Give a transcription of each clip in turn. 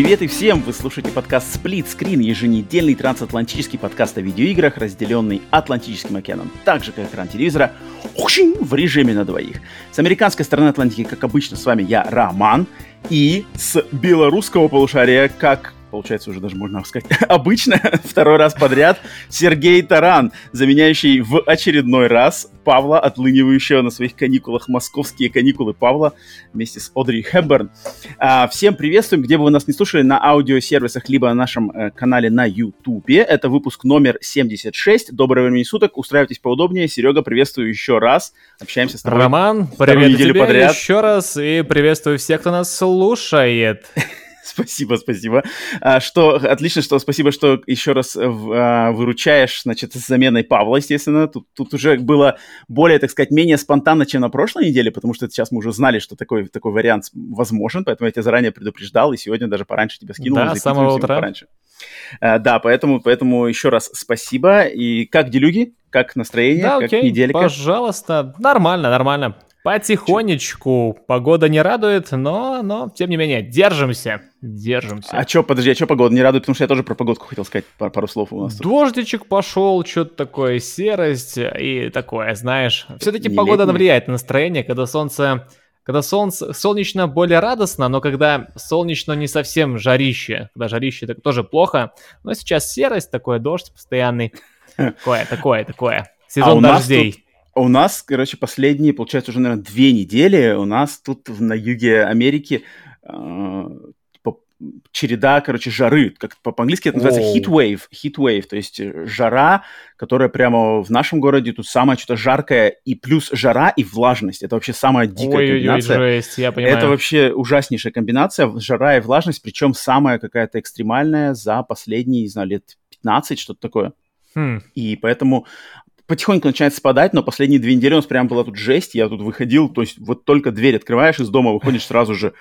Привет и всем! Вы слушаете подкаст Split Screen, еженедельный трансатлантический подкаст о видеоиграх, разделенный Атлантическим океаном, так же как экран телевизора, в режиме на двоих. С американской стороны Атлантики, как обычно, с вами я, Роман, и с белорусского полушария, как получается уже даже можно сказать, обычно, второй раз подряд, Сергей Таран, заменяющий в очередной раз Павла, отлынивающего на своих каникулах, московские каникулы Павла, вместе с Одри Хэбберн. А, всем приветствуем, где бы вы нас не слушали, на аудиосервисах, либо на нашем э, канале на Ютубе. Это выпуск номер 76. Доброго времени суток, устраивайтесь поудобнее. Серега, приветствую еще раз. Общаемся с тобой. Роман, привет тебе подряд. еще раз, и приветствую всех, кто нас слушает. Спасибо, спасибо. А, что отлично, что спасибо, что еще раз э, а, выручаешь, значит, с заменой Павла, естественно. Тут, тут уже было более, так сказать, менее спонтанно, чем на прошлой неделе, потому что сейчас мы уже знали, что такой, такой вариант возможен, поэтому я тебя заранее предупреждал, и сегодня даже пораньше тебя скинул. Да, с самого утра. Пораньше. А, да, поэтому, поэтому еще раз спасибо. И как делюги? Как настроение? Да, как окей, неделька? пожалуйста. Нормально, нормально. Потихонечку. Погода не радует, но, но, тем не менее, держимся. Держимся. А что, подожди, а что погода не радует? Потому что я тоже про погодку хотел сказать пару, пару слов у нас. Тут. Дождичек пошел, что-то такое, серость и такое, знаешь. Все-таки погода летний. влияет на настроение, когда солнце... Когда солнце, солнечно более радостно, но когда солнечно не совсем жарище, когда жарище так тоже плохо, но сейчас серость, такое дождь постоянный, такое, такое, такое. Сезон а дождей. Тут у нас, короче, последние, получается, уже, наверное, две недели у нас тут на юге Америки э, череда, короче, жары. Как по-английски это называется heat wave, heat wave, то есть э, жара, которая прямо в нашем городе тут самая что-то жаркая, и плюс жара и влажность. Это вообще самая дикая Ой, комбинация. Ой, жесть, я понимаю. Это вообще ужаснейшая комбинация, жара и влажность, причем самая какая-то экстремальная за последние, не знаю, лет 15, что-то такое. Хм. И поэтому потихоньку начинает спадать, но последние две недели у нас прям была тут жесть, я тут выходил, то есть вот только дверь открываешь из дома, выходишь сразу же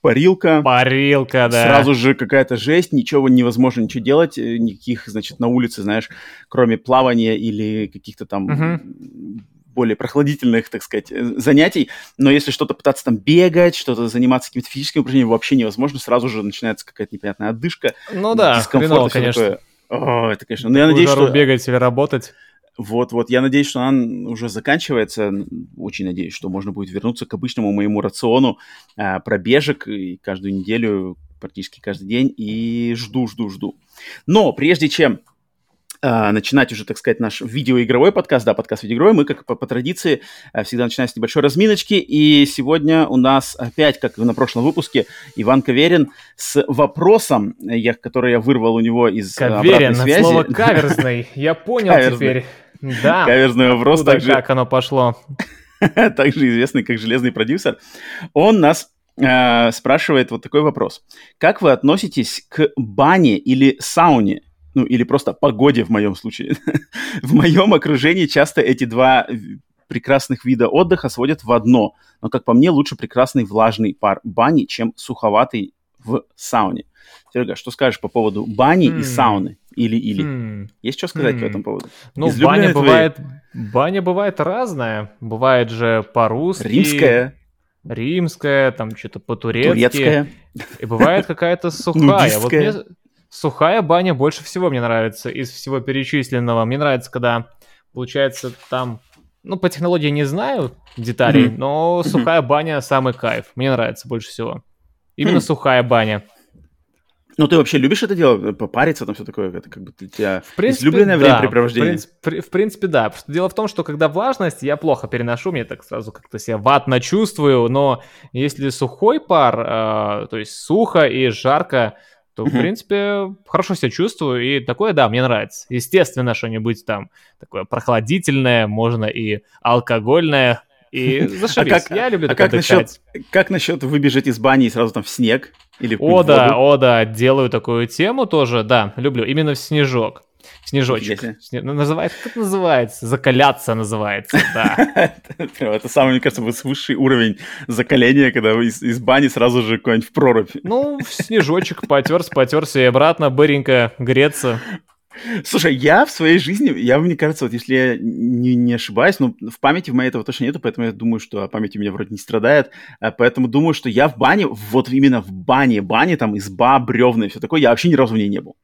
парилка. Парилка, да. Сразу же какая-то жесть, ничего невозможно ничего делать, э, никаких, значит, на улице, знаешь, кроме плавания или каких-то там угу. более прохладительных, так сказать, э, занятий. Но если что-то пытаться там бегать, что-то заниматься какими-то физическими упражнениями, вообще невозможно, сразу же начинается какая-то непонятная отдышка. Ну да, хреново, конечно. Такое. О, это, конечно. Но я надеюсь, что... бегать или работать. Вот-вот, я надеюсь, что она уже заканчивается. Очень надеюсь, что можно будет вернуться к обычному моему рациону э, пробежек и каждую неделю, практически каждый день. И жду, жду, жду. Но прежде чем начинать уже, так сказать, наш видеоигровой подкаст, да, подкаст видеоигровой, мы, как по, по традиции, uh, всегда начинаем с небольшой разминочки, и сегодня у нас опять, как и на прошлом выпуске, Иван Каверин с вопросом, я, который я вырвал у него из Каверин, обратной связи. слово каверзный, я понял теперь. Да. Каверзный вопрос. Также, как оно пошло. также известный как железный продюсер. Он нас э, спрашивает вот такой вопрос. Как вы относитесь к бане или сауне? Ну, или просто погоде в моем случае. в моем окружении часто эти два прекрасных вида отдыха сводят в одно. Но, как по мне, лучше прекрасный влажный пар бани, чем суховатый в сауне. Серега, что скажешь по поводу бани mm. и сауны? Или-или. Mm. Есть что сказать mm. по этому поводу? Ну, баня бывает, баня бывает разная. Бывает же по-русски. Римская. Римская, там что-то по-турецки. Турецкая. И бывает какая-то сухая. Вот мне сухая баня больше всего мне нравится из всего перечисленного. Мне нравится, когда получается там ну, по технологии не знаю деталей, mm-hmm. но сухая баня самый кайф. Мне нравится больше всего. Именно mm. сухая баня. Ну, ты вообще любишь это дело, попариться, там все такое, это как бы для тебя в принципе, излюбленное да, времяпрепровождение? В принципе, в принципе, да. Дело в том, что когда влажность, я плохо переношу, мне так сразу как-то себя ватно чувствую, но если сухой пар, э, то есть сухо и жарко, то, в принципе, хорошо себя чувствую, и такое, да, мне нравится. Естественно, что-нибудь там такое прохладительное, можно и алкогольное, и зашибись. А как, Я люблю а как насчет, как насчет выбежать из бани и сразу там в снег? Или о, да, о, да, делаю такую тему тоже, да, люблю, именно в снежок. Снежочек. Сне... Называется, как называется? Закаляться называется, да. Это самый, мне кажется, высший уровень закаления, когда вы из бани сразу же куда-нибудь в прорубь. Ну, снежочек потерся, потерся и обратно, быренько греться. Слушай, я в своей жизни, я, мне кажется, вот если я не, не ошибаюсь, ну, в памяти в моей этого точно нету, поэтому я думаю, что память у меня вроде не страдает, а поэтому думаю, что я в бане, вот именно в бане, бане, там, изба, бревна и все такое, я вообще ни разу в ней не был.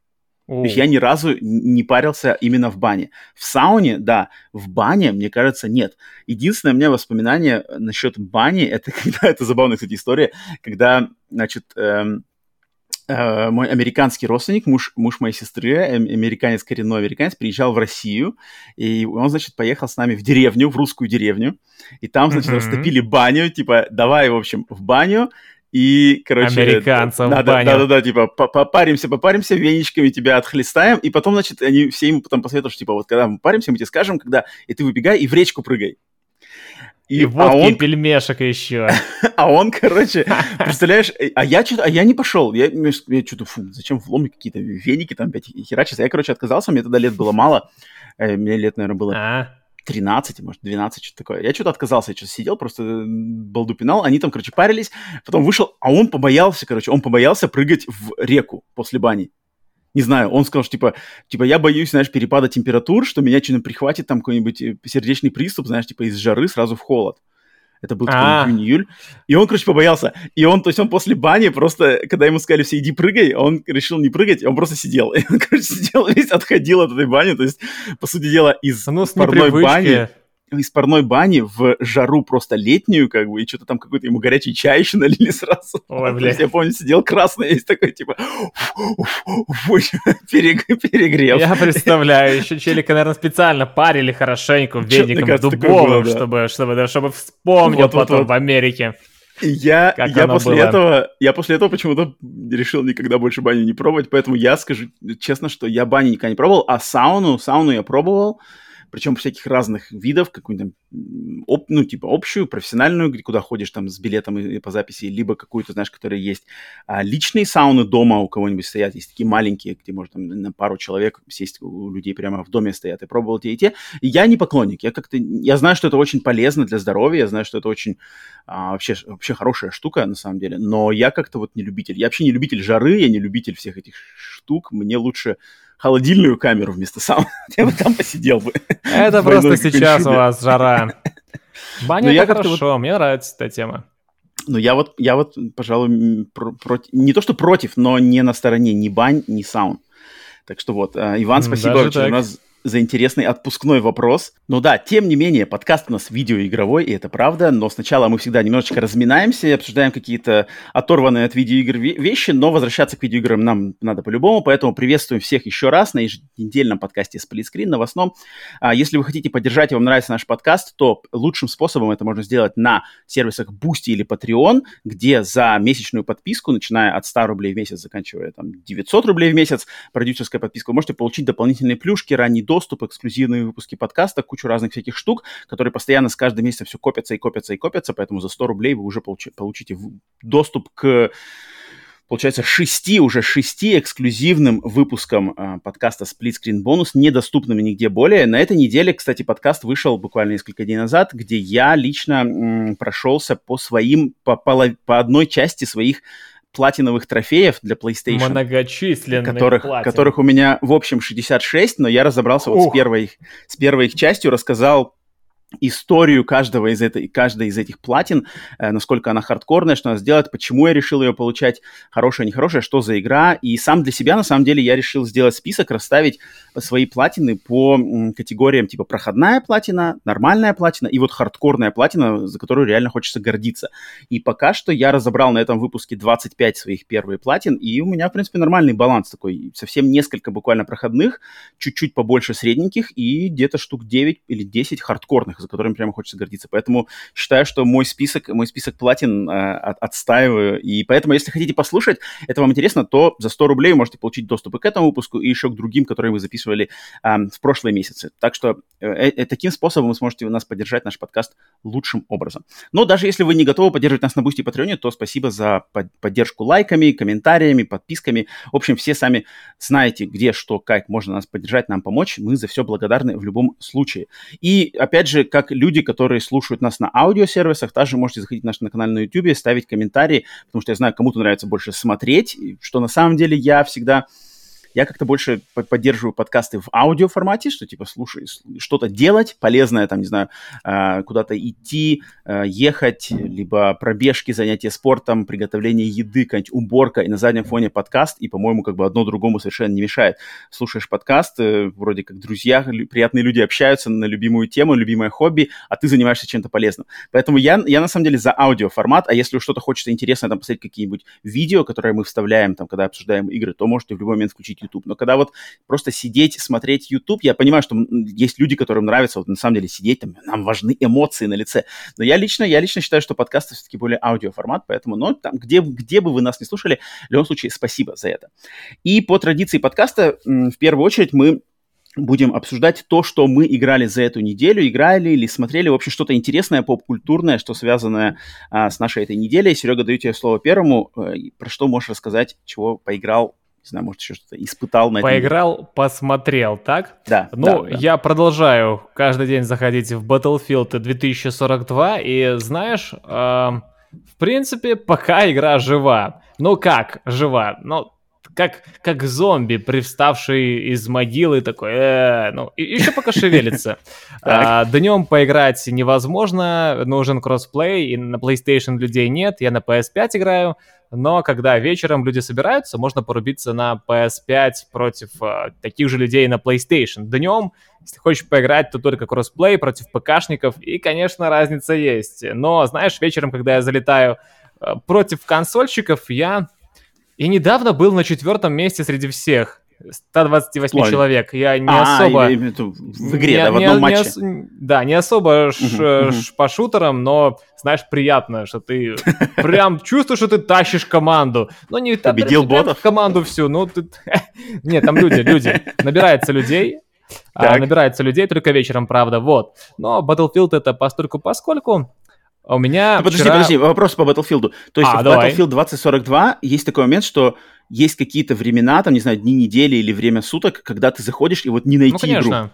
О. То есть я ни разу не парился именно в бане. В сауне, да, в бане, мне кажется, нет. Единственное у меня воспоминание насчет бани, это когда, это забавная, кстати, история, когда, значит, эм, э, мой американский родственник, муж, муж моей сестры, э, американец, коренной американец, приезжал в Россию, и он, значит, поехал с нами в деревню, в русскую деревню, и там, значит, mm-hmm. растопили баню, типа, давай, в общем, в баню, и, короче... Американцев да, да, да, да, да, типа, попаримся, попаримся, веничками тебя отхлестаем, и потом, значит, они все ему потом посоветуют, что, типа, вот когда мы паримся, мы тебе скажем, когда, и ты выбегай, и в речку прыгай. И, и водки, а он... пельмешек еще. а он, короче, представляешь, а я что-то, а я не пошел. Я, я что-то, фу, зачем в ломе какие-то веники там опять херачатся. Я, короче, отказался, мне тогда лет было мало. Э, мне лет, наверное, было а? 13, может, 12, что-то такое. Я что-то отказался, я что-то сидел, просто балду пинал. Они там, короче, парились. Потом вышел, а он побоялся, короче, он побоялся прыгать в реку после бани не знаю, он сказал, что типа, типа я боюсь, знаешь, перепада температур, что меня что-нибудь прихватит там какой-нибудь э, сердечный приступ, знаешь, типа из жары сразу в холод. Это был типа, июнь-июль. И он, короче, побоялся. И он, то есть он после бани просто, когда ему сказали все, иди прыгай, он решил не прыгать, он просто сидел. И он, короче, сидел весь, отходил от этой бани. То есть, по сути дела, из ну, парной бани из парной бани в жару просто летнюю, как бы, и что-то там какой-то ему горячий чай еще налили сразу. Ой, блядь. Я помню, сидел красный, есть такой, типа, перегрев. Я представляю, еще челика, наверное, специально парили хорошенько веником дубовым, чтобы, чтобы, чтобы вспомнил потом в Америке. Я, я после было. этого, я после этого почему-то решил никогда больше баню не пробовать, поэтому я скажу честно, что я баню никогда не пробовал, а сауну, сауну я пробовал, причем всяких разных видов, какую-нибудь об, ну, типа общую, профессиональную, куда ходишь там с билетом и, и по записи, либо какую-то, знаешь, которая есть. А личные сауны дома у кого-нибудь стоят, есть такие маленькие, где можно там на пару человек сесть, у людей прямо в доме стоят. Я пробовал те и те. И я не поклонник, я как-то, я знаю, что это очень полезно для здоровья, я знаю, что это очень а, вообще, вообще хорошая штука на самом деле, но я как-то вот не любитель. Я вообще не любитель жары, я не любитель всех этих штук, мне лучше холодильную камеру вместо сауны. Я бы там посидел бы. Это просто сейчас у вас жара. Баня это хорошо, мне нравится эта тема. Ну, я вот, я вот, пожалуй, против, не то что против, но не на стороне ни бань, ни саун. Так что вот, э, Иван, спасибо. Даже у нас за интересный отпускной вопрос. Но да, тем не менее, подкаст у нас видеоигровой, и это правда, но сначала мы всегда немножечко разминаемся обсуждаем какие-то оторванные от видеоигр вещи, но возвращаться к видеоиграм нам надо по-любому, поэтому приветствуем всех еще раз на еженедельном подкасте Screen новостном. А если вы хотите поддержать и вам нравится наш подкаст, то лучшим способом это можно сделать на сервисах Boosty или Patreon, где за месячную подписку, начиная от 100 рублей в месяц, заканчивая там 900 рублей в месяц, продюсерская подписка, вы можете получить дополнительные плюшки, ранний доступ, эксклюзивные выпуски подкаста, кучу разных всяких штук, которые постоянно с каждым месяцем все копятся и копятся и копятся, поэтому за 100 рублей вы уже получи, получите доступ к получается, шести, уже шести эксклюзивным выпускам э, подкаста Split Screen Bonus, недоступными нигде более. На этой неделе, кстати, подкаст вышел буквально несколько дней назад, где я лично м, прошелся по своим, по, по, по одной части своих платиновых трофеев для PlayStation. Многочисленных которых, которых у меня, в общем, 66, но я разобрался Ух. вот с первой, с первой их частью, рассказал историю каждого из этой, каждой из этих платин, э, насколько она хардкорная, что она сделать, почему я решил ее получать, хорошая, нехорошая, что за игра. И сам для себя, на самом деле, я решил сделать список, расставить свои платины по категориям типа проходная платина, нормальная платина и вот хардкорная платина, за которую реально хочется гордиться. И пока что я разобрал на этом выпуске 25 своих первых платин, и у меня, в принципе, нормальный баланс такой. Совсем несколько буквально проходных, чуть-чуть побольше средненьких и где-то штук 9 или 10 хардкорных за которыми прямо хочется гордиться. Поэтому считаю, что мой список, мой список платин э, от, отстаиваю. И поэтому, если хотите послушать, это вам интересно, то за 100 рублей вы можете получить доступ и к этому выпуску, и еще к другим, которые мы записывали э, в прошлые месяцы. Так что э, э, таким способом вы сможете у нас поддержать наш подкаст лучшим образом. Но даже если вы не готовы поддерживать нас на Бусти и Патреоне, то спасибо за под поддержку лайками, комментариями, подписками. В общем, все сами знаете, где, что, как можно нас поддержать, нам помочь. Мы за все благодарны в любом случае. И, опять же, как люди, которые слушают нас на аудиосервисах, также можете заходить на наш на канал на YouTube, ставить комментарии, потому что я знаю, кому-то нравится больше смотреть, что на самом деле я всегда я как-то больше поддерживаю подкасты в аудиоформате, что типа слушай, что-то делать полезное, там, не знаю, а, куда-то идти, а, ехать, либо пробежки, занятия спортом, приготовление еды, какая-нибудь уборка, и на заднем фоне подкаст, и, по-моему, как бы одно другому совершенно не мешает. Слушаешь подкаст, э, вроде как друзья, приятные люди общаются на любимую тему, любимое хобби, а ты занимаешься чем-то полезным. Поэтому я, я на самом деле за аудиоформат, а если что-то хочется интересное, там, посмотреть какие-нибудь видео, которые мы вставляем, там, когда обсуждаем игры, то можете в любой момент включить YouTube. Но когда вот просто сидеть, смотреть YouTube, я понимаю, что есть люди, которым нравится вот на самом деле сидеть, там, нам важны эмоции на лице. Но я лично, я лично считаю, что подкасты все-таки более аудиоформат, поэтому, ну, там, где, где бы вы нас не слушали, в любом случае, спасибо за это. И по традиции подкаста, в первую очередь, мы будем обсуждать то, что мы играли за эту неделю, играли или смотрели, в общем, что-то интересное, поп-культурное, что связанное а, с нашей этой неделей. Серега, даю тебе слово первому. Э, про что можешь рассказать, чего поиграл не знаю, может, еще что-то испытал на Поиграл, этом. посмотрел, так? Да. Ну, да, да. я продолжаю каждый день заходить в Battlefield 2042, и знаешь, э, в принципе, пока игра жива. Ну как жива? Ну, как, как зомби, привставший из могилы, такой, э, ну, еще пока шевелится. а, днем поиграть невозможно, нужен кроссплей, и на PlayStation людей нет, я на PS5 играю, но когда вечером люди собираются, можно порубиться на PS5 против э, таких же людей на PlayStation. Днем, если хочешь поиграть, то только кроссплей против ПКшников, и, конечно, разница есть. Но, знаешь, вечером, когда я залетаю э, против консольщиков, я и недавно был на четвертом месте среди всех. 128 Плане. человек. Я не а, особо... Я, в игре, не, да, в одном не, матче. Не ос... Да, не особо ш... ш... по шутерам, но, знаешь, приятно, что ты прям чувствуешь, что ты тащишь команду. Ну, не Победил ботов? команду всю, ну, ты... Нет, там люди, люди. Набирается людей, а, набирается людей только вечером, правда, вот. Но Battlefield это постольку поскольку у меня ну, подожди, вчера... подожди, вопрос по Battlefield. То есть а, в давай. Battlefield 2042 есть такой момент, что есть какие-то времена, там, не знаю, дни недели или время суток, когда ты заходишь и вот не найти ну, конечно. игру.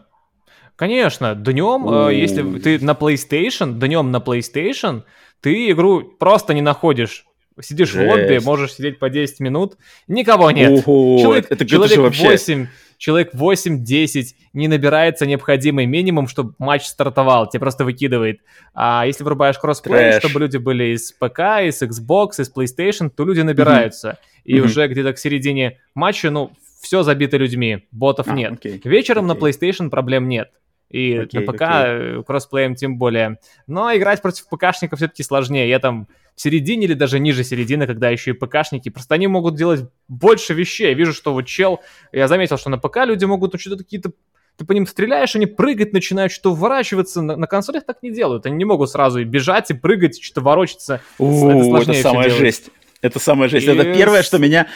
Конечно, днем, э, если ты на PlayStation, днем на PlayStation, ты игру просто не находишь. Сидишь Жесть. в лобби, можешь сидеть по 10 минут, никого нет. Ого, человек это, человек это вообще... 8 человек 8-10, не набирается необходимый минимум, чтобы матч стартовал, тебе просто выкидывает. А если врубаешь кроссплей, чтобы люди были из ПК, из Xbox, из PlayStation, то люди набираются. Mm-hmm. И mm-hmm. уже где-то к середине матча, ну, все забито людьми, ботов а, нет. Okay. Вечером okay. на PlayStation проблем нет. И okay, на ПК okay. кроссплеем тем более. Но играть против ПКшников все-таки сложнее. Я там середине или даже ниже середины, когда еще и ПКшники, просто они могут делать больше вещей. Я вижу, что вот чел, я заметил, что на ПК люди могут ну, что-то какие-то ты по ним стреляешь, они прыгать начинают, что-то вворачиваться. На, на консолях так не делают. Они не могут сразу и бежать, и прыгать, что-то ворочаться. О, это, это самая жесть. Это самая жесть. И... Это первое, что меня,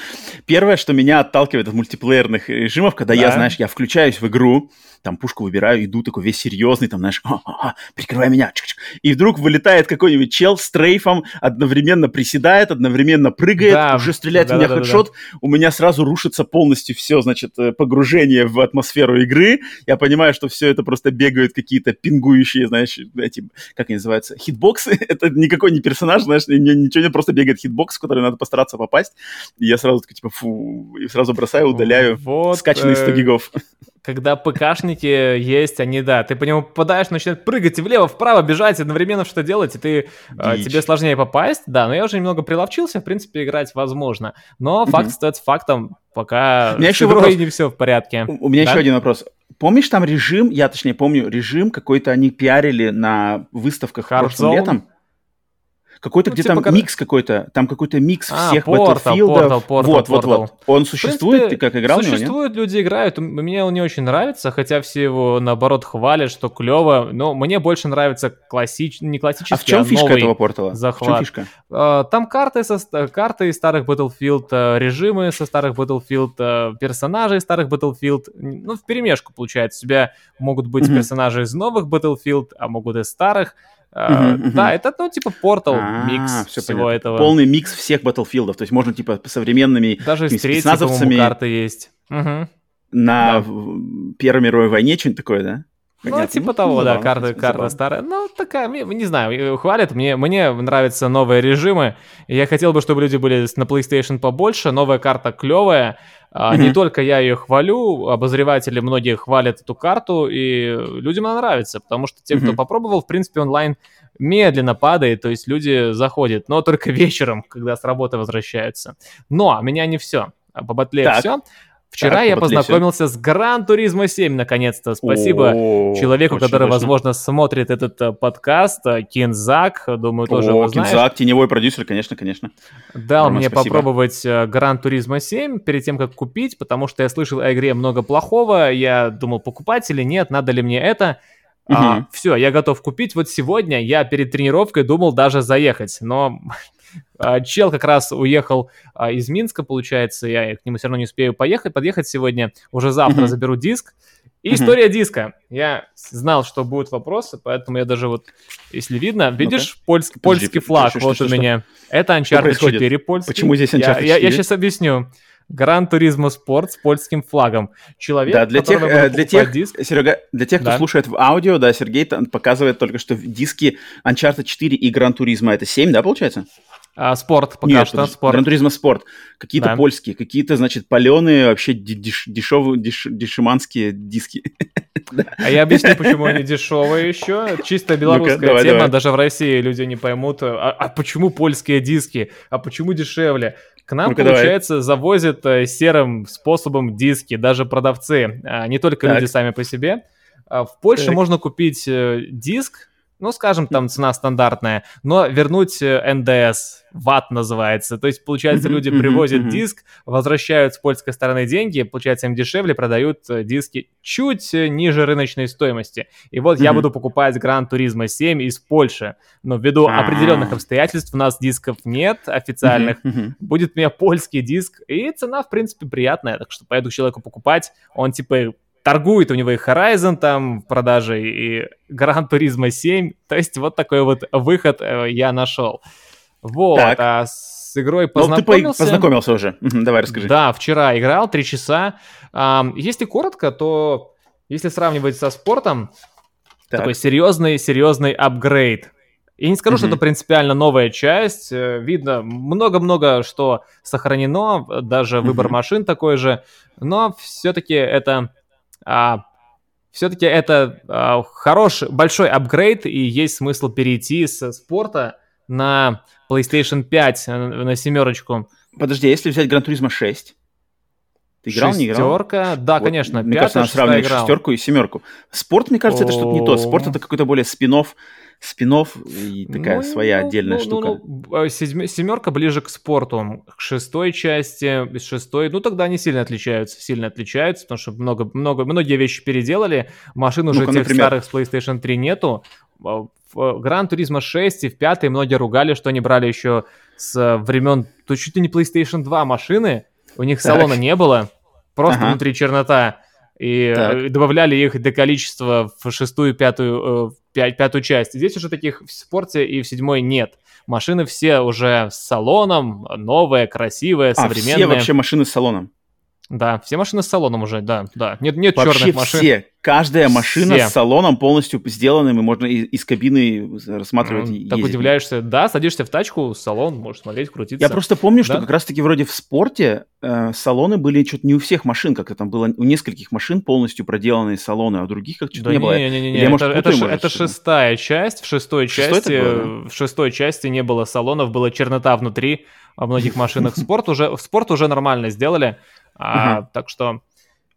первое, что меня отталкивает от мультиплеерных режимов, когда да. я, знаешь, я включаюсь в игру, там пушку выбираю, иду такой весь серьезный, там, знаешь, а, а, а, прикрывай меня, чик -чик. и вдруг вылетает какой-нибудь чел с трейфом, одновременно приседает, одновременно прыгает, да, уже стреляет да, в меня да, хедшот, да, да. у меня сразу рушится полностью все, значит, э, погружение в атмосферу игры, я понимаю, что все это просто бегают какие-то пингующие, знаешь, эти, как они называются, хитбоксы, это никакой не персонаж, знаешь, ничего не просто бегает хитбокс, в который надо постараться попасть, и я сразу такой, типа, фу, и сразу бросаю, удаляю вот, скачанные 100 э, гигов когда ПКшники есть, они, да, ты по нему попадаешь, начинают прыгать и влево, вправо бежать, одновременно что делать, и ты, э, тебе сложнее попасть, да, но я уже немного приловчился, в принципе, играть возможно, но факт остается фактом, пока у меня еще вопрос. не все в порядке. У, у меня да? еще один вопрос. Помнишь там режим, я точнее помню, режим какой-то они пиарили на выставках Hard прошлым Zone? летом? Какой-то Ну, где типа, там когда- микс какой-то, там какой-то микс А, всех Battlefield. Portal, Portal, вот, вот, вот. Он существует, принципе, ты как играл в него? Существует, люди играют. Мне он не очень нравится, хотя все его наоборот хвалят, что клево. Но мне больше нравится классич... не классический, А в чем фишка новый. этого портала? В чем захват. фишка? А, Там карты, со... карты из старых Battlefield, а, режимы со старых Battlefield, а, персонажи из старых Battlefield. Ну, в перемешку получается. У тебя могут быть Мгм. персонажи из новых Battlefield, а могут из старых. Мгм, мгм. Да, это, ну, типа портал, А, микс всё всего понятно. этого. Полный микс всех Battlefield. То есть можно типа современными Даже такими третьей, карты есть. Мгм. на Да. Первой мировой войне, что-нибудь такое, да? Ну, типа того, да, забавно, в карта, принципе, карта забавно. старая. Ну, такая, не знаю, э, хвалят. Мне, мне нравятся новые режимы. Я хотел бы, чтобы люди были на PlayStation побольше. Новая карта клевая. А, Не только я ее хвалю, обозреватели многие хвалят эту карту, и людям она нравится, потому что те, кто Мгм. попробовал, в принципе, онлайн медленно падает, то есть люди заходят, но только вечером, когда с работы возвращаются. Но меня не все. По батле Так. все. Вчера Так, я познакомился с Гран Туризмо 7, наконец-то. Спасибо О, человеку, который, точно. возможно, смотрит этот э, подкаст, э, Кинзак, думаю, тоже О, его знаешь, Кинзак, теневой продюсер, конечно, конечно. дал Рома, мне спасибо. попробовать э, Гран Туризмо 7 перед тем, как купить, потому что я слышал о игре много плохого, я думал, покупать или нет, надо ли мне это. Мгм. все, я готов купить. Вот сегодня я перед тренировкой думал даже заехать, но а, чел как раз уехал а, из Минска, получается, я к нему все равно не успею поехать, подъехать сегодня, уже завтра заберу диск. И история диска. Я знал, что будут вопросы, поэтому я даже вот, если видно, видишь польский, Подожди, польский подожди, флаг что- вот что- у что? меня. Это Uncharted происходит? 4 польский. Почему здесь Я- Uncharted Я, 4? сейчас объясню. Gran Turismo Sport с польским флагом. Человек, Да, для тех, я э, для тех, диск, Серега, для тех, кто Да. слушает в аудио, да, Сергей показывает только, что диски Uncharted 4 и Gran Turismo это 7, да, получается? А, спорт пока Нет, что, подожди, спорт. Gran Turismo Sport. Какие-то Да. польские, какие-то, значит, паленые, вообще деш- дешевые, деш- дешеманские диски. А я объясню, почему они дешевые еще. Чисто белорусская давай, тема, давай. даже в России люди не поймут, а, а почему польские диски, а почему дешевле? К нам, давай. получается, завозят э, серым способом диски, даже продавцы, а не только Так. люди сами по себе. А В Польше Так. можно купить э, диск, ну, скажем, там цена стандартная, но вернуть э, НДС, ват называется. То есть, получается, люди привозят диск, возвращают с польской стороны деньги, получается, им дешевле, продают э, диски чуть э, ниже рыночной стоимости. И вот я буду покупать Гран Туризмо 7 из Польши. Но ввиду А. определенных обстоятельств у нас дисков нет официальных. Будет у меня польский диск, и цена, в принципе, приятная. Так что поеду к человеку покупать. Он, типа, торгует, у него и Horizon там в продаже, и Гран Туризмо 7. То есть вот такой вот выход э, я нашел. Вот, Так. а с игрой Ну, ты по- познакомился. познакомился уже. Давай, расскажи. Да, вчера играл, три часа. Если коротко, то если сравнивать со спортом, Так. такой серьезный, серьезный апгрейд. Я не скажу, что Мгм. это принципиально новая часть. э, Видно много-много, что сохранено, даже выбор Мгм. машин такой же. Но все-таки это... все-таки это а, хороший, большой апгрейд, и есть смысл перейти со спорта на PlayStation 5, э, на семерочку. Подожди, а если взять Гран Туризма 6? Ты играл, не играл? Шестерка, да, Вот, конечно. Мне кажется, пятая, шестая сравнивать играл. шестерку и семерку. Спорт, мне кажется, это что-то не то. Спорт это какой-то более спинов, спинов и такая Ну, своя ну, отдельная ну, штука. ну, ну, э, седьме- семерка ближе к спорту, к шестой части, шестой, ну тогда они сильно отличаются, сильно отличаются, потому что много, много, многие вещи переделали, машин уже Ну-ка, тех например? старых с PlayStation 3 нету. А, В Гран Туризма 6 и в пятой многие ругали, что они брали еще с э, времен, то чуть ли не PlayStation 2 машины, у них Так. салона не было, просто Ага. внутри чернота. И Так. э, добавляли их до количества в шестую, пятую, э, в пя- пятую часть. Здесь уже таких в спорте и в седьмой нет. Машины все уже с салоном, новые, красивые, А, современные. все вообще машины с салоном. Да, все машины с салоном уже, да, да. Нет, нет Вообще черных машин. все. Каждая машина Все. с салоном полностью сделанным, и можно и- из кабины рассматривать и М, Так удивляешься, да, садишься в тачку, салон, можешь смотреть, крутиться. Я просто помню, что Да? как раз-таки вроде в спорте э, салоны были что-то не у всех машин, как-то там было у нескольких машин полностью проделанные салоны, а у других как что-то Да не было. не-не-не, Или я, может, это, это, путаю, может, это шестая часть. В шестой шестой части, было, в шестой части не было салонов, была чернота внутри во многих машинах. Спорт уже, спорт уже нормально сделали, а, Ага. так что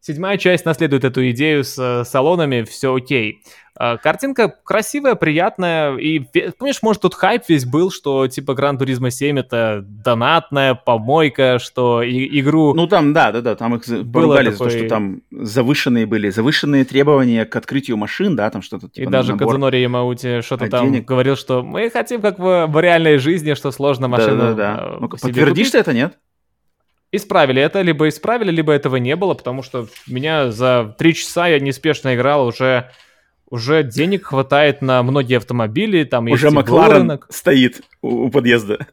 Седьмая часть наследует эту идею с э, салонами, все окей. А, картинка красивая, приятная, и, помнишь, может, тут хайп весь был, что, типа, Гран Туризма 7 это донатная помойка, что и, игру... Ну, там, да-да-да, там их поругали такой... за то, что там завышенные были, завышенные требования к открытию машин, да, там что-то типа И даже набор... Кадзунори Ямаути что-то а там денег... говорил, что мы хотим, как в, в реальной жизни, что сложно машину Да-да-да. Ну, подтвердишь ты это, нет? Исправили это, либо исправили, либо этого не было, потому что меня за три часа я неспешно играл уже уже денег хватает на многие автомобили, там уже Макларен стоит у, у подъезда.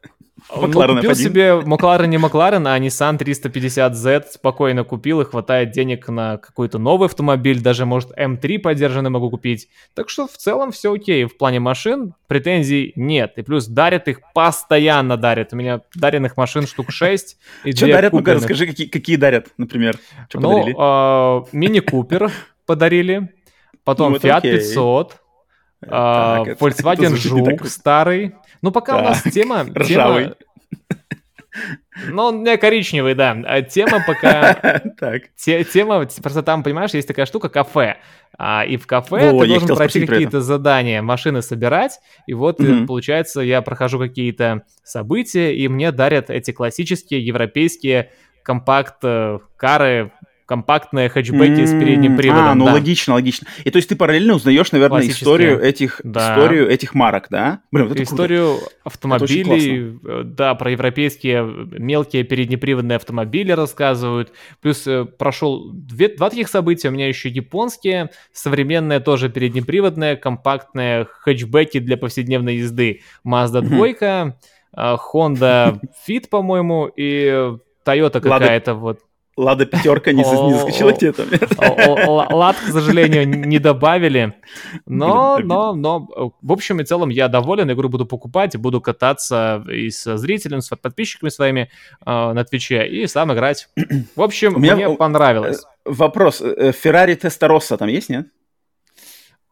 Он ну, купил себе Макларен не Макларен, а Nissan 350Z спокойно купил и хватает денег на какой-то новый автомобиль, даже, может, М3 поддержанный могу купить. Так что в целом все окей. В плане машин претензий нет. И плюс дарят их, постоянно дарят. У меня даренных машин штук 6. Что дарят? Ну-ка, расскажи, какие, какие дарят, например. Что ну, а, Мини Купер подарили, потом ну, Fiat 500, а, Volkswagen Жук старый, ну, пока у нас тема... Ржавый. Ну, он не коричневый, да. А тема пока... Так. Тема, просто там, понимаешь, есть такая штука, кафе. А, и в кафе ты должен пройти какие-то задания, машины собирать. И вот, э, получается, я прохожу какие-то события, и мне дарят эти классические европейские компакт-кары компактные хэтчбеки mm-hmm. с передним приводом. А, ну да. логично, логично. И то есть ты параллельно узнаешь, наверное, историю этих, да. историю этих марок, да? Блин, вот историю круто. автомобилей, э, да, про европейские мелкие переднеприводные автомобили рассказывают. Плюс э, прошел две, два таких события, у меня еще японские, современные тоже переднеприводные, компактные хэтчбеки для повседневной езды. Mazda 2, mm-hmm. Honda Fit, по-моему, и Toyota какая-то вот. Лада пятерка не, не заскочила там? Лад, к сожалению, не добавили. Но, но, но, в общем и целом я доволен. Игру буду покупать, буду кататься и с зрителями, с подписчиками своими э, на Твиче и сам играть. В общем, мне понравилось. Э, вопрос. Феррари Тестороса там есть, нет?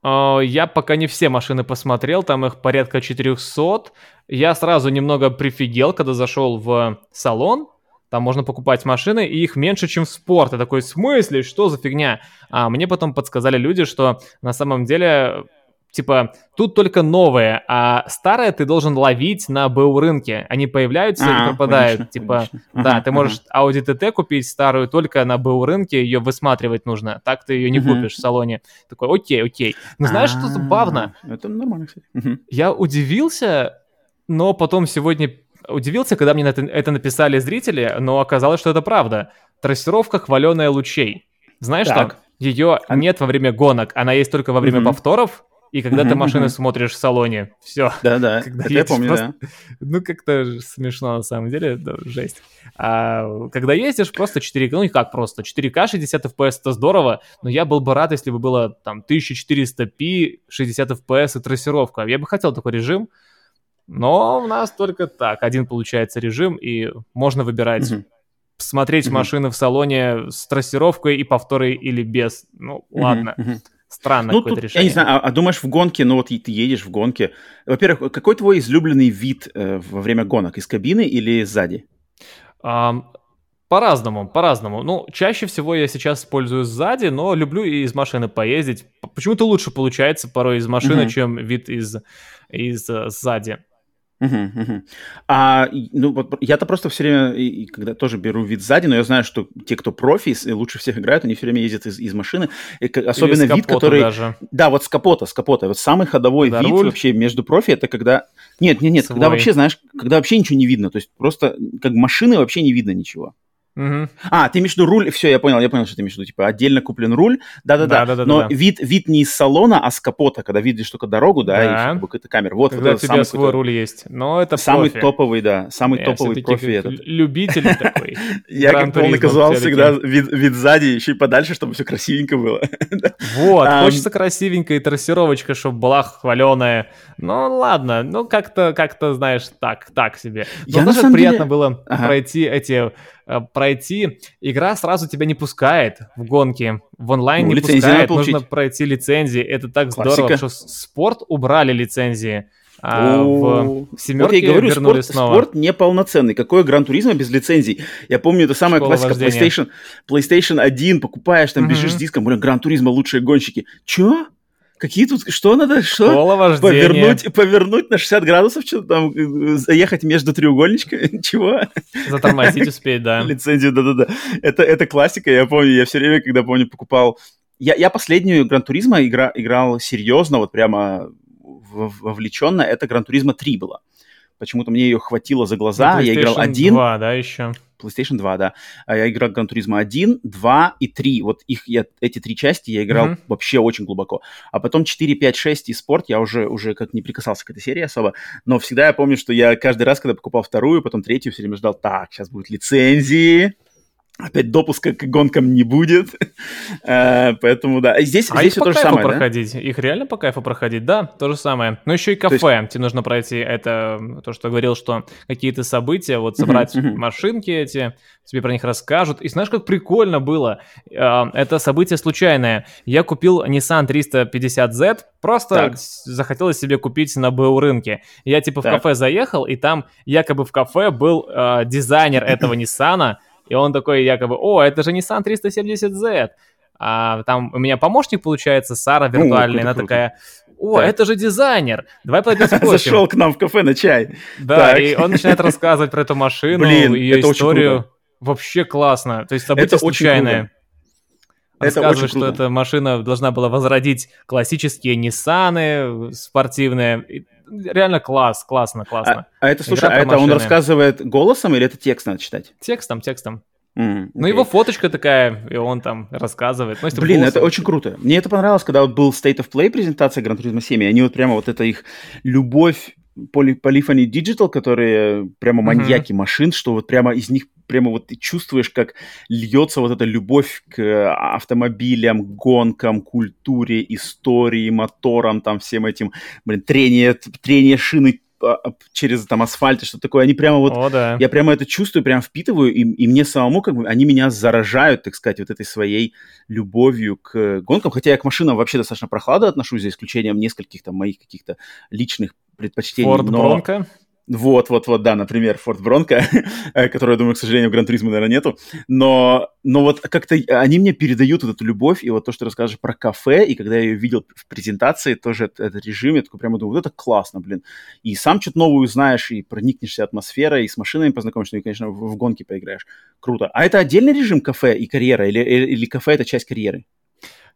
Я пока не все машины посмотрел, там их порядка 400. Я сразу немного прифигел, когда зашел в салон, там можно покупать машины, и их меньше, чем в спорт. Я такой, в смысле? Что за фигня? А мне потом подсказали люди, что на самом деле типа, тут только новые, а старые ты должен ловить на БУ рынке. Они появляются а, и пропадают. Конечно, типа, конечно. да, ага, ты можешь ага. Audi TT купить старую только на БУ рынке, ее высматривать нужно. Так ты ее не угу. купишь в салоне. Такой, окей, окей. Но знаешь, что забавно? Это нормально, кстати. Я удивился, но потом сегодня удивился, когда мне это, это написали зрители, но оказалось, что это правда. Трассировка хваленая лучей. Знаешь так, так ее а... нет во время гонок, она есть только во время угу. повторов, и когда ты машины смотришь в салоне, все. Да-да, это я помню, просто... да. Ну, как-то смешно на самом деле, да, жесть. А, когда ездишь просто 4 ну, как просто, 4К 60 FPS, это здорово, но я был бы рад, если бы было там 1400p, 60 FPS и трассировка. Я бы хотел такой режим, но у нас только так. Один получается режим, и можно выбирать. Угу. Смотреть угу. машины в салоне с трассировкой и повторой или без. Ну, ладно. Угу. Странно ну, какое-то тут, решение. Я не знаю, а, а думаешь в гонке, ну вот ты едешь в гонке. Во-первых, какой твой излюбленный вид э, во время гонок? Из кабины или сзади? Um, по-разному, по-разному. Ну, чаще всего я сейчас использую сзади, но люблю и из машины поездить. Почему-то лучше получается порой из машины, mm чем вид из, из uh, сзади. Угу, угу. А, ну, вот я-то просто все время, и, когда тоже беру вид сзади, но я знаю, что те, кто профи, лучше всех играют, они все время ездят из, из машины. И, особенно вид, который... Даже. Да, вот с капота, с капота. Вот самый ходовой когда вид руль? вообще между профи, это когда... Нет, нет, нет, Свой. когда вообще, знаешь, когда вообще ничего не видно. То есть просто как машины вообще не видно ничего. Угу. А, ты имеешь в виду руль, все, я понял, я понял, что ты имеешь в виду, типа отдельно куплен руль, да-да-да, но да. Вид, вид не из салона, а с капота, когда видишь только дорогу, да, да. и какая-то камера. Вот, когда вот у тебя свой руль есть, но это Самый профи. топовый, да, самый я топовый профи этот. Любитель такой. Я как полный казуал всегда вид сзади, еще и подальше, чтобы все красивенько было. Вот, хочется красивенько и трассировочка, чтобы была хваленая. Ну, ладно, ну как-то, как-то, знаешь, так, так себе. Но даже приятно было пройти эти пройти, игра сразу тебя не пускает в гонки, в онлайн ну, не пускает, нужно пройти лицензии, это так Классика. здорово, что спорт убрали лицензии, А в семерке вот я говорю, вернули спорт, снова. спорт неполноценный. Какое Гран Туризма без лицензий? Я помню, это самая Школа классика вождения. PlayStation, PlayStation 1, покупаешь, там Мгм. бежишь с диском, блин, Gran Turismo лучшие гонщики. Чё? Какие тут, что надо, что? Школа вождения. Повернуть, повернуть на 60 градусов, что там, э, заехать между треугольничками? Чего? Затормозить успеть, да. Лицензию, да-да-да. Это, это классика, я помню, я все время, когда, помню, покупал... Я, я последнюю Gran Turismo игра, играл серьезно, вот прямо вовлеченно, это Gran Turismo 3 была. Почему-то мне ее хватило за глаза, я играл PlayStation один, 2, да, еще. PlayStation 2, да. А я играл Гран Туризма 1, 2 и 3. Вот их я, эти три части я играл Мгм. вообще очень глубоко. А потом 4, 5, 6 и спорт я уже, уже как не прикасался к этой серии особо. Но всегда я помню, что я каждый раз, когда покупал вторую, потом третью, все время ждал, так, сейчас будут лицензии. Опять допуска к гонкам не будет. Э, Поэтому, да. Здесь, А здесь их по то же самое, да? проходить? Их реально по кайфу проходить? Да, то же самое. Но еще и есть- кафе. Тебе нужно пройти это, то, что говорил, что какие-то события, вот собрать мгм. машинки эти, тебе про них расскажут. И знаешь, как прикольно было? А, Это событие случайное. Я купил Nissan 350Z, просто Так. захотелось себе купить на БУ рынке. Я типа в Так. кафе заехал, и там якобы в кафе был а, дизайнер этого Ниссана, и он такой якобы, о, это же Nissan 370Z. А там у меня помощник, получается, Сара виртуальная, круто, она круто. такая, о, Так. это же дизайнер, давай пойдем спросим. Зашел к нам в кафе на чай. Да, Так. и он начинает рассказывать про эту машину, Блин, ее это очень историю. круто. Вообще классно. То есть событие Это очень случайное. круто. Это Рассказывает, очень что круто. эта машина должна была возродить классические Ниссаны спортивные. И Реально класс, классно, классно. А, а это, слушай, а это он машины. рассказывает голосом или это текст надо читать? Текстом, текстом. М, Ну, окей. его фоточка такая, и он там рассказывает. Ну, Блин, голосом- это очень круто. Мне это понравилось, когда вот был State of Play презентация Gran Turismo 7, и они вот прямо вот это их любовь Poly- Polyphony Digital, которые прямо маньяки машин, что вот прямо из них прямо вот ты чувствуешь, как льется вот эта любовь к э, автомобилям, гонкам, культуре, истории, моторам, там всем этим, блин, трение, трение шины а, а, через там асфальт и что такое. Они прямо вот О, да. я прямо это чувствую, прям впитываю, и, и мне самому, как бы, они меня заражают, так сказать, вот этой своей любовью к гонкам. Хотя я к машинам вообще достаточно прохладно отношусь, за исключением нескольких там моих каких-то личных предпочтений. Форд но... Бронко. Вот, вот, вот, да, например, Форд Бронко, который, я думаю, к сожалению, в Гран-туризме, наверное, нету. Но, но вот как-то они мне передают вот эту любовь, и вот то, что расскажешь про кафе, и когда я ее видел в презентации, тоже этот, этот режим, я такой прямо думаю, вот это классно, блин. И сам что-то новое узнаешь, и проникнешься атмосферой, и с машинами познакомишься, ну и, конечно, в, в гонки поиграешь. Круто. А это отдельный режим кафе и карьера, или, или, или кафе это часть карьеры?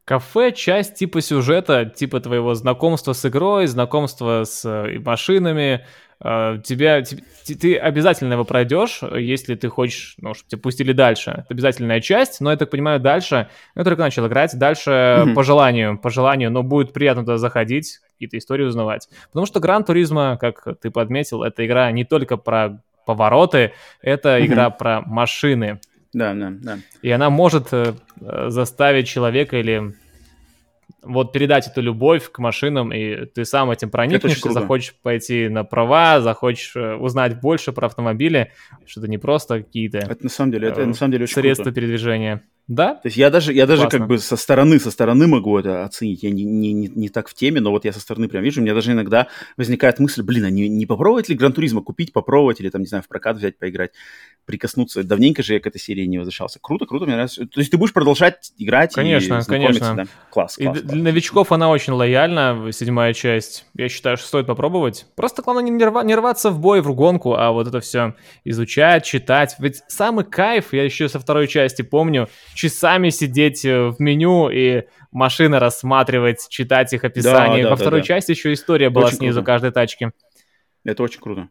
Кафе — часть типа сюжета, типа твоего знакомства с игрой, знакомства с э, машинами. Э, Тебя, те- те- ты обязательно его пройдешь, если ты хочешь, ну, чтобы тебя пустили дальше. Это обязательная часть, но я так понимаю, дальше, ну, я только начал играть, дальше Мгм. по желанию, по желанию, но будет приятно туда заходить, какие-то истории узнавать. Потому что Гран Туризма, как ты подметил, это игра не только про повороты, это Мгм. игра про машины. Да, да, да. И она может э, заставить человека или вот передать эту любовь к машинам, и ты сам этим проникнешься, захочешь пойти на права, захочешь э, узнать больше про автомобили, что это не просто какие-то Это на самом деле, это э, на самом деле очень средства круто. передвижения. Да? То есть я даже, я даже Классно. как бы со стороны, со стороны могу это оценить. Я не, не, не, не так в теме, но вот я со стороны прям вижу, у меня даже иногда возникает мысль, блин, а не, не попробовать ли Гран Туризма купить, попробовать, или там, не знаю, в прокат взять, поиграть, прикоснуться. Давненько же я к этой серии не возвращался. Круто, круто, мне нравится. То есть ты будешь продолжать играть Конечно, и конечно. да? Класс, И класс, д- класс. для новичков она очень лояльна, седьмая часть. Я считаю, что стоит попробовать. Просто главное не, рва- не рваться в бой, в гонку, а вот это все изучать, читать. Ведь самый кайф, я еще со второй части помню, часами сидеть э, в меню и машины рассматривать, читать их описание. да, Во да, второй да. части еще история была Очень снизу круто. каждой тачки Это очень круто.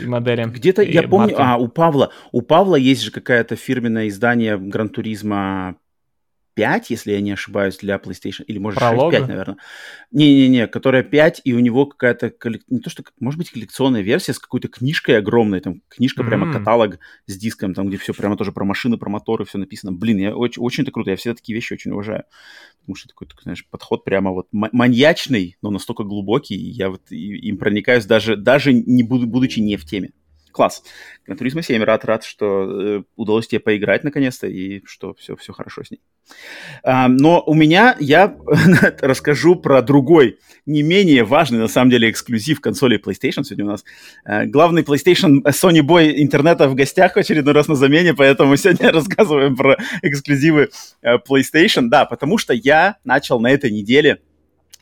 и модели. Где-то, я помню, марки. а, у Павла, у Павла есть же какое-то фирменное издание Гран Туризма 5, если я не ошибаюсь, для PlayStation, или может 6, Пролог? 5, наверное. Не-не-не, которая 5, и у него какая-то, коллек- не то что, может быть, коллекционная версия с какой-то книжкой огромной, там книжка прямо М. каталог с диском, там где все прямо тоже про машины, про моторы, все написано. Блин, я очень, очень это круто, я всегда такие вещи очень уважаю. Потому что такой, такой, знаешь, подход прямо вот ма- маньячный, но настолько глубокий, и я вот им проникаюсь даже, даже не буду, будучи не в теме. Класс. Turismo 7, рад, рад, что э, удалось тебе поиграть наконец-то и что все, все хорошо с ней. А, но у меня, я расскажу про другой, не менее важный, на самом деле, эксклюзив консоли PlayStation. Сегодня у нас э, главный PlayStation э, Sony Boy интернета в гостях в очередной раз на замене, поэтому сегодня рассказываем про эксклюзивы э, PlayStation. Да, потому что я начал на этой неделе,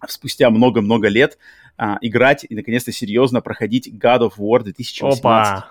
спустя много-много лет, а, играть и наконец-то серьезно проходить God of War 2018. Опа!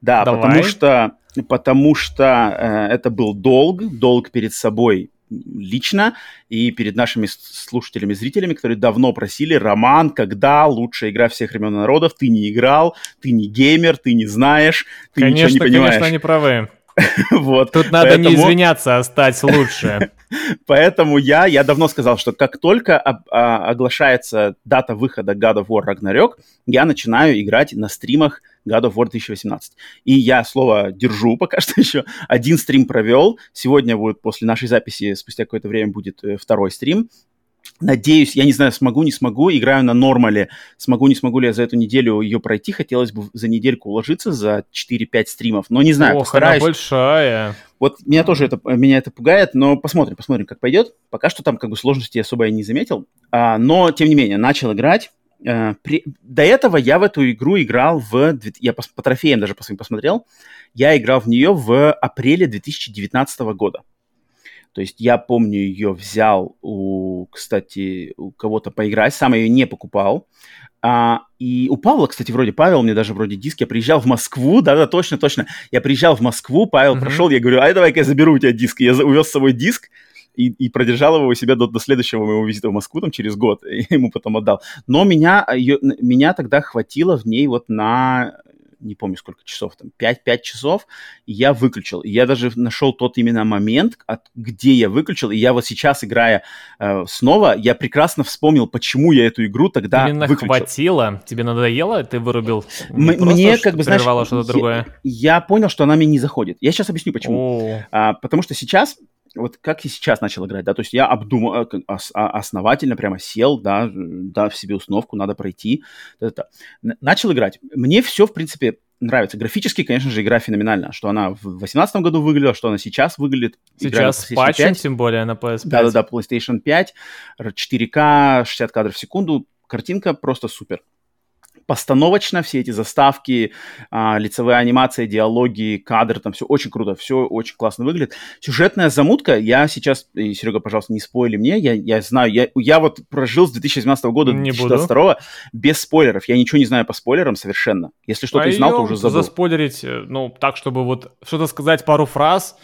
Да, Давай. потому что, потому что э, это был долг, долг перед собой лично и перед нашими слушателями, зрителями, которые давно просили, Роман, когда лучшая игра всех времен народов, ты не играл, ты не геймер, ты не знаешь, ты конечно, ничего не понимаешь. Конечно, они правы. вот. Тут надо Поэтому... не извиняться, а стать лучше. Поэтому я, я давно сказал, что как только об, а, оглашается дата выхода God of War Ragnarok, я начинаю играть на стримах God of War 2018. И я слово держу пока что еще. Один стрим провел. Сегодня будет после нашей записи, спустя какое-то время будет э, второй стрим. Надеюсь, я не знаю, смогу, не смогу, играю на нормале, смогу, не смогу ли я за эту неделю ее пройти, хотелось бы за недельку уложиться за 4-5 стримов, но не знаю, Ох, постараюсь. она большая. Вот меня тоже это, меня это пугает, но посмотрим, посмотрим, как пойдет. Пока что там как бы сложности особо я не заметил, а, но, тем не менее, начал играть. А, при... До этого я в эту игру играл в... Я по, по трофеям даже по своим посмотрел. Я играл в нее в апреле 2019 года. То есть я помню, ее взял у, кстати, у кого-то поиграть, сам ее не покупал. А, и у Павла, кстати, вроде Павел, мне даже вроде диск, я приезжал в Москву, да-да, точно, точно. Я приезжал в Москву, Павел mm-hmm. прошел, я говорю, ай, давай-ка я заберу у тебя диск. Я увез с собой диск, и, и продержал его у себя до, до следующего моего визита в Москву, там, через год, и ему потом отдал. Но меня, ее, меня тогда хватило в ней вот на не помню сколько часов, там 5-5 часов, и я выключил. И я даже нашел тот именно момент, от, где я выключил, и я вот сейчас, играя э, снова, я прекрасно вспомнил, почему я эту игру тогда именно выключил. хватило? Тебе надоело? Ты вырубил? М- мне, как бы, знаешь, что-то другое? Я, я понял, что она мне не заходит. Я сейчас объясню, почему. А, потому что сейчас вот как я сейчас начал играть, да, то есть я обдумал, э, а, основательно прямо сел, да, да, в себе установку, надо пройти, это, начал играть. Мне все, в принципе, нравится. Графически, конечно же, игра феноменальна, что она в 2018 году выглядела, что она сейчас выглядит. Сейчас с патчем, тем более, на PS5. Да-да-да, PlayStation 5, 4К, 60 кадров в секунду, картинка просто супер постановочно, все эти заставки, а, лицевые анимации, диалоги, кадры, там все очень круто, все очень классно выглядит. Сюжетная замутка, я сейчас, и, Серега, пожалуйста, не спойли мне, я, я знаю, я, я вот прожил с 2017 года до 2022 без спойлеров, я ничего не знаю по спойлерам совершенно. Если что-то а знал, то уже забыл. заспойлерить, э, ну, так, чтобы вот что-то сказать пару фраз,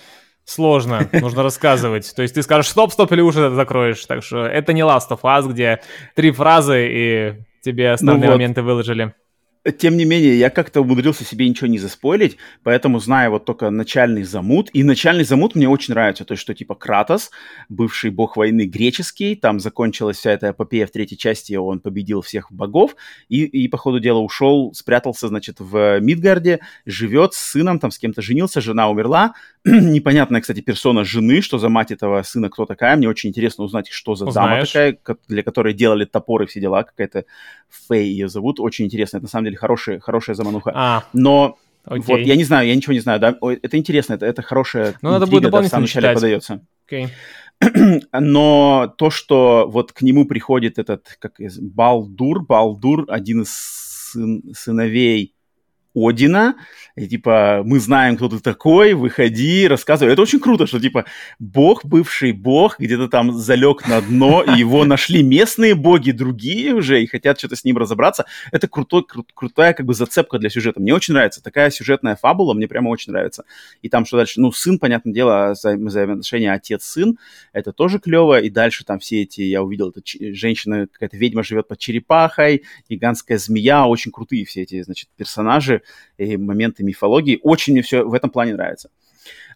сложно, нужно рассказывать. То есть ты скажешь стоп, стоп, или уже закроешь. Так что это не Last of Us, где три фразы и тебе основные ну вот. моменты выложили. Тем не менее, я как-то умудрился себе ничего не заспойлить, поэтому знаю вот только начальный замут. И начальный замут мне очень нравится. То есть, что типа Кратос, бывший бог войны греческий, там закончилась вся эта эпопея в третьей части, он победил всех богов и, и по ходу дела ушел, спрятался, значит, в Мидгарде, живет с сыном, там с кем-то женился, жена умерла. Непонятная, кстати, персона жены, что за мать этого сына, кто такая. Мне очень интересно узнать, что за Узнаешь. дама такая, для которой делали топоры все дела, какая-то Фэй ее зовут. Очень интересно. Это на самом деле хорошая, хорошая замануха. А. Но Окей. Вот, я не знаю, я ничего не знаю, да, это интересно, это, это хорошая Ну, надо будет да, в самом начале подается. Окей. Но то, что вот к нему приходит этот, как Балдур, Балдур, один из сын, сыновей Одина, и типа, мы знаем, кто ты такой, выходи, рассказывай. Это очень круто, что типа бог, бывший бог, где-то там залег на дно, и его нашли местные боги, другие уже, и хотят что-то с ним разобраться. Это крутой, кру- крутая как бы зацепка для сюжета. Мне очень нравится. Такая сюжетная фабула мне прямо очень нравится. И там что дальше? Ну, сын, понятное дело, за взаимоотношения отец-сын, это тоже клево. И дальше там все эти, я увидел, это женщина, какая-то ведьма живет под черепахой, гигантская змея, очень крутые все эти, значит, персонажи и моменты мифологии. Очень мне все в этом плане нравится.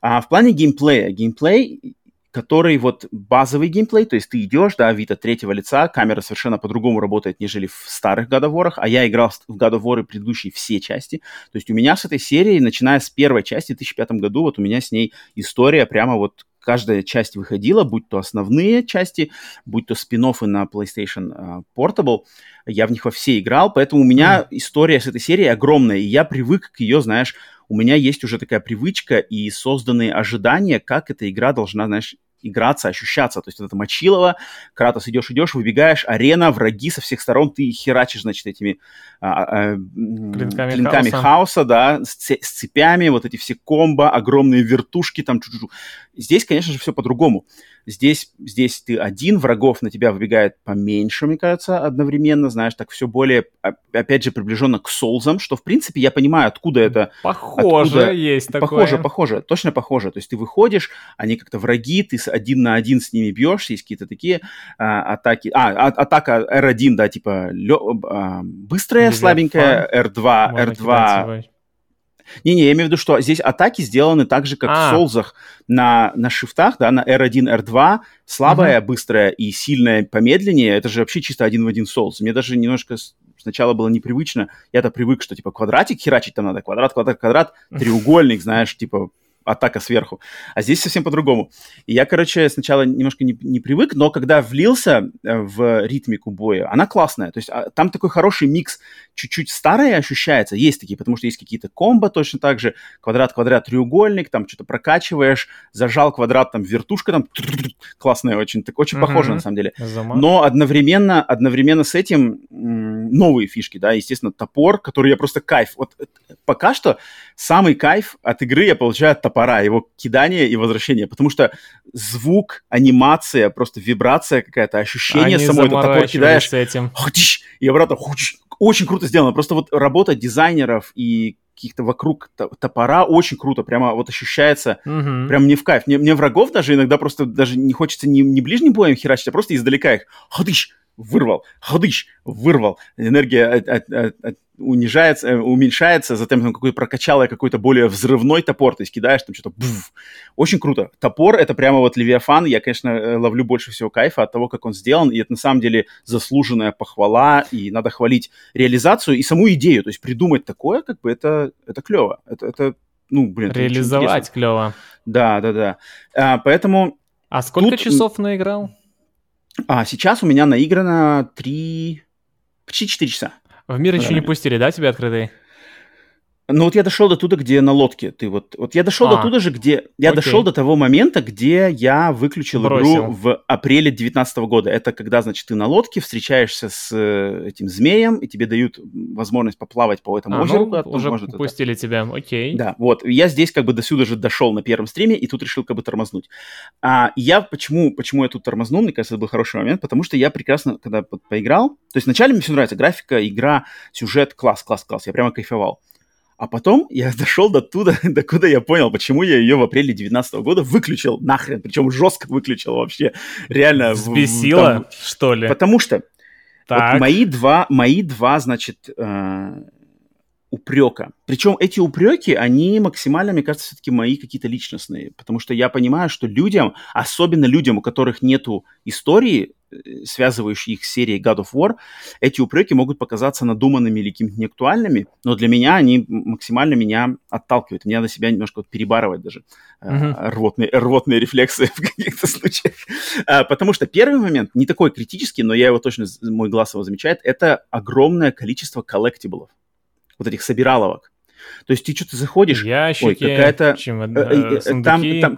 А в плане геймплея, геймплей который вот базовый геймплей, то есть ты идешь, да, вид от третьего лица, камера совершенно по-другому работает, нежели в старых War, а я играл в War предыдущие все части. То есть у меня с этой серией, начиная с первой части в 2005 году, вот у меня с ней история прямо вот каждая часть выходила, будь то основные части, будь то спин на PlayStation uh, Portable, я в них во все играл, поэтому у меня mm. история с этой серией огромная, и я привык к ее, знаешь, у меня есть уже такая привычка и созданные ожидания, как эта игра должна, знаешь, играться, ощущаться. То есть вот это Мочилово, Кратос идешь, идешь, выбегаешь, арена, враги со всех сторон, ты херачишь, значит, этими а, а, клинками, клинками хаоса. хаоса, да, с, с цепями, вот эти все комбо, огромные вертушки там. Чу -чу -чу. Здесь, конечно же, все по-другому. Здесь, здесь ты один, врагов на тебя выбегает поменьше, мне кажется, одновременно, знаешь, так все более, опять же, приближенно к солзам, что, в принципе, я понимаю, откуда это... Похоже откуда... есть такое. Похоже, похоже, точно похоже. То есть ты выходишь, они как-то враги, ты один на один с ними бьешься, есть какие-то такие а, атаки... А, а атака R1, да, типа лё... а, быстрая, Левиафан. слабенькая, R2, Можно R2... Не-не, я имею в виду, что здесь атаки сделаны так же, как а. в Солзах на, на шифтах, да, на R1, R2, слабая, угу. быстрая и сильная помедленнее. Это же вообще чисто один в один Souls. Мне даже немножко сначала было непривычно. Я-то привык, что типа квадратик херачить там надо, квадрат, квадрат, квадрат, треугольник, знаешь, типа атака сверху. А здесь совсем по-другому. И я, короче, сначала немножко не, не привык, но когда влился э, в ритмику боя, она классная. То есть а, там такой хороший микс, чуть-чуть старое ощущается, есть такие, потому что есть какие-то комбо точно так же, квадрат-квадрат, треугольник, там что-то прокачиваешь, зажал квадрат, там вертушка, там классная очень, так, очень похоже на самом деле. Но одновременно, одновременно с этим новые фишки, да, естественно, топор, который я просто кайф. Вот пока что самый кайф от игры я получаю от его кидание и возвращение, потому что звук, анимация, просто вибрация какая-то, ощущение Они самой, топор кидаешь, этим. и обратно, очень круто сделано, просто вот работа дизайнеров и каких-то вокруг топора очень круто, прямо вот ощущается, uh-huh. прям не в кайф. Мне, мне врагов даже иногда просто даже не хочется не, не ближним боем херачить, а просто издалека их ходыщ, вырвал, ходыщ, вырвал. Энергия от, от, от, от, унижается, э, уменьшается, затем там какой-то прокачалый какой-то более взрывной топор, то есть кидаешь там что-то, буф. Очень круто. Топор — это прямо вот Левиафан, я, конечно, э, ловлю больше всего кайфа от того, как он сделан, и это на самом деле заслуженная похвала, и надо хвалить реализацию и саму идею, то есть придумать такое, как бы это, это клево, это, это ну, блин. Реализовать клево. Да, да, да. А, поэтому... А сколько тут... часов наиграл? А, сейчас у меня наиграно 3... Почти 4 часа. В мир еще не пустили, да, тебе открытый? Ну вот я дошел до туда, где на лодке. Ты вот, вот я дошел а, до туда же, где я окей. дошел до того момента, где я выключил Бросил. игру в апреле 2019 года. Это когда, значит, ты на лодке встречаешься с э, этим змеем, и тебе дают возможность поплавать по этому а, озеру. Ну, уже может, пустили это. тебя, окей. Да, вот. Я здесь как бы до сюда же дошел на первом стриме, и тут решил как бы тормознуть. А я почему, почему я тут тормознул? Мне кажется, это был хороший момент, потому что я прекрасно, когда поиграл, то есть вначале мне все нравится, графика, игра, сюжет, класс, класс, класс, я прямо кайфовал. А потом я дошел до туда, до куда я понял, почему я ее в апреле 2019 года выключил нахрен, причем жестко выключил вообще, реально. Взбесило, там, что ли? Потому что вот мои два, мои два, значит, э, упрека. Причем эти упреки, они максимально, мне кажется, все-таки мои какие-то личностные, потому что я понимаю, что людям, особенно людям, у которых нету истории, э, связывающей их с серией God of War, эти упреки могут показаться надуманными или какими-то неактуальными, но для меня они максимально меня отталкивают. Мне надо себя немножко вот перебарывать даже uh-huh. рвотные, рвотные рефлексы в каких-то случаях. А, потому что первый момент, не такой критический, но я его точно, мой глаз его замечает, это огромное количество коллектиблов вот этих собираловок. То есть ты что-то заходишь, Ящики, ой, какая-то... Э, э, там, там,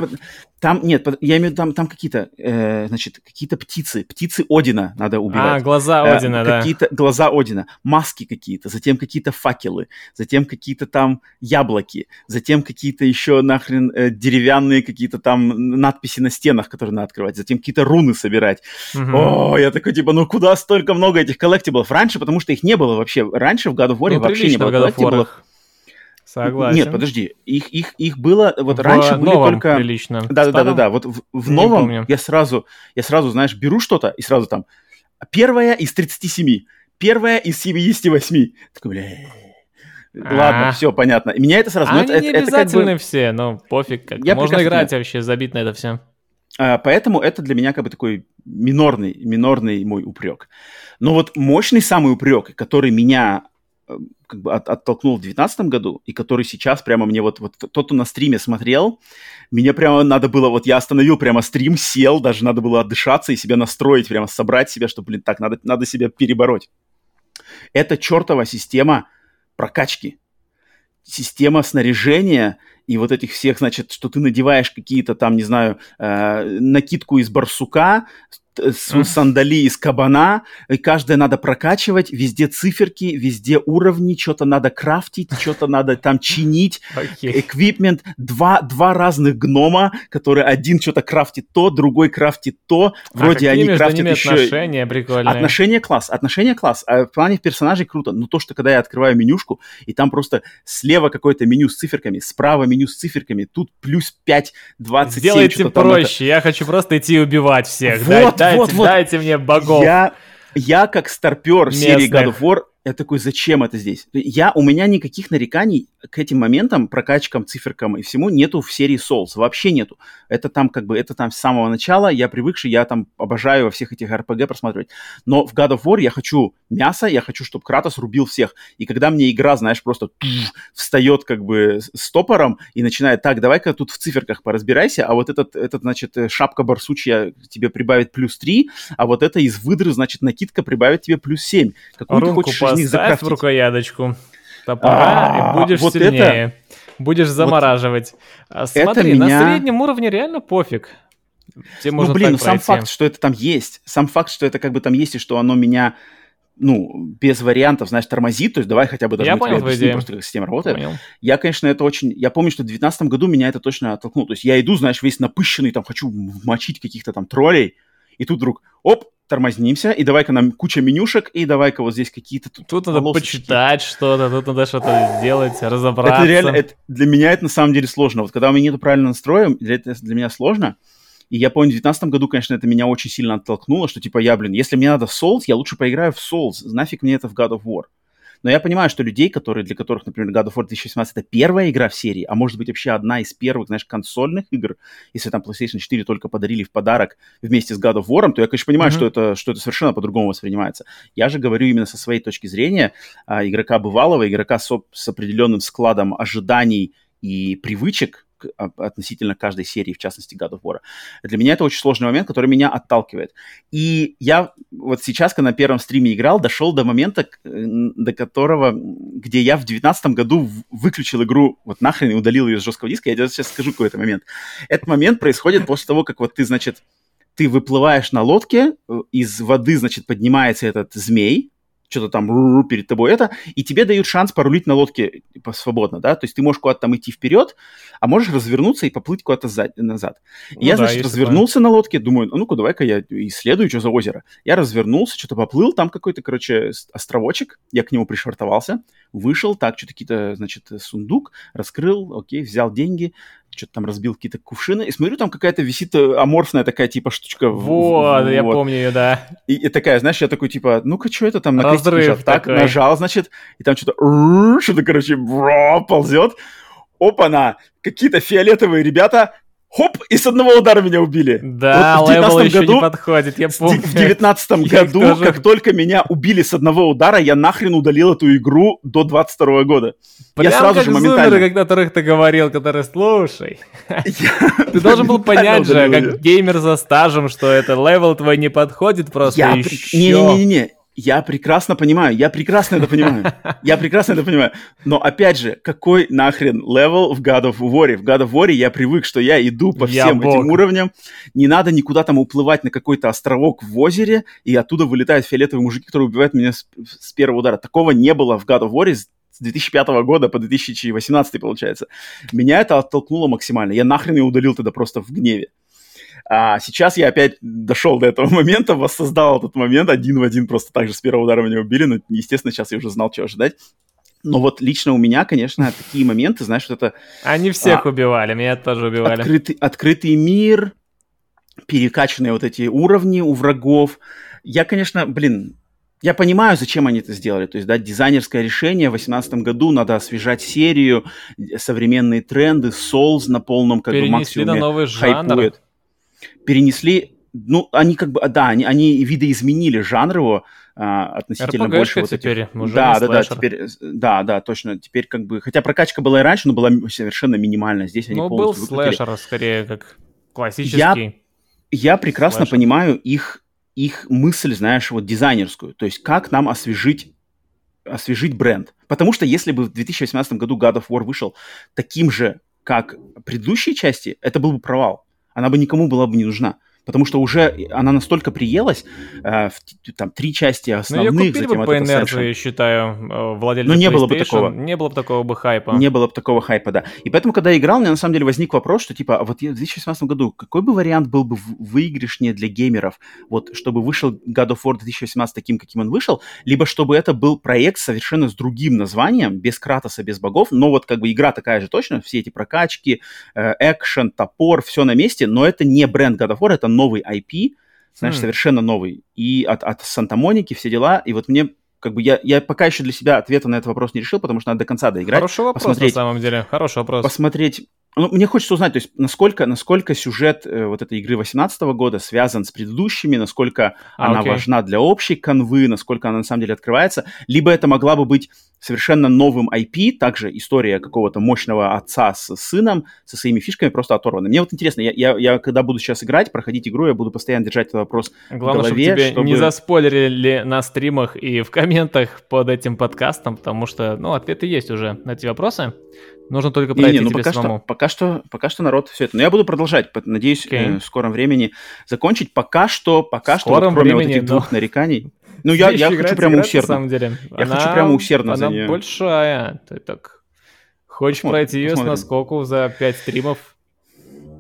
там, нет, я имею в виду, там, там какие-то, э, значит, какие-то птицы, птицы Одина надо убивать. А, глаза э, Одина, э, да. Какие-то глаза Одина, маски какие-то, затем какие-то факелы, затем какие-то там яблоки, затем какие-то еще нахрен э, деревянные какие-то там надписи на стенах, которые надо открывать, затем какие-то руны собирать. Угу. О, я такой, типа, ну куда столько много этих коллектиблов? Раньше, потому что их не было вообще. Раньше в God of War ну, вообще не было коллектиблов. Согласен. Нет, подожди, их, их, их было, вот в раньше были только... прилично. Да-да-да, вот в, в новом я сразу, я сразу, знаешь, беру что-то и сразу там, первая из 37, первая из 78. Такой, бля... Ладно, все понятно. Меня это сразу... Ну, Они это, не это, обязательны как бы... все, но пофиг. Как я Можно играть понимаю. вообще, забить на это все. А, поэтому это для меня как бы такой минорный, минорный мой упрек. Но вот мощный самый упрек, который меня как бы от, оттолкнул в 2019 году, и который сейчас прямо мне вот, вот тот, кто на стриме смотрел, меня прямо надо было, вот я остановил прямо стрим, сел, даже надо было отдышаться и себя настроить, прямо собрать себя, что, блин, так, надо, надо себя перебороть. Это чертова система прокачки. Система снаряжения и вот этих всех, значит, что ты надеваешь какие-то там, не знаю, э, накидку из барсука, сандали из кабана, и каждое надо прокачивать, везде циферки, везде уровни, что-то надо крафтить, что-то надо там чинить, эквипмент, два, два разных гнома, которые один что-то крафтит то, другой крафтит то, а вроде а они крафтят еще... отношения прикольные? Отношения класс, отношения класс, а в плане персонажей круто, но то, что когда я открываю менюшку, и там просто слева какое-то меню с циферками, справа меню с циферками, тут плюс 5, 27. Сделайте проще, я хочу просто идти убивать всех. Вот, Дайте, вот, вот. дайте мне богов. Я, я как старпер серии God of War я такой, зачем это здесь? Я, у меня никаких нареканий к этим моментам, прокачкам, циферкам и всему нету в серии Souls. Вообще нету. Это там как бы, это там с самого начала. Я привыкший, я там обожаю во всех этих RPG просматривать. Но в God of War я хочу мясо, я хочу, чтобы Кратос рубил всех. И когда мне игра, знаешь, просто встает как бы стопором и начинает, так, давай-ка тут в циферках поразбирайся, а вот этот, этот значит, э, шапка барсучья тебе прибавит плюс 3, а вот это из выдры, значит, накидка прибавит тебе плюс 7. Какую Рунку ты хочешь них закрафтить. в рукоядочку топора, и будешь сильнее. Будешь замораживать. А смотри, на среднем уровне реально пофиг. Тебе ну, блин, сам факт, что это там есть, сам факт, что это как бы там есть, и что оно меня ну, без вариантов, знаешь, тормозит, то есть давай хотя бы даже я понял объясним просто, как система работает. Понял. Я, конечно, это очень... Я помню, что в 2019 году меня это точно оттолкнуло. То есть я иду, знаешь, весь напыщенный, там, хочу мочить каких-то там троллей, и тут вдруг, оп, тормознимся, и давай-ка нам куча менюшек, и давай-ка вот здесь какие-то... Тут, тут надо почитать что-то, тут надо что-то сделать, разобраться. Это реально, это, для меня это на самом деле сложно. Вот когда у меня нет правильного настроя, для, для меня сложно. И я помню, в 2019 году, конечно, это меня очень сильно оттолкнуло, что типа я, блин, если мне надо Souls, я лучше поиграю в Souls. Нафиг мне это в God of War. Но я понимаю, что людей, которые, для которых, например, God of War 2018 это первая игра в серии, а может быть вообще одна из первых, знаешь, консольных игр, если там PlayStation 4 только подарили в подарок вместе с God of War, то я, конечно, понимаю, mm-hmm. что, это, что это совершенно по-другому воспринимается. Я же говорю именно со своей точки зрения а, игрока бывалого, игрока с, с определенным складом ожиданий и привычек, относительно каждой серии, в частности God of War. Для меня это очень сложный момент, который меня отталкивает. И я вот сейчас, когда на первом стриме играл, дошел до момента, до которого, где я в 2019 году выключил игру, вот нахрен и удалил ее с жесткого диска. Я сейчас скажу какой-то момент. Этот момент происходит после того, как вот ты, значит, ты выплываешь на лодке, э, из воды, значит, поднимается этот змей, что-то там перед тобой это, и тебе дают шанс порулить на лодке типа, свободно, да, то есть ты можешь куда-то там идти вперед, а можешь развернуться и поплыть куда-то назад. Ну, я, да, значит, развернулся такое. на лодке, думаю, ну-ка, давай-ка я исследую, что за озеро. Я развернулся, что-то поплыл, там какой-то, короче, островочек, я к нему пришвартовался, вышел, так, что-то какие-то, значит, сундук, раскрыл, окей, взял деньги, что-то там разбил какие-то кувшины, и смотрю, там какая-то висит э, аморфная такая, типа, штучка. Вот, в, я вот. помню ее, да. И, и такая, знаешь, я такой, типа, ну-ка, что это там на Разрыв Так, нажал, значит, и там что-то, что-то, короче, бро, ползет. Опа-на, какие-то фиолетовые ребята хоп, и с одного удара меня убили. Да, вот в level еще году, не подходит, я помню. В девятнадцатом году, тоже... как только меня убили с одного удара, я нахрен удалил эту игру до 22 года. Прям я сразу как же моментально... зумеры, о которых ты говорил, которые, слушай, ты должен был понять же, как геймер со стажем, что это level твой не подходит просто еще. Не-не-не, я прекрасно понимаю, я прекрасно это понимаю. Я прекрасно это понимаю. Но опять же, какой нахрен level в God of War? В God of War я привык, что я иду по всем я этим уровням. Не надо никуда там уплывать на какой-то островок в озере, и оттуда вылетают фиолетовые мужики, которые убивают меня с, с первого удара. Такого не было в God of War с 2005 года по 2018, получается. Меня это оттолкнуло максимально. Я нахрен ее удалил тогда просто в гневе. А сейчас я опять дошел до этого момента, воссоздал этот момент один в один, просто так же с первого удара меня убили, но, естественно, сейчас я уже знал, чего ожидать. Но вот лично у меня, конечно, такие моменты, знаешь, вот это... Они всех а, убивали, меня тоже убивали. Открытый, открытый мир, перекачанные вот эти уровни у врагов. Я, конечно, блин, я понимаю, зачем они это сделали. То есть, да, дизайнерское решение в 2018 году, надо освежать серию, современные тренды, Souls на полном как Перенесли бы максимуме на новый жанр. Хайпует перенесли ну, они как бы, да, они, они видоизменили жанр его а, относительно больше вот теперь, этих... уже да, да, да, теперь, да, да, точно, теперь как бы, хотя прокачка была и раньше, но была совершенно минимальная, здесь они Ну, был слэшер, скорее, как классический. Я, я прекрасно слэшер. понимаю их, их мысль, знаешь, вот дизайнерскую, то есть как нам освежить освежить бренд. Потому что если бы в 2018 году God of War вышел таким же, как предыдущие части, это был бы провал. Она бы никому была бы не нужна потому что уже она настолько приелась, э, в, там, три части основных, ну, ее купили бы по инерции, считаю, э, владельцы Но не было бы такого. Не было бы такого бы хайпа. Не было бы такого хайпа, да. И поэтому, когда я играл, у меня на самом деле возник вопрос, что, типа, а вот в 2018 году какой бы вариант был бы выигрышнее для геймеров, вот, чтобы вышел God of War 2018 таким, каким он вышел, либо чтобы это был проект совершенно с другим названием, без Кратоса, без богов, но вот как бы игра такая же точно, все эти прокачки, э, экшен, топор, все на месте, но это не бренд God of War, это новый IP, знаешь, mm. совершенно новый, и от, от Санта-Моники все дела, и вот мне как бы я, я пока еще для себя ответа на этот вопрос не решил, потому что надо до конца доиграть. Хороший вопрос посмотреть, на самом деле, хороший вопрос. Посмотреть, ну, мне хочется узнать, то есть, насколько, насколько сюжет э, вот этой игры 2018 года связан с предыдущими, насколько а, она окей. важна для общей канвы, насколько она на самом деле открывается, либо это могла бы быть совершенно новым IP, также история какого-то мощного отца с сыном, со своими фишками просто оторвана. Мне вот интересно, я, я, я когда буду сейчас играть, проходить игру, я буду постоянно держать этот вопрос Главное, в голове. чтобы тебе чтобы... не заспойлерили на стримах и в комментах под этим подкастом, потому что, ну, ответы есть уже на эти вопросы. Нужно только пройти не, не, ну, пока самому. Что, пока, что, пока что народ все это. Но я буду продолжать. Надеюсь, okay. э, в скором времени закончить. Пока что, пока что, вот, кроме времени, вот этих но... двух нареканий, ну, я, я хочу играть, прямо усердно. На самом деле. Я она, хочу прямо усердно она за нее. большая. Ты так хочешь посмотрим, пройти ее посмотрим. с наскоку за 5 стримов?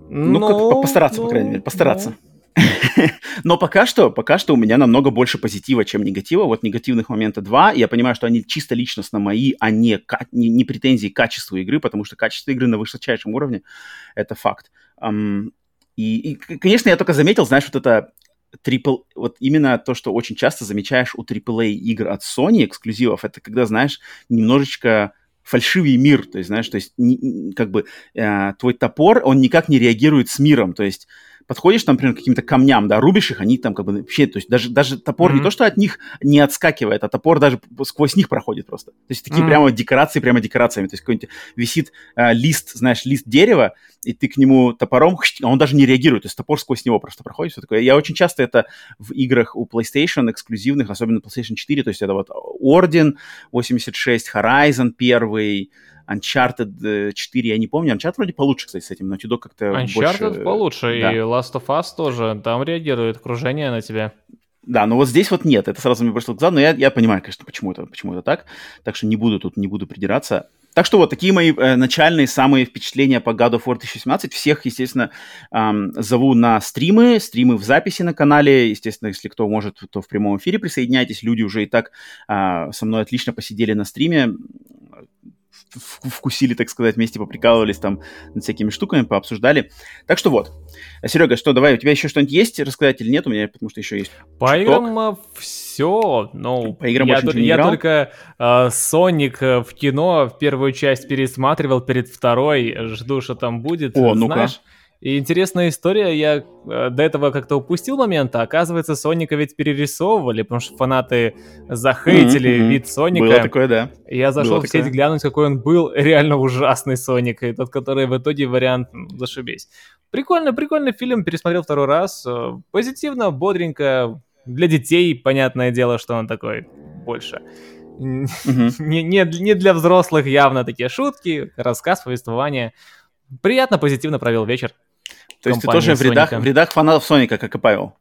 Ну, ну как, постараться, ну, по крайней мере, постараться. Ну. Но пока что, пока что у меня намного больше позитива, чем негатива. Вот негативных моментов два. Я понимаю, что они чисто личностно мои, а не, не, не претензии к качеству игры, потому что качество игры на высочайшем уровне — это факт. Um, и, и, конечно, я только заметил, знаешь, вот это трипл, вот именно то, что очень часто замечаешь у AAA игр от Sony эксклюзивов, это когда, знаешь, немножечко фальшивый мир, то есть, знаешь, то есть, не, как бы э, твой топор, он никак не реагирует с миром, то есть подходишь, там, например, к каким-то камням, да, рубишь их, они там как бы вообще, то есть даже, даже топор mm-hmm. не то, что от них не отскакивает, а топор даже сквозь них проходит просто. То есть такие mm-hmm. прямо декорации, прямо декорациями. То есть какой-нибудь висит э, лист, знаешь, лист дерева, и ты к нему топором, а он даже не реагирует, то есть топор сквозь него просто проходит, все такое. Я очень часто это в играх у PlayStation эксклюзивных, особенно PlayStation 4, то есть это вот Орден 86, Horizon 1, Uncharted 4 я не помню. Uncharted вроде получше, кстати, с этим. Naughty Dog как-то Uncharted больше... получше, да. и Last of Us тоже. Там реагирует окружение на тебя. Да, но вот здесь вот нет, это сразу мне пришло в глаза, но я, я понимаю, конечно, почему это, почему это так, так что не буду тут, не буду придираться. Так что вот такие мои э, начальные самые впечатления по God of War 2017. Всех, естественно, эм, зову на стримы, стримы в записи на канале. Естественно, если кто может, то в прямом эфире присоединяйтесь. Люди уже и так э, со мной отлично посидели на стриме вкусили, так сказать, вместе поприкалывались там над всякими штуками, пообсуждали. Так что вот. Серега, что, давай, у тебя еще что-нибудь есть рассказать или нет? У меня, потому что еще есть По играм все. Ну, По играм я, я только э, Соник э, в кино в первую часть пересматривал перед второй. Жду, что там будет. О, ну-ка. Знаешь, и интересная история, я э, до этого как-то упустил момент, а оказывается, Соника ведь перерисовывали, потому что фанаты захейтили mm-hmm. вид Соника. Было такое, да. И я зашел Было в сеть такое. глянуть, какой он был, реально ужасный Соник, и тот, который в итоге вариант, зашибись. Прикольно, прикольный фильм, пересмотрел второй раз, э, позитивно, бодренько, для детей, понятное дело, что он такой больше. Mm-hmm. не, не, не для взрослых явно такие шутки, рассказ, повествование. Приятно, позитивно провел вечер. То есть ты тоже в рядах, в рядах фанатов Соника, как и Павел?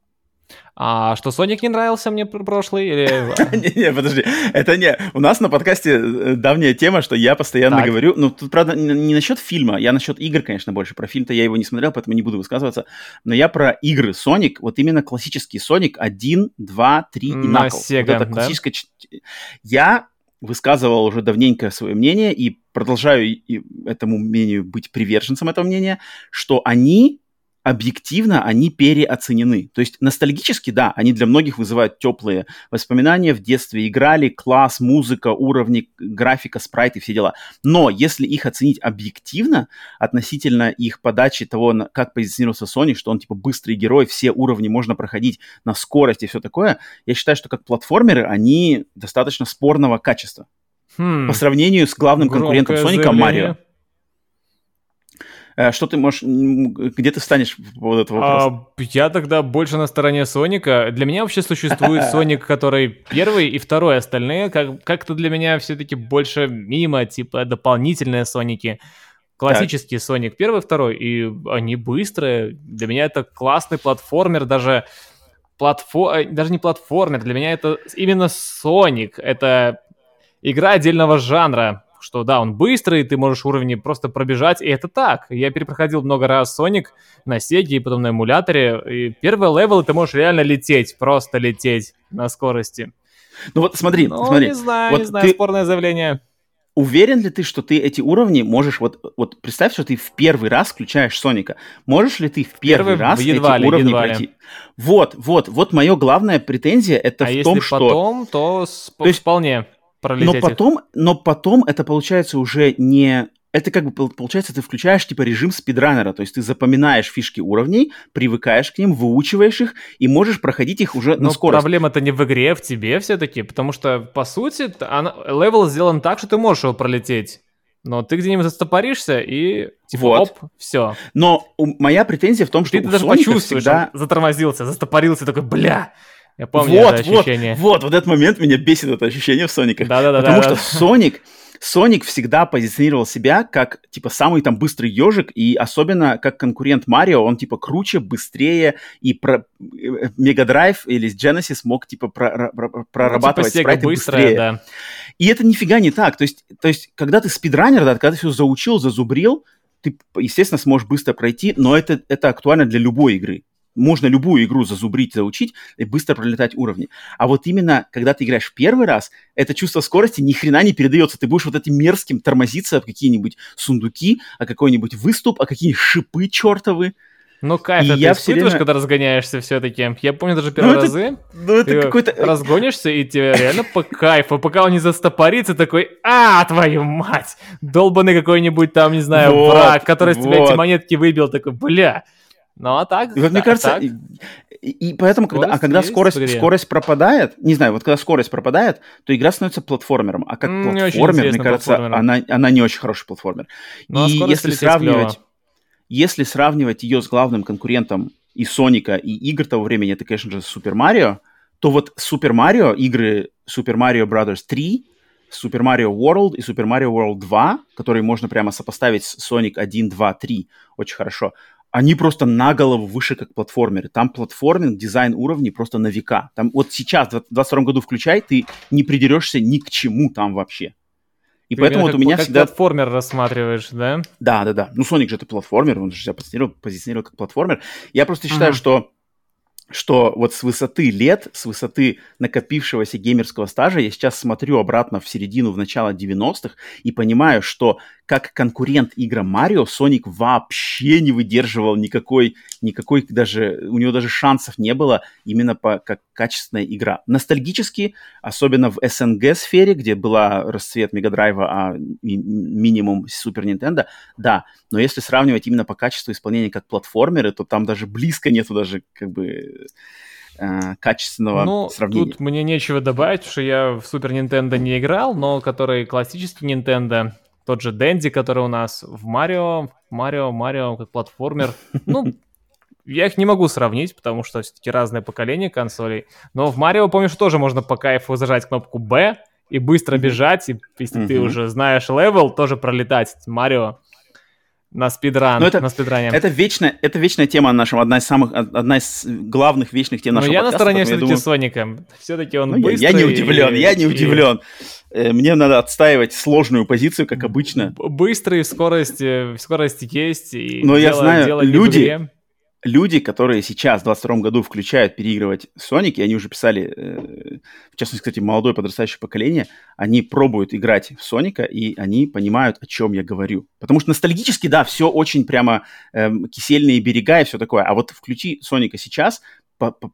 А что, Соник не нравился мне прошлый? Не-не, подожди, это не... У нас на подкасте э, давняя тема, что я постоянно говорю... Ну, тут, правда, не насчет фильма, я насчет игр, конечно, больше. Про фильм-то я его не смотрел, поэтому не буду высказываться. Но я про игры Соник, вот именно классический Соник 1, 2, 3 и Knuckles. Вот это классическое... Я высказывал уже давненько свое мнение и продолжаю этому мнению быть приверженцем этого мнения, что они объективно они переоценены. То есть ностальгически, да, они для многих вызывают теплые воспоминания. В детстве играли, класс, музыка, уровни, графика, спрайт и все дела. Но если их оценить объективно относительно их подачи того, как позиционировался Sony, что он типа быстрый герой, все уровни можно проходить на скорость и все такое, я считаю, что как платформеры они достаточно спорного качества. Хм, по сравнению с главным конкурентом Соника Марио. Э, что ты можешь, где ты станешь по поводу этого вопроса? А, я тогда больше на стороне Соника. Для меня вообще существует Соник, который первый и второй, остальные как- как-то для меня все-таки больше мимо, типа дополнительные Соники. Классический Соник первый, второй, и они быстрые. Для меня это классный платформер, даже платфо... Э, даже не платформер, для меня это именно Соник. Это игра отдельного жанра что да, он быстрый, ты можешь уровни просто пробежать, и это так. Я перепроходил много раз Sonic на Сеге и потом на эмуляторе, и первый level ты можешь реально лететь, просто лететь на скорости. Ну вот смотри, ну, смотри. не знаю, вот не знаю, ты... спорное заявление. Уверен ли ты, что ты эти уровни можешь, вот, вот представь, что ты в первый раз включаешь Соника. Можешь ли ты в первый, первый раз едва эти ли, уровни едва пройти? Ли. Вот, вот, вот мое главная претензия это а в том, что... А если потом, то, то есть, вполне пролететь но потом, но потом это получается уже не... Это как бы получается, ты включаешь типа режим спидранера, то есть ты запоминаешь фишки уровней, привыкаешь к ним, выучиваешь их и можешь проходить их уже но на скорость. проблема-то не в игре, в тебе все-таки, потому что, по сути, она, level сделан так, что ты можешь его пролететь. Но ты где-нибудь застопоришься и типа вот. оп, все. Но у, моя претензия в том, что ты, ты даже почувствуешь, всегда... затормозился, затопорился, такой, бля, я помню вот, это ощущение. Вот, вот, вот этот момент меня бесит, это ощущение в Сониках. Да-да-да. Потому да, что Соник, Соник всегда позиционировал себя как, типа, самый там быстрый ежик, и особенно как конкурент Марио, он, типа, круче, быстрее, и про... Mega Drive или Genesis мог, типа, про... Про... прорабатывать ну, типа, спрайты быстрая, быстрее. Да. И это нифига не так. То есть, то есть, когда ты спидранер, да, когда ты все заучил, зазубрил, ты, естественно, сможешь быстро пройти, но это, это актуально для любой игры можно любую игру зазубрить, заучить и быстро пролетать уровни. А вот именно, когда ты играешь в первый раз, это чувство скорости ни хрена не передается. Ты будешь вот этим мерзким тормозиться в какие-нибудь сундуки, а какой-нибудь выступ, а какие шипы чертовы. Ну, кайф, и ты испытываешь, время... когда разгоняешься все-таки. Я помню даже первые ну, это, разы. Ну, это какой-то... Разгонишься, и тебе реально по кайфу. Пока он не застопорится, такой, а, твою мать! Долбанный какой-нибудь там, не знаю, вот, враг, который вот. с тебя эти монетки выбил. Такой, бля, ну, а так... И вот, да, мне кажется, так. И, и, поэтому, когда, а когда скорость, скорость пропадает, не знаю, вот когда скорость пропадает, то игра становится платформером. А как не платформер, мне кажется, она, она не очень хороший платформер. Ну, и а если сравнивать, если сравнивать ее с главным конкурентом и Соника, и игр того времени, это, конечно же, Супер Марио, то вот Супер Марио, игры Super Mario Bros. 3, Super Mario World и Super Mario World 2, которые можно прямо сопоставить с Sonic 1, 2, 3 очень хорошо, они просто на голову выше, как платформеры. Там платформинг, дизайн уровней просто на века. Там вот сейчас, в 2022 году включай, ты не придерешься ни к чему там вообще. И ты поэтому вот у меня как всегда... платформер рассматриваешь, да? Да, да, да. Ну, Sonic же это платформер, он же себя позиционировал, позиционировал как платформер. Я просто считаю, ага. что что вот с высоты лет, с высоты накопившегося геймерского стажа, я сейчас смотрю обратно в середину, в начало 90-х и понимаю, что как конкурент играм Марио, Соник вообще не выдерживал никакой, никакой даже, у него даже шансов не было именно по, как качественная игра. Ностальгически, особенно в СНГ-сфере, где была расцвет Мегадрайва, а ми- минимум Супер Нинтендо, да, но если сравнивать именно по качеству исполнения как платформеры, то там даже близко нету даже как бы э, качественного ну, сравнения. Тут мне нечего добавить, потому что я в Super Nintendo не играл, но который классический Nintendo, тот же Дэнди, который у нас в Марио, Марио, Марио как платформер. Ну, я их не могу сравнить, потому что все-таки разное поколение консолей. Но в Марио, помню, что тоже можно по кайфу зажать кнопку B и быстро бежать, и если mm-hmm. ты уже знаешь level, тоже пролетать. Марио на спидран, Но это, на спидране. Это вечная, это вечная тема нашего, одна из самых, одна из главных вечных тем нашего Но я подкаста, на стороне все-таки думаю... Соника. Все-таки он ну, быстрый. Я, я не удивлен, и... я не удивлен. Э, мне надо отстаивать сложную позицию, как обычно. Быстрый, скорость, скорость есть. И Но дело, я знаю, дело люди, люди, которые сейчас, в 22 году, включают переигрывать Sonic, и они уже писали, э, в частности, кстати, молодое подрастающее поколение, они пробуют играть в Соника, и они понимают, о чем я говорю. Потому что ностальгически, да, все очень прямо э, кисельные берега и все такое. А вот включи Соника сейчас, по, по,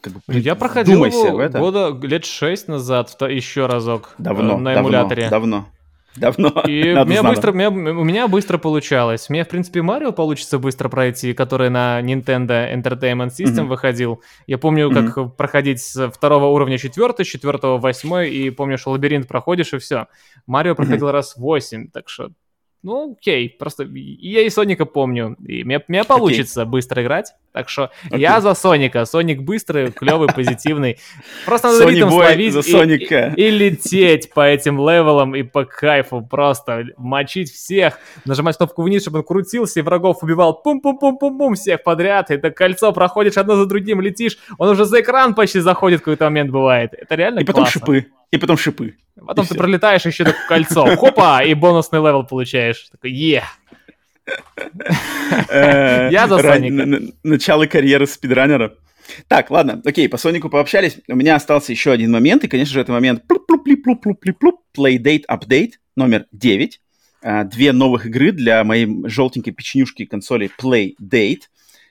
как бы, я проходил в это. года лет шесть назад еще разок давно, на эмуляторе. Давно, давно. Давно. И у меня, быстро, меня, у меня быстро получалось. Мне, в принципе, Марио получится быстро пройти, который на Nintendo Entertainment System mm-hmm. выходил. Я помню, как mm-hmm. проходить с второго уровня четвертый, с четвертого восьмой, и помню, что лабиринт проходишь, и все. Марио проходил mm-hmm. раз восемь, так что ну, окей, просто я и Соника помню, и мне, мне получится okay. быстро играть, так что okay. я за Соника, Соник быстрый, клевый, позитивный, просто надо ритм словить за Соника. И, и, и лететь по этим левелам и по кайфу, просто мочить всех, нажимать кнопку вниз, чтобы он крутился и врагов убивал, пум-пум-пум-пум-пум, всех подряд, это кольцо проходишь одно за другим, летишь, он уже за экран почти заходит в какой-то момент бывает, это реально И классно. потом шипы. И потом шипы. Потом и ты все. пролетаешь еще такое кольцо. Хопа! И бонусный level получаешь. Такой, е! Э, Я за Соника. Начало карьеры спидранера. Так, ладно, окей, по Сонику пообщались. У меня остался еще один момент, и, конечно же, это момент Playdate Update номер 9. А, две новых игры для моей желтенькой печенюшки консоли Playdate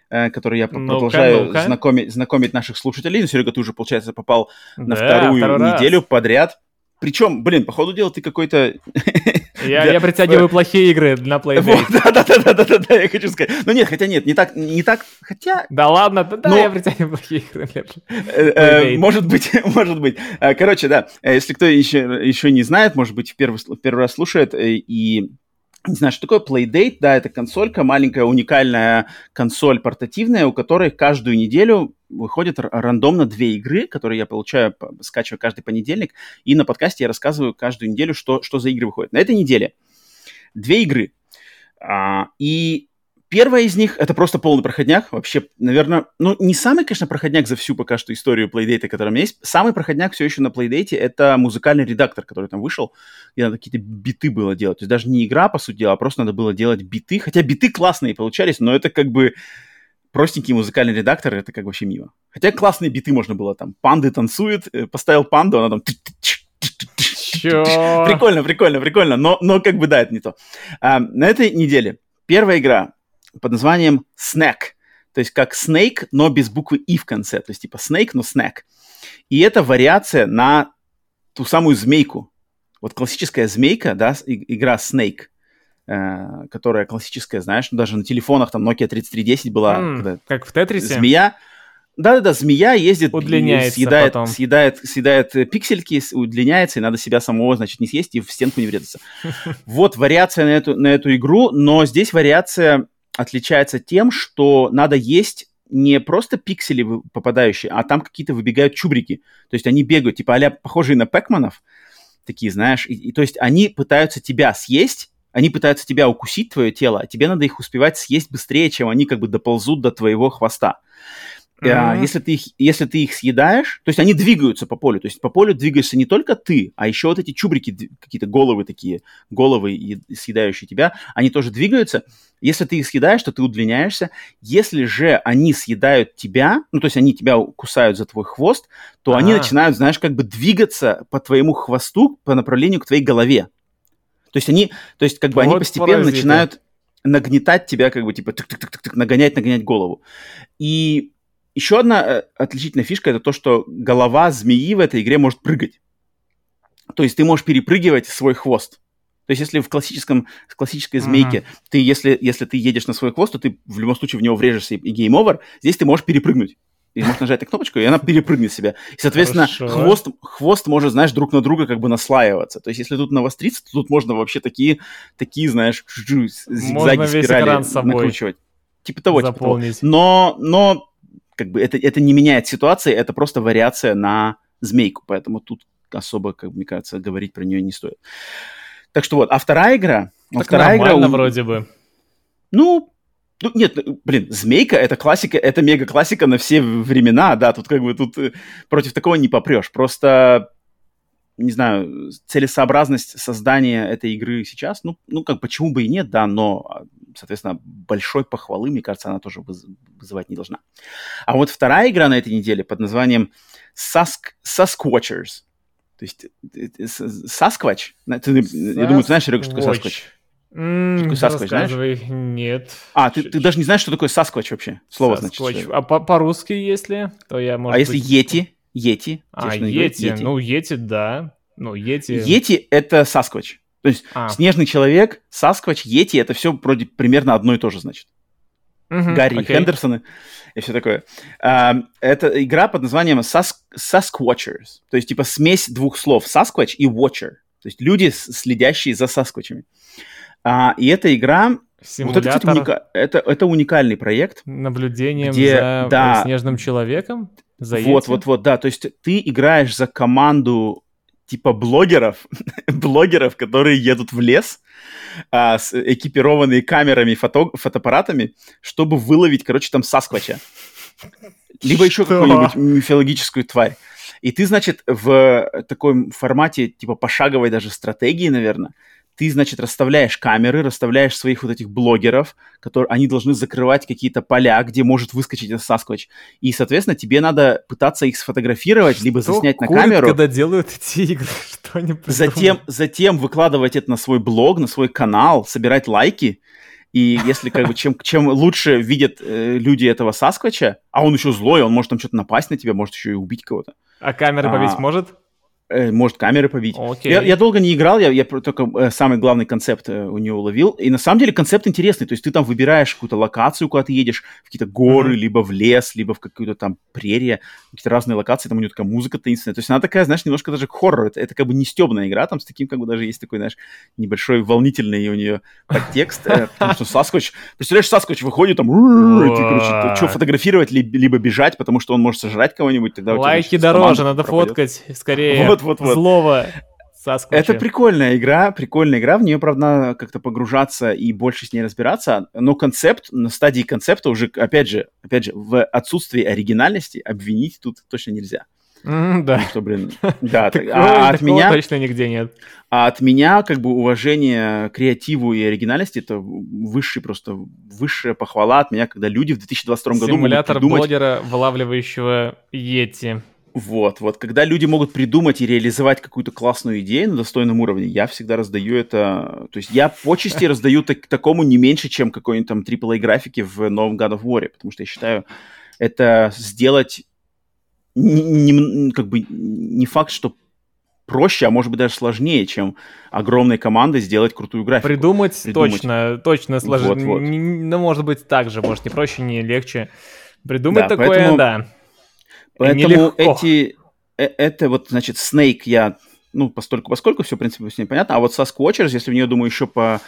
э, которые я ну продолжаю знакомить, знакомить наших слушателей. Ну, Серега, ты уже, получается, попал на вторую неделю подряд. Причем, блин, по ходу дела ты какой-то... Я, я притягиваю плохие игры на Playdate. Да-да-да-да-да, я хочу сказать. Ну нет, хотя нет, не так, не так, хотя... Да ладно, да, я притягиваю плохие игры э, э, Может быть, может быть. Э, короче, да, если кто еще, еще не знает, может быть, в первый, в первый раз слушает и не знаю, что такое Playdate, да, это консолька, маленькая уникальная консоль портативная, у которой каждую неделю выходят рандомно две игры, которые я получаю, скачиваю каждый понедельник, и на подкасте я рассказываю каждую неделю, что, что за игры выходят. На этой неделе две игры. А, и Первая из них — это просто полный проходняк. Вообще, наверное, ну, не самый, конечно, проходняк за всю пока что историю Playdate, которая у меня есть. Самый проходняк все еще на Playdate — это музыкальный редактор, который там вышел. И надо какие-то биты было делать. То есть даже не игра, по сути дела, а просто надо было делать биты. Хотя биты классные получались, но это как бы простенький музыкальный редактор, это как вообще мимо. Хотя классные биты можно было там. Панды танцуют, э, поставил панду, она там... Чё? Прикольно, прикольно, прикольно, но, но как бы да, это не то. А, на этой неделе первая игра под названием Snack. То есть как Snake, но без буквы И в конце. То есть типа Snake, но Snack. И это вариация на ту самую змейку. Вот классическая змейка, да, игра Snake, э, которая классическая, знаешь, ну, даже на телефонах там Nokia 3310 была. Mm, как в Тетрисе? Змея. Да-да-да, змея ездит, удлиняется съедает, потом. съедает, съедает пиксельки, удлиняется, и надо себя самого, значит, не съесть и в стенку не врезаться. Вот вариация на эту, на эту игру, но здесь вариация отличается тем, что надо есть не просто пиксели попадающие, а там какие-то выбегают чубрики. То есть они бегают, типа а похожие на пэкманов, такие, знаешь. И, и, то есть они пытаются тебя съесть, они пытаются тебя укусить, твое тело, а тебе надо их успевать съесть быстрее, чем они как бы доползут до твоего хвоста. Mm-hmm. Если, ты их, если ты их съедаешь, то есть они двигаются по полю, то есть по полю двигаешься не только ты, а еще вот эти чубрики, какие-то головы такие, головы, съедающие тебя, они тоже двигаются. Если ты их съедаешь, то ты удлиняешься. Если же они съедают тебя, ну то есть они тебя кусают за твой хвост, то А-а-а. они начинают, знаешь, как бы двигаться по твоему хвосту по направлению к твоей голове. То есть они, то есть как бы вот они постепенно паразиты. начинают нагнетать тебя, как бы типа тык-тык-тык-тык, нагонять, нагонять голову. И еще одна э, отличительная фишка это то, что голова змеи в этой игре может прыгать. То есть ты можешь перепрыгивать свой хвост. То есть если в классическом, в классической змейке uh-huh. ты, если, если ты едешь на свой хвост, то ты в любом случае в него врежешься и game over. Здесь ты можешь перепрыгнуть. И можешь нажать на кнопочку, и она перепрыгнет себя. И, соответственно, хвост, хвост может, знаешь, друг на друга как бы наслаиваться. То есть, если тут навостриться, то тут можно вообще такие, такие знаешь, зигзаги, спирали накручивать. Типа того, Заполнить. типа того. Но, но как бы это, это не меняет ситуации, это просто вариация на змейку, поэтому тут особо, как мне кажется, говорить про нее не стоит. Так что вот, а вторая игра... Так вторая игра вроде бы. Ну, ну, нет, блин, Змейка — это классика, это мега-классика на все времена, да, тут как бы тут э, против такого не попрешь. Просто, не знаю, целесообразность создания этой игры сейчас, ну, ну как почему бы и нет, да, но соответственно, большой похвалы, мне кажется, она тоже вызывать не должна. А вот вторая игра на этой неделе под названием Sask Sasquatchers. То есть Sasquatch? Ты, я думаю, ты знаешь, Серега, что такое Sasquatch? Mm, Sasquatch, знаешь? Нет. А, ты, ты даже не знаешь, что такое Sasquatch вообще? Слово Sasquatch. значит. А по- по-русски, если, то я, может А если Yeti? Yeti? А, Yeti. Ну, Yeti, да. Ну, Yeti... Yeti — это Sasquatch. То есть а. снежный человек, Sasquatch, Yeti — это все вроде примерно одно и то же, значит. Угу, Гарри окей. Хендерсоны и все такое. Uh, это игра под названием Sas Sasquatchers. То есть, типа, смесь двух слов Sasquatch и Watcher. То есть люди, следящие за Сасквачами. Uh, и эта игра... Симулятор... Вот это, кстати, уника... это, это уникальный проект. Наблюдением где, за да, снежным человеком? За вот, вот, вот, да. То есть ты играешь за команду типа блогеров, блогеров, которые едут в лес, а, с экипированные камерами, фото, фотоаппаратами, чтобы выловить, короче, там Сасквача. Либо еще какую-нибудь мифологическую тварь. И ты, значит, в таком формате, типа пошаговой даже стратегии, наверное, ты, значит, расставляешь камеры, расставляешь своих вот этих блогеров, которые, они должны закрывать какие-то поля, где может выскочить этот Сасквач. И, соответственно, тебе надо пытаться их сфотографировать, либо Что заснять на камеру. когда делают эти игры? Что они затем, затем выкладывать это на свой блог, на свой канал, собирать лайки. И если как бы чем, чем лучше видят э, люди этого Сасквача, а он еще злой, он может там что-то напасть на тебя, может еще и убить кого-то. А камера побить а, может? Э, может камеры побить. Okay. Я, я долго не играл, я, я только э, самый главный концепт э, у него уловил. И на самом деле концепт интересный. То есть ты там выбираешь какую-то локацию, куда ты едешь, в какие-то горы, mm-hmm. либо в лес, либо в какую-то там прерия, какие-то разные локации, там у нее такая музыка таинственная. То есть она такая, знаешь, немножко даже хоррор. Это, это как бы не стебная игра, там с таким как бы даже есть такой, знаешь, небольшой волнительный у нее подтекст. Потому что Саскотч, представляешь, Саскотч выходит там, короче, что фотографировать, либо бежать, потому что он может сожрать кого-нибудь. Лайки дороже, надо фоткать скорее. Вот, вот, вот. Злого. Это прикольная игра, прикольная игра, в нее, правда, надо как-то погружаться и больше с ней разбираться, но концепт, на стадии концепта уже, опять же, опять же, в отсутствии оригинальности обвинить тут точно нельзя. Mm, да. что, блин, да, так, а от меня точно нигде нет. А от меня как бы уважение креативу и оригинальности это высший просто высшая похвала от меня, когда люди в 2022 году Симулятор блогера, вылавливающего Йети. Вот, вот, когда люди могут придумать и реализовать какую-то классную идею на достойном уровне, я всегда раздаю это, то есть я почести раздаю так, такому не меньше, чем какой-нибудь там AAA графики в новом God of War, потому что я считаю, это сделать не, не, как бы не факт, что проще, а может быть даже сложнее, чем огромной командой сделать крутую графику. Придумать, Придумать. точно, точно сложнее. Вот, вот. Ну, может быть, так же, может, не проще, не легче. Придумать да, такое, поэтому... да. Поэтому эти, э, это вот, значит, Snake я, ну, постольку, поскольку все, в принципе, с ней понятно, а вот со Squatchers, если в нее, думаю, еще по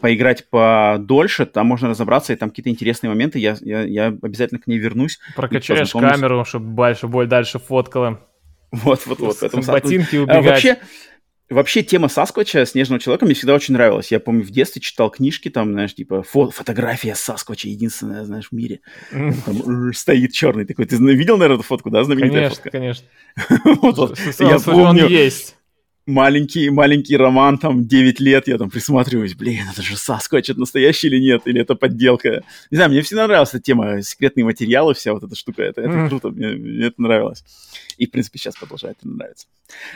поиграть подольше, там можно разобраться, и там какие-то интересные моменты, я, я, я обязательно к ней вернусь. Прокачаешь камеру, чтобы больше, более дальше фоткала. Вот, вот, вот. Поэтому, ботинки убегать. А, вообще, Вообще тема Сасквача, Снежного человека, мне всегда очень нравилась. Я помню, в детстве читал книжки, там, знаешь, типа, фо- фотография Сасквача, единственная, знаешь, в мире. Там стоит черный такой. Ты видел, наверное, эту фотку, да, знаменитая конечно, фотка? Конечно, конечно. Я помню. есть маленький, маленький роман, там, 9 лет, я там присматриваюсь, блин, это же Саскотч, это настоящий или нет, или это подделка. Не знаю, мне всегда нравилась эта тема, секретные материалы, вся вот эта штука, это, это mm. круто, мне, мне это нравилось. И, в принципе, сейчас продолжает это нравиться.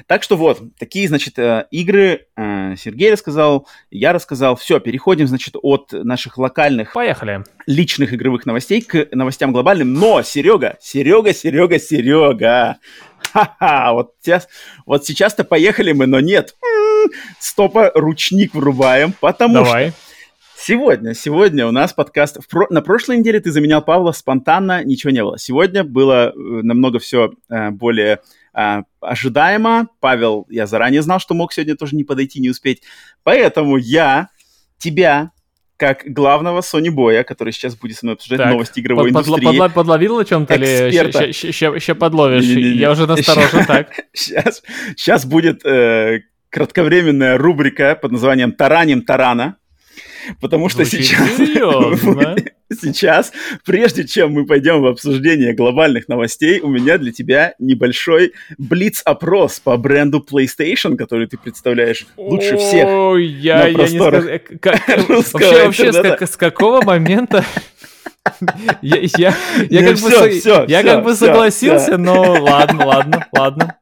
Так что вот, такие, значит, э, игры э, Сергей рассказал, я рассказал. Все, переходим, значит, от наших локальных... Поехали. Личных игровых новостей к новостям глобальным. Но, Серега, Серега, Серега, Серега, ха-ха, вот, сейчас, вот сейчас-то поехали мы, но нет. Стопа, ручник врубаем, потому Давай. что сегодня, сегодня у нас подкаст... В про... На прошлой неделе ты заменял Павла спонтанно, ничего не было. Сегодня было э, намного все э, более э, ожидаемо. Павел, я заранее знал, что мог сегодня тоже не подойти, не успеть. Поэтому я тебя как главного Sony Боя, который сейчас будет со мной обсуждать так, новости игровой под, индустрии. Подла, подловил на чем-то или еще подловишь? Не, не, не, Я уже насторожен, так. Сейчас, сейчас будет э, кратковременная рубрика под названием «Тараним Тарана». Потому что Звучит сейчас... серьезно. Сейчас, прежде чем мы пойдем в обсуждение глобальных новостей, у меня для тебя небольшой блиц-опрос по бренду PlayStation, который ты представляешь лучше всех. Ой, я, я не скажу. э, как- Вообще, вообще, с, как- с какого момента я, я, я Не, как бы, всё, со- всё, я всё, как бы согласился, но ладно, ладно, ладно.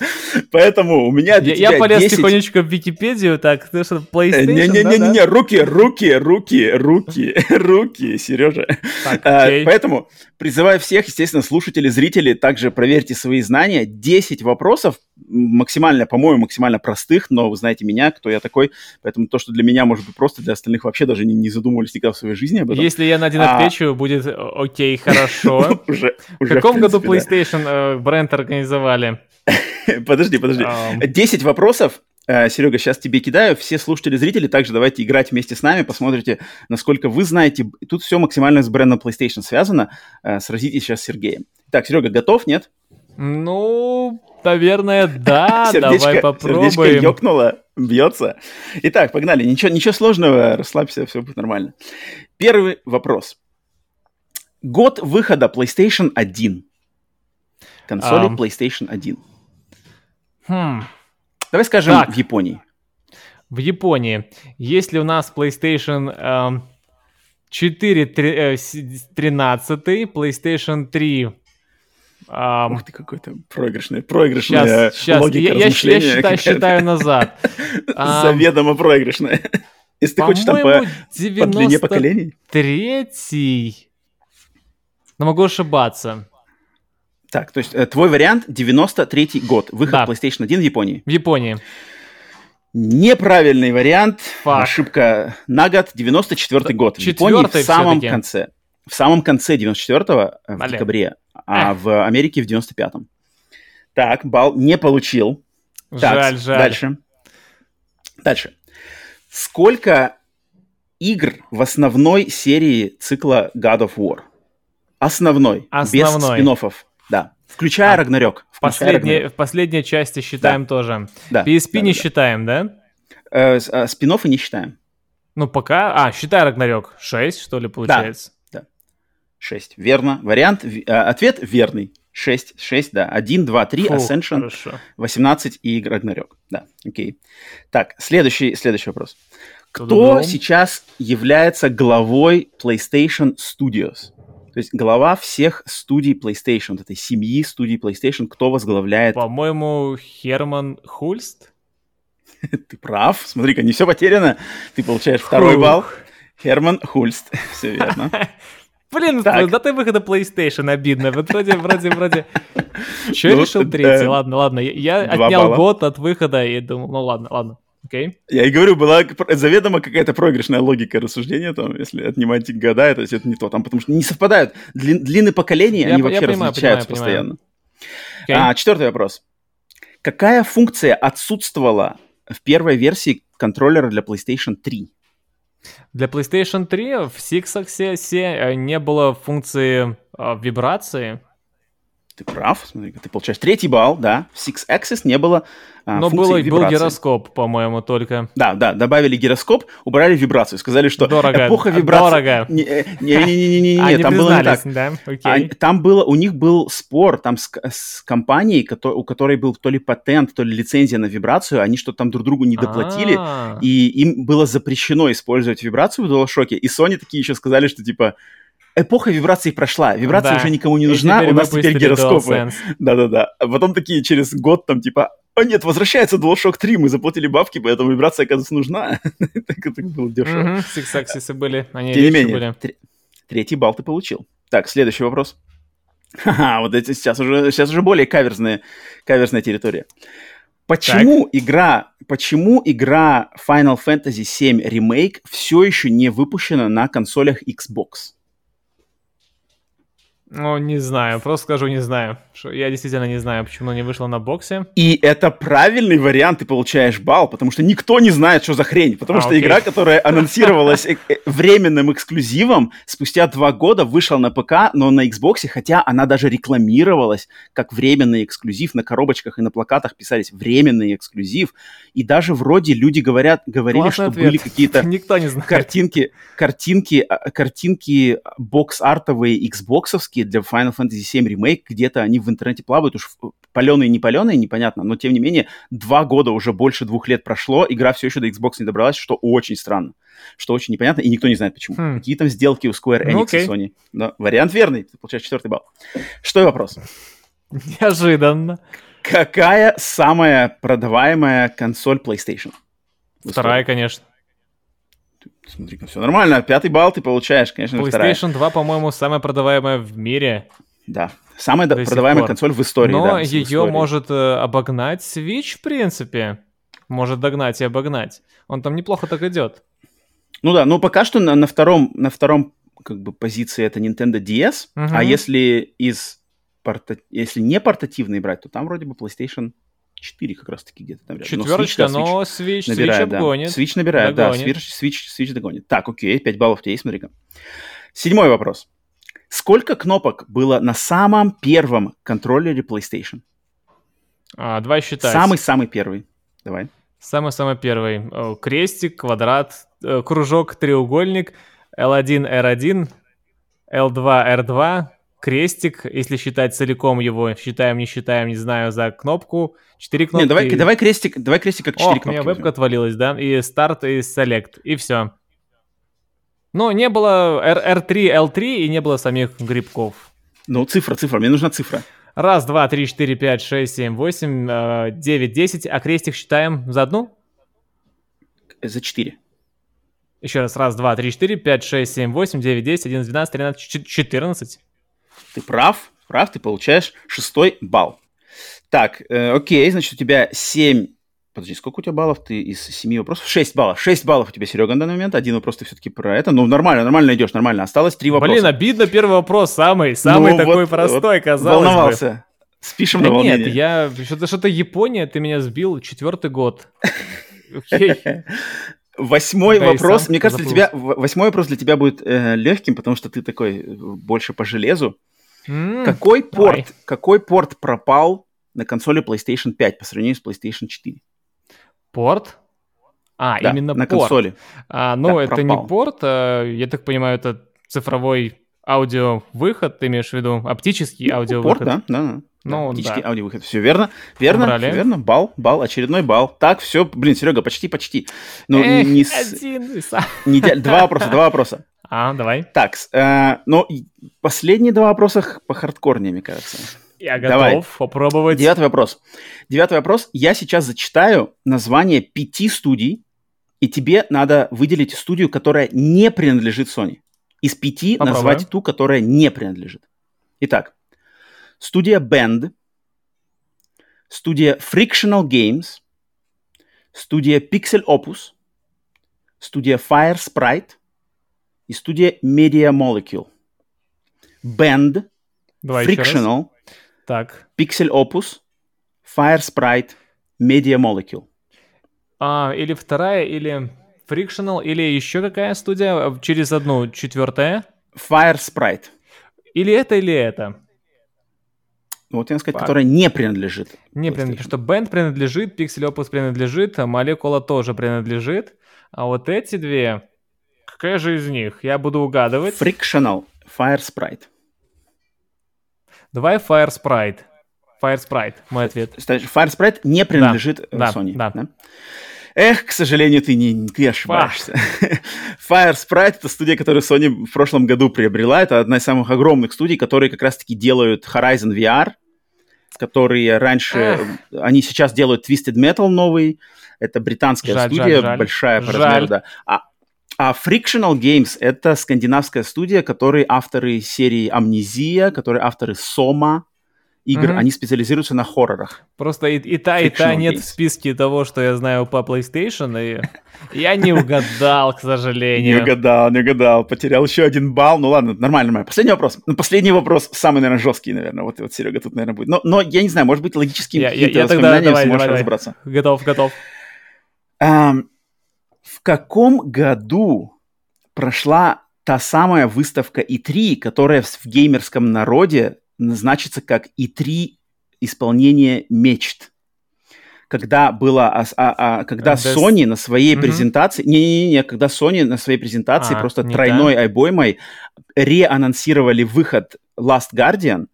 Поэтому у меня для Я, я полез 10... тихонечко в Википедию, так, ты что, PlayStation, да, Не-не-не-не-не, да? руки, руки, руки, руки, руки, Сережа. Так, А, окей. Поэтому призываю всех, естественно, слушателей, зрителей, также проверьте свои знания. 10 вопросов, максимально, по-моему, максимально простых, но вы знаете меня, кто я такой, поэтому то, что для меня может быть просто, для остальных вообще даже не, не задумывались никогда в своей жизни об этом. Если я на один А. отвечу, будет окей, хорошо. Уже, В каком году PlayStation э, бренд организовали? Подожди, подожди. 10 вопросов. Э, Серега, сейчас тебе кидаю. Все слушатели, зрители, также давайте играть вместе с нами, посмотрите, насколько вы знаете. Тут все максимально с брендом PlayStation связано. Э, Сразитесь сейчас с Сергеем. Так, Серега, готов, нет? Ну, наверное, да, сердечко, давай сердечко попробуем. ёкнуло, бьется. Итак, погнали. Ничего, ничего сложного, расслабься, все будет нормально. Первый вопрос. Год выхода PlayStation 1. Консоли Ам. PlayStation 1. Хм. Давай скажем Так. в Японии. В Японии, если у нас PlayStation эм, 4 э, с- 13, PlayStation 3... эм, Ух ты, какой-то проигрышный, проигрышная Сейчас, сейчас, логика я, я я считаю, считаю назад. Заведомо проигрышная. Если ты хочешь там по, по длине поколений. 93 Но могу ошибаться. Так, то есть э, твой вариант 93 год. Выход Да. PlayStation 1 в Японии. В Японии. Неправильный вариант. Фак. Ошибка на год. 94 год. В Японии в самом конце. В самом конце 94-го, э, в Блин. декабре, а Эх. в Америке в 95-м. Так, балл не получил. Так, Жаль. Дальше. Дальше. Сколько игр в основной серии цикла God of War? Основной. Без Основной. спин Да. Включая А, Рагнарёк. В последней, Рагнарёк. в последней части считаем тоже. Да. PSP да, не да, да. считаем, да? Э, э, спин-оффы не считаем. Ну, пока... А, считай Рагнарёк. 6, что ли, получается? 6. Верно. Вариант, э, ответ верный. 6, 6, да. 1, 2, 3, Фу, Ascension, Хорошо. 18 и Рагнарёк. Да, окей. Так, следующий, следующий вопрос. Кто Тудудум. сейчас является главой PlayStation Studios? То есть глава всех студий PlayStation, вот этой семьи студий PlayStation, кто возглавляет? По-моему, Херман Хульст? Ты прав. Смотри-ка, не все потеряно. Ты получаешь второй балл. Херман Хульст. Все верно. Блин, Так. дата выхода PlayStation обидно. Вот вроде, вроде, вроде... Че Ну, решил э, третий? Ладно, ладно. Я отнял год от выхода и думал, ну ладно, ладно. Окей. Я и говорю, была заведомо какая-то проигрышная логика рассуждения, там, если отнимать года, то есть это не то, там, потому что не совпадают. Длин- длины поколений, Я они по- я вообще понимаю, различаются понимаю, постоянно. Окей. А, четвертый вопрос. Какая функция отсутствовала в первой версии контроллера для PlayStation 3? Для PlayStation 3 в Six Axis э, не было функции э, вибрации, Ты прав, смотри, ты получаешь третий балл, да. В Six Axis не было а, но было, был вибрации. гироскоп, по-моему, только. Да, да, добавили гироскоп, убрали вибрацию, сказали, что Дорого, эпоха вибрации... дорого. Не-не-не-не, Они там было не так. да? А, Окей. там было, у них был спор там с, с компанией, у которой был то ли патент, то ли лицензия на вибрацию, они что-то там друг другу не доплатили, А, и им было запрещено использовать вибрацию в DualShock, и Sony такие еще сказали, что типа эпоха вибраций прошла, вибрация Да. уже никому не нужна, у нас теперь гироскопы. Да-да-да. А потом такие через год там типа, о нет, возвращается DualShock 3, мы заплатили бабки, поэтому вибрация, оказывается, нужна. Так это было дешево. Axis были, они Тем не менее, третий балл ты получил. Так, следующий вопрос. Ха-ха, вот эти сейчас уже, сейчас уже более каверзная, каверзная территория. Почему игра, почему игра Final Fantasy VII Remake все еще не выпущена на консолях Xbox? Ну, не знаю, просто скажу, не знаю. Я действительно не знаю, почему не вышло на боксе. И это правильный вариант, ты получаешь балл, потому что никто не знает, что за хрень. Потому а, что окей. игра, которая анонсировалась э, э, временным эксклюзивом, спустя два года вышла на ПК, но на Xbox, хотя она даже рекламировалась как временный эксклюзив. На коробочках и на плакатах писались временный эксклюзив. И даже вроде люди говорят, говорили, Классный что ответ. были какие-то Никто не знает. картинки, картинки, а, картинки бокс-артовые, xboxовские, разработки для Final Fantasy VII Remake, где-то они в интернете плавают, уж паленые, не паленые, непонятно, но тем не менее, два года, уже больше двух лет прошло, игра все еще до Xbox не добралась, что очень странно, что очень непонятно, и никто не знает почему. Хм. Какие там сделки у Square Enix ну, okay. и Sony. Да, вариант верный, ты получаешь четвертый балл. Что вопрос? Неожиданно. Какая самая продаваемая консоль PlayStation? Вторая, конечно. Смотри-ка, все нормально. Пятый балл ты получаешь, конечно, PlayStation вторая. 2, по-моему, самая продаваемая в мире. Да. Самая До продаваемая консоль в истории. Но да, ее истории. может э, обогнать Switch, в принципе. Может догнать и обогнать. Он там неплохо так идет. Ну да, ну пока что на, на втором, на втором как бы позиции это Nintendo DS, угу. а если из порта... если не портативный брать, то там вроде бы PlayStation 4 как раз-таки где-то там рядом. Четверочка, но Switch, но Switch, набирает, Switch обгонит. Да. Switch набирает, догонит. да, Switch, Switch, Switch догонит. Так, окей, 5 баллов тебе есть, смотри-ка. Седьмой вопрос. Сколько кнопок было на самом первом контроллере PlayStation? А, давай считать. Самый-самый первый. Давай. Самый-самый первый. Крестик, квадрат, э, кружок, треугольник, L1, R1, L2, R2, крестик, если считать целиком его, считаем, не считаем, не знаю, за кнопку, четыре кнопки. Не, давай, давай крестик, давай крестик как четыре кнопки. у меня вебка отвалилась, да, и старт, и селект, и все. Но не было R, 3 L3 и не было самих грибков. Ну, цифра, цифра, мне нужна цифра. Раз, два, три, четыре, пять, шесть, семь, восемь, э, девять, десять. А крестик считаем за одну? За четыре. Еще раз. Раз, два, три, четыре, пять, шесть, семь, восемь, девять, десять, одиннадцать, двенадцать, тринадцать, четырнадцать. Ты прав, прав, ты получаешь шестой балл. Так, э, окей, значит, у тебя 7... Подожди, сколько у тебя баллов? Ты из 7 вопросов? 6 баллов. 6 баллов у тебя, Серега, на данный момент. Один вопрос ты все-таки про это. Ну, нормально, нормально идешь, нормально. Осталось 3 вопроса. Блин, обидно первый вопрос. Самый, самый ну, такой вот, простой, вот казалось волновался. бы. Спишем да на волнение. Нет, я... Что-то, что-то Япония, ты меня сбил. Четвертый год. Окей. Восьмой да вопрос. Мне кажется, для тебя восьмой вопрос для тебя будет э, легким, потому что ты такой э, больше по железу. Mm, какой, порт, какой порт пропал на консоли PlayStation 5 по сравнению с PlayStation 4? Порт? А, да, именно на порт. консоли. А, ну, да, это пропал. не порт, а, я так понимаю, это цифровой аудиовыход, ты имеешь в виду оптический ну, аудиовыход? Порт, да, да, да. Ну, оптический да. аудиовыход. Все верно, верно, все верно. Бал, бал, очередной бал. Так, все, блин, Серега, почти, почти. Ну, Эх, не с... один. Не, два вопроса, два вопроса. А, давай. Так, э, ну, последние два вопроса по хардкорнее, мне кажется. Я готов давай. попробовать. Девятый вопрос. Девятый вопрос. Я сейчас зачитаю название пяти студий, и тебе надо выделить студию, которая не принадлежит Sony. Из пяти Попробуем. назвать ту, которая не принадлежит. Итак, студия Band, студия Frictional Games, студия Pixel Opus, студия Fire Sprite, и студия Media Molecule. Band, Давай Frictional, так. Pixel Opus, Fire Sprite, Media Molecule. А, или вторая, или Frictional, или еще какая студия через одну четвертая? Fire Sprite. Или это, или это? Ну, вот я сказать, Фак. которая не принадлежит. Не принадлежит. Что Band принадлежит, Pixel Opus принадлежит, а Molecula тоже принадлежит. А вот эти две, Какая же из них? Я буду угадывать. Frictional Fire Sprite. Давай Fire Sprite. Fire Sprite, мой ответ. Fire Sprite не принадлежит да, э, Sony. Да, да. Эх, к сожалению, ты не ты ошибаешься. Fire Sprite — это студия, которую Sony в прошлом году приобрела. Это одна из самых огромных студий, которые как раз-таки делают Horizon VR, которые раньше... Эх. Они сейчас делают Twisted Metal новый. Это британская жаль, студия, жаль, жаль. большая по размеру, да. А а Frictional Games — это скандинавская студия, которые авторы серии «Амнезия», которые авторы «Сома», игр, mm-hmm. они специализируются на хоррорах. Просто и, и та, и та нет в списке того, что я знаю по PlayStation, и я не угадал, к сожалению. Не угадал, не угадал. Потерял еще один балл. Ну ладно, нормально, нормально. Последний вопрос. Ну, последний вопрос, самый, наверное, жесткий, наверное. Вот, вот Серега тут, наверное, будет. Но, но я не знаю, может быть, логические я, я, я тогда, давай, сможешь давай, разобраться. Готов, готов. Um, в каком году прошла та самая выставка И3, которая в геймерском народе значится как И3 исполнение мечт. Когда было, а, а, а, когда Без... Sony на своей mm-hmm. презентации, не-не-не, когда Sony на своей презентации а, просто тройной та. айбоймой реанонсировали выход Last Guardian,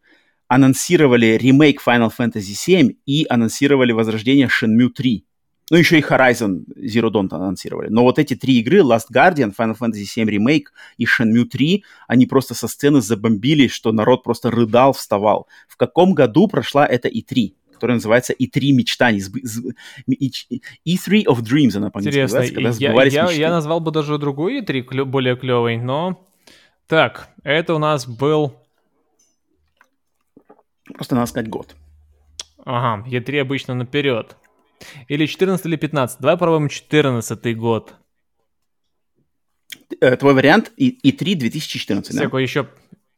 анонсировали ремейк Final Fantasy VII и анонсировали возрождение Shenmue 3. Ну, еще и Horizon Zero Dawn анонсировали. Но вот эти три игры, Last Guardian, Final Fantasy VII Remake и Shenmue 3, они просто со сцены забомбили, что народ просто рыдал, вставал. В каком году прошла эта E3? которая называется E3 мечтаний. E3 of Dreams она по-английски Интересно, называется, когда я, я, я назвал бы даже другой E3 более клевый, но... Так, это у нас был... Просто надо сказать год. Ага, E3 обычно наперед. Или 14 или 15. Давай попробуем 14 год. Э, твой вариант и, и 3 2014, Секу, да? еще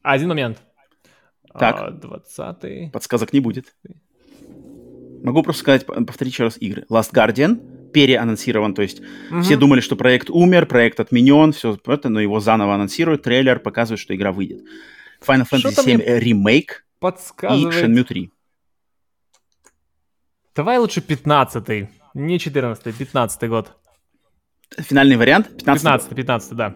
один момент. Так. А, 20 Подсказок не будет. Могу просто сказать, повторить еще раз игры. Last Guardian переанонсирован, то есть угу. все думали, что проект умер, проект отменен, все это, но его заново анонсируют, трейлер показывает, что игра выйдет. Final Fantasy 7 Remake и Shenmue 3. Давай лучше 15-й. Не 14-й, 15-й год. Финальный вариант? 15-й, 15 да.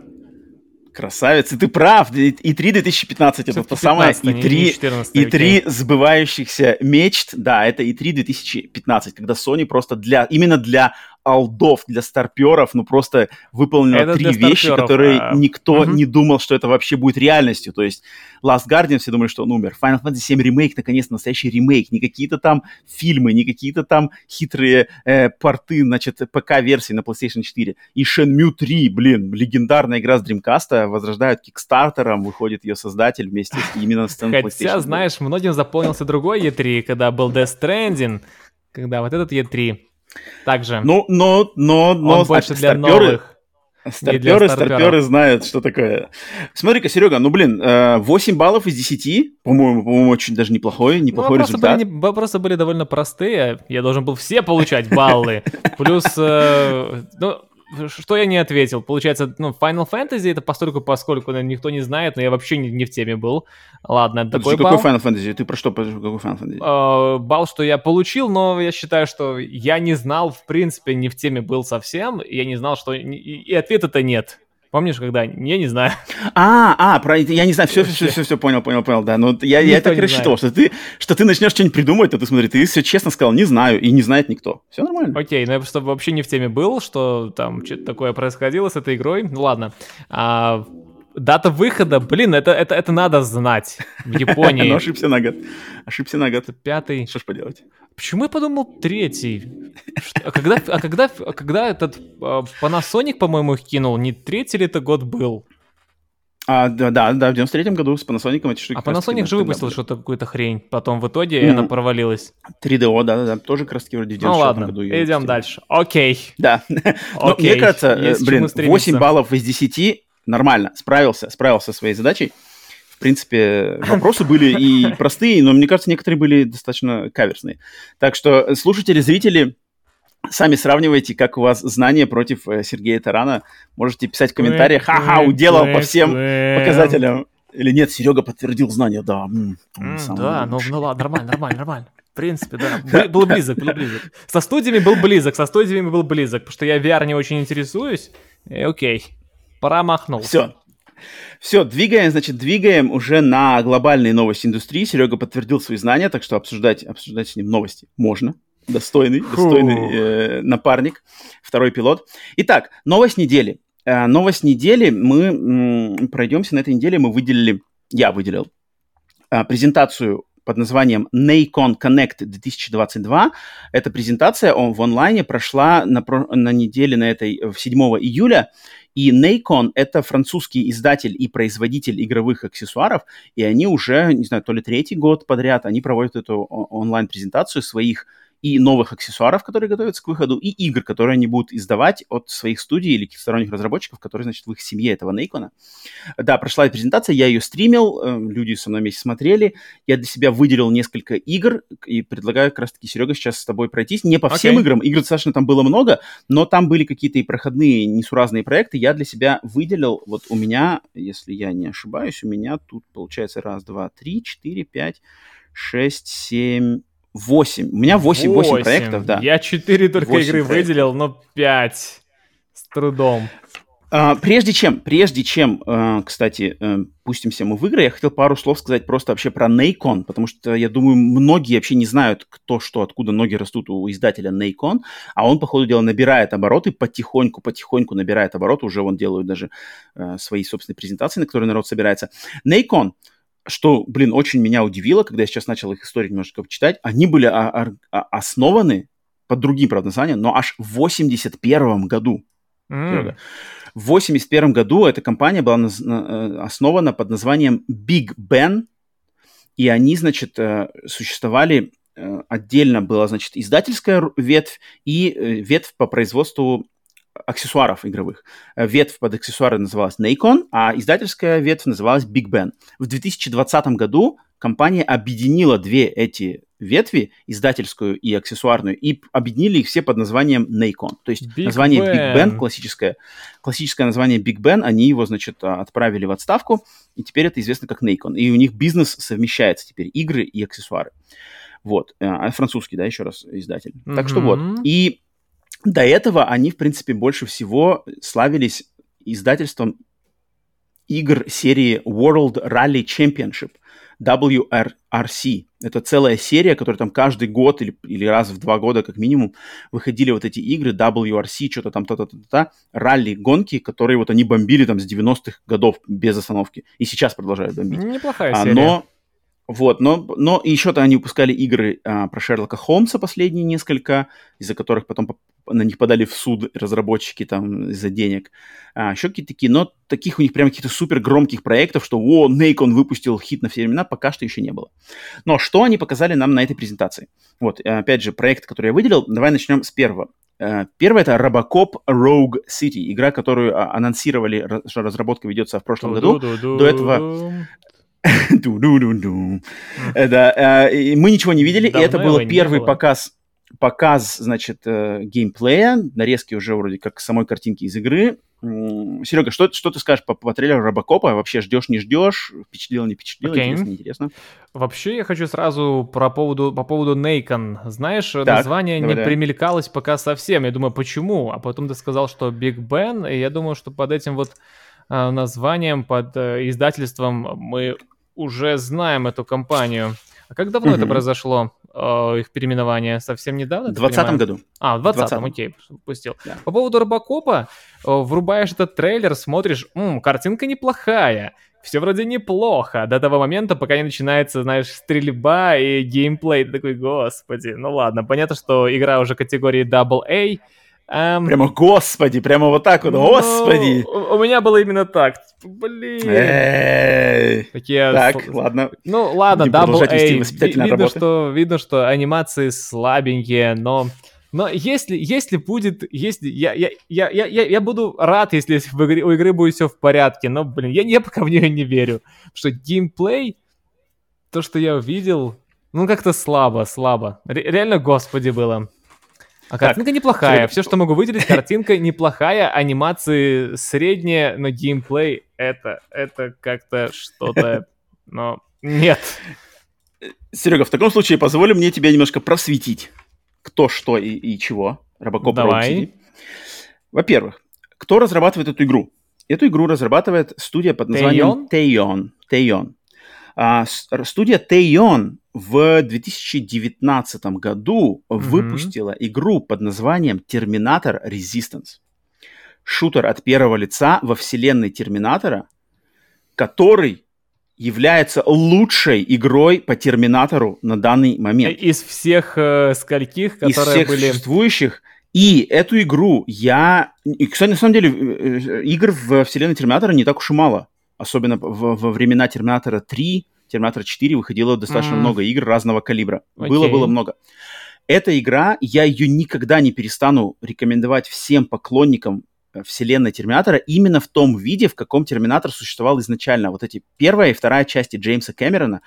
Красавец, и ты прав. И 3 2015 это то самое и 3, и 3 сбывающихся мечт. Да, это и 3 2015, когда Sony просто для именно для алдов, для старперов, ну просто выполнила три вещи, которые а... никто угу. не думал, что это вообще будет реальностью. То есть Last Guardian все думали, что он умер. Final Fantasy 7 ремейк, наконец, настоящий ремейк. Не какие-то там фильмы, не какие-то там хитрые э, порты, значит, ПК-версии на PlayStation 4. И Shenmue 3, блин, легендарная игра с Dreamcast, возрождают кикстартером, выходит ее создатель вместе с именно с Хотя, PlayStation. знаешь, многим запомнился другой E3, когда был Death Stranding, когда вот этот E3 также. Ну, но, но, но, Он больше для новых. Старперы, старперы знают, что такое. Смотри-ка, Серега, ну, блин, 8 э, баллов из 10, по-моему, по-моему, очень даже неплохой, ну, неплохой ну, результат. Были, вопросы были довольно простые, я должен был все получать баллы. Плюс, э, ну, что я не ответил? Получается, ну, Final Fantasy это постольку, поскольку никто не знает, но я вообще не, не в теме был. Ладно, это такой какой балл. Final Fantasy? Ты про что? Какой Final Fantasy? Uh, балл, что я получил, но я считаю, что я не знал, в принципе, не в теме был совсем. Я не знал, что... И, и ответа-то нет. Помнишь, когда? Я не знаю. А, а, про я не знаю, все, все, все, все, понял, понял, понял, да. Но я, я так рассчитывал, что ты, что ты начнешь что-нибудь придумывать, а ты смотри, ты все честно сказал, не знаю, и не знает никто. Все нормально. Окей, но я просто вообще не в теме был, что там что-то такое происходило с этой игрой. Ну ладно. А, дата выхода, блин, это, это, это надо знать в Японии. Ну, ошибся на год. Ошибся на год. Пятый. Что ж поделать? Почему я подумал третий? А когда, а когда, а когда этот а, Panasonic, по-моему, их кинул, не третий ли это год был? А, да, да, да, в 93-м году с Panasonic эти штуки. А Panasonic же выпустил что-то, какую-то хрень, потом в итоге mm. она провалилась. 3DO, да, да, да, тоже как раз таки вроде в 96 ну, ладно, году. идем дальше. Окей. Да. Но мне кажется, Есть блин, 8 баллов из 10 нормально, справился, справился со своей задачей принципе, вопросы были и простые, но мне кажется, некоторые были достаточно каверсные. Так что слушатели, зрители, сами сравнивайте, как у вас знания против э, Сергея Тарана. Можете писать в комментариях, ха-ха, уделал по всем показателям. Или нет, Серега подтвердил знания, да. М, mm, да, ну, ну ладно, нормально, нормально, нормально. В принципе, да. Был близок, был близок. Со студиями был близок, со студиями был близок, потому что я VR не очень интересуюсь. И окей, промахнул. Все, все, двигаем, значит, двигаем уже на глобальные новости индустрии. Серега подтвердил свои знания, так что обсуждать, обсуждать с ним новости можно. Достойный, Фу. достойный э, напарник, второй пилот. Итак, новость недели. Э, новость недели мы м, пройдемся на этой неделе. Мы выделили, я выделил э, презентацию под названием Nacon Connect 2022. Эта презентация он, в онлайне прошла на, на неделе на этой 7 июля. И Nacon — это французский издатель и производитель игровых аксессуаров, и они уже, не знаю, то ли третий год подряд, они проводят эту онлайн-презентацию своих и новых аксессуаров, которые готовятся к выходу, и игр, которые они будут издавать от своих студий или сторонних разработчиков, которые, значит, в их семье этого Нейкона. Да, прошла презентация, я ее стримил, э, люди со мной вместе смотрели, я для себя выделил несколько игр и предлагаю как раз-таки, Серега, сейчас с тобой пройтись. Не по okay. всем играм, игр достаточно там было много, но там были какие-то и проходные, несуразные проекты, я для себя выделил, вот у меня, если я не ошибаюсь, у меня тут получается раз, два, три, четыре, пять, шесть, семь, 8. У меня 8, 8, 8 проектов, да. Я 4 только игры проектов. выделил, но 5 с трудом. А, прежде чем, прежде чем, а, кстати, а, пустимся мы в игры, я хотел пару слов сказать просто вообще про Nacon, потому что я думаю, многие вообще не знают, кто что, откуда ноги растут у издателя Nacon, а он, по ходу дела, набирает обороты, потихоньку, потихоньку набирает обороты, уже он делает даже а, свои собственные презентации, на которые народ собирается. Nacon что, блин, очень меня удивило, когда я сейчас начал их историю немножко читать, они были основаны под другим, правда, названием, но аж в 81 году. Mm. В 81 году эта компания была э, основана под названием Big Ben, и они, значит, э, существовали э, отдельно была, значит, издательская ветвь и ветвь по производству аксессуаров игровых. Э, ветвь под аксессуары называлась Nacon, а издательская ветвь называлась Big Ben. В 2020 году компания объединила две эти ветви, издательскую и аксессуарную, и объединили их все под названием Nacon. То есть Big название ben. Big Ben, классическое, классическое название Big Ben, они его, значит, а, отправили в отставку, и теперь это известно как Nacon. И у них бизнес совмещается теперь, игры и аксессуары. Вот. Э, а французский, да, еще раз, издатель. Mm-hmm. Так что вот. И до этого они, в принципе, больше всего славились издательством игр серии World Rally Championship, WRC. Это целая серия, которая там каждый год или, или раз в два года как минимум выходили вот эти игры WRC, что-то там, та-та-та-та, ралли-гонки, которые вот они бомбили там с 90-х годов без остановки. И сейчас продолжают бомбить. Неплохая серия. А, но вот, но, но еще-то они выпускали игры а, про Шерлока Холмса последние несколько, из-за которых потом на них подали в суд разработчики там из-за денег. А, еще какие-то такие, но таких у них прям каких-то супер громких проектов, что о, Нейкон выпустил хит на все времена, пока что еще не было. Но что они показали нам на этой презентации? Вот, опять же, проект, который я выделил, давай начнем с первого. А, первое это Robocop Rogue City, игра, которую а, анонсировали, что разработка ведется в прошлом году. До этого да, э, мы ничего не видели, и это был первый показ показ, значит, э, геймплея, нарезки уже вроде как самой картинки из игры. Серега, что, что ты скажешь по, по трейлеру Робокопа? Вообще ждешь, не ждешь? Впечатлило, не впечатлило? Okay. Интересно, интересно. Вообще я хочу сразу про поводу, по поводу Нейкон. Знаешь, так, название давай, не давай. примелькалось пока совсем. Я думаю, почему? А потом ты сказал, что Big Ben, и я думаю, что под этим вот э, названием, под издательством мы уже знаем эту компанию. А как давно это произошло, э, их переименование? Совсем недавно? В 2020 году. А, в 2020, окей, пустил. Да. По поводу Робокопа, э, врубаешь этот трейлер, смотришь, м, картинка неплохая, все вроде неплохо до того момента, пока не начинается, знаешь, стрельба и геймплей. Ты такой, господи, ну ладно, понятно, что игра уже категории Double A, Um, прямо господи, прямо вот так вот, ну, господи. У, у меня было именно так. Блин. Эй. Такие, так, ладно. Ну ладно, Double A. Видно, что, видно, что анимации слабенькие, но... Но если, если будет, если я, я, я, я, я буду рад, если в игре, у игры будет все в порядке, но, блин, я, я пока в нее не верю. Что геймплей, то, что я увидел, ну как-то слабо, слабо. Ре- реально, господи, было. А картинка так, неплохая. Все, что могу выделить, картинка неплохая, анимации средние, но геймплей это, это как-то что-то, но нет. Серега, в таком случае позволь мне тебя немножко просветить. Кто, что и, и чего. Робокоп Давай. Во-первых, кто разрабатывает эту игру? Эту игру разрабатывает студия под названием Тейон. Тейон. А, студия Тейон в 2019 году mm-hmm. выпустила игру под названием Терминатор Resistance. Шутер от первого лица во вселенной Терминатора, который является лучшей игрой по Терминатору на данный момент. Из всех э, скольких, которые Из всех были... существующих И эту игру я... И, кстати, на самом деле, э, игр в вселенной Терминатора не так уж и мало. Особенно во времена Терминатора 3, Терминатора 4 выходило достаточно mm. много игр разного калибра. Было-было okay. много. Эта игра, я ее никогда не перестану рекомендовать всем поклонникам Э, вселенной Терминатора именно в том виде, в каком Терминатор существовал изначально. Вот эти первая и вторая части Джеймса Кэмерона,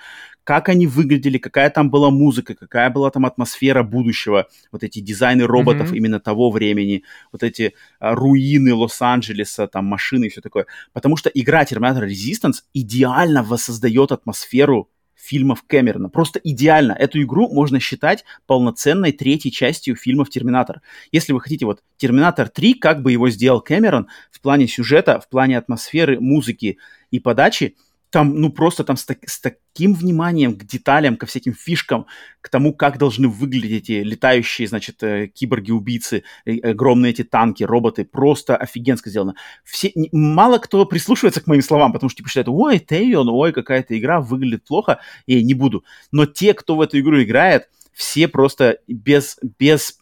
как они выглядели, какая там была музыка, какая была там атмосфера будущего, вот эти дизайны роботов mm-hmm. именно того времени, вот эти а, руины Лос-Анджелеса, там машины и все такое. Потому что игра Терминатор Resistance идеально воссоздает атмосферу фильмов Кэмерона. Просто идеально. Эту игру можно считать полноценной третьей частью фильмов «Терминатор». Если вы хотите, вот «Терминатор 3», как бы его сделал Кэмерон в плане сюжета, в плане атмосферы, музыки и подачи, там, ну, просто там с, так, с таким вниманием к деталям, ко всяким фишкам, к тому, как должны выглядеть эти летающие, значит, э, киборги-убийцы, э, огромные эти танки, роботы, просто офигенско сделано. Все, мало кто прислушивается к моим словам, потому что типа считают, ой, Тейон, ой, какая-то игра выглядит плохо, и не буду. Но те, кто в эту игру играет, все просто без, без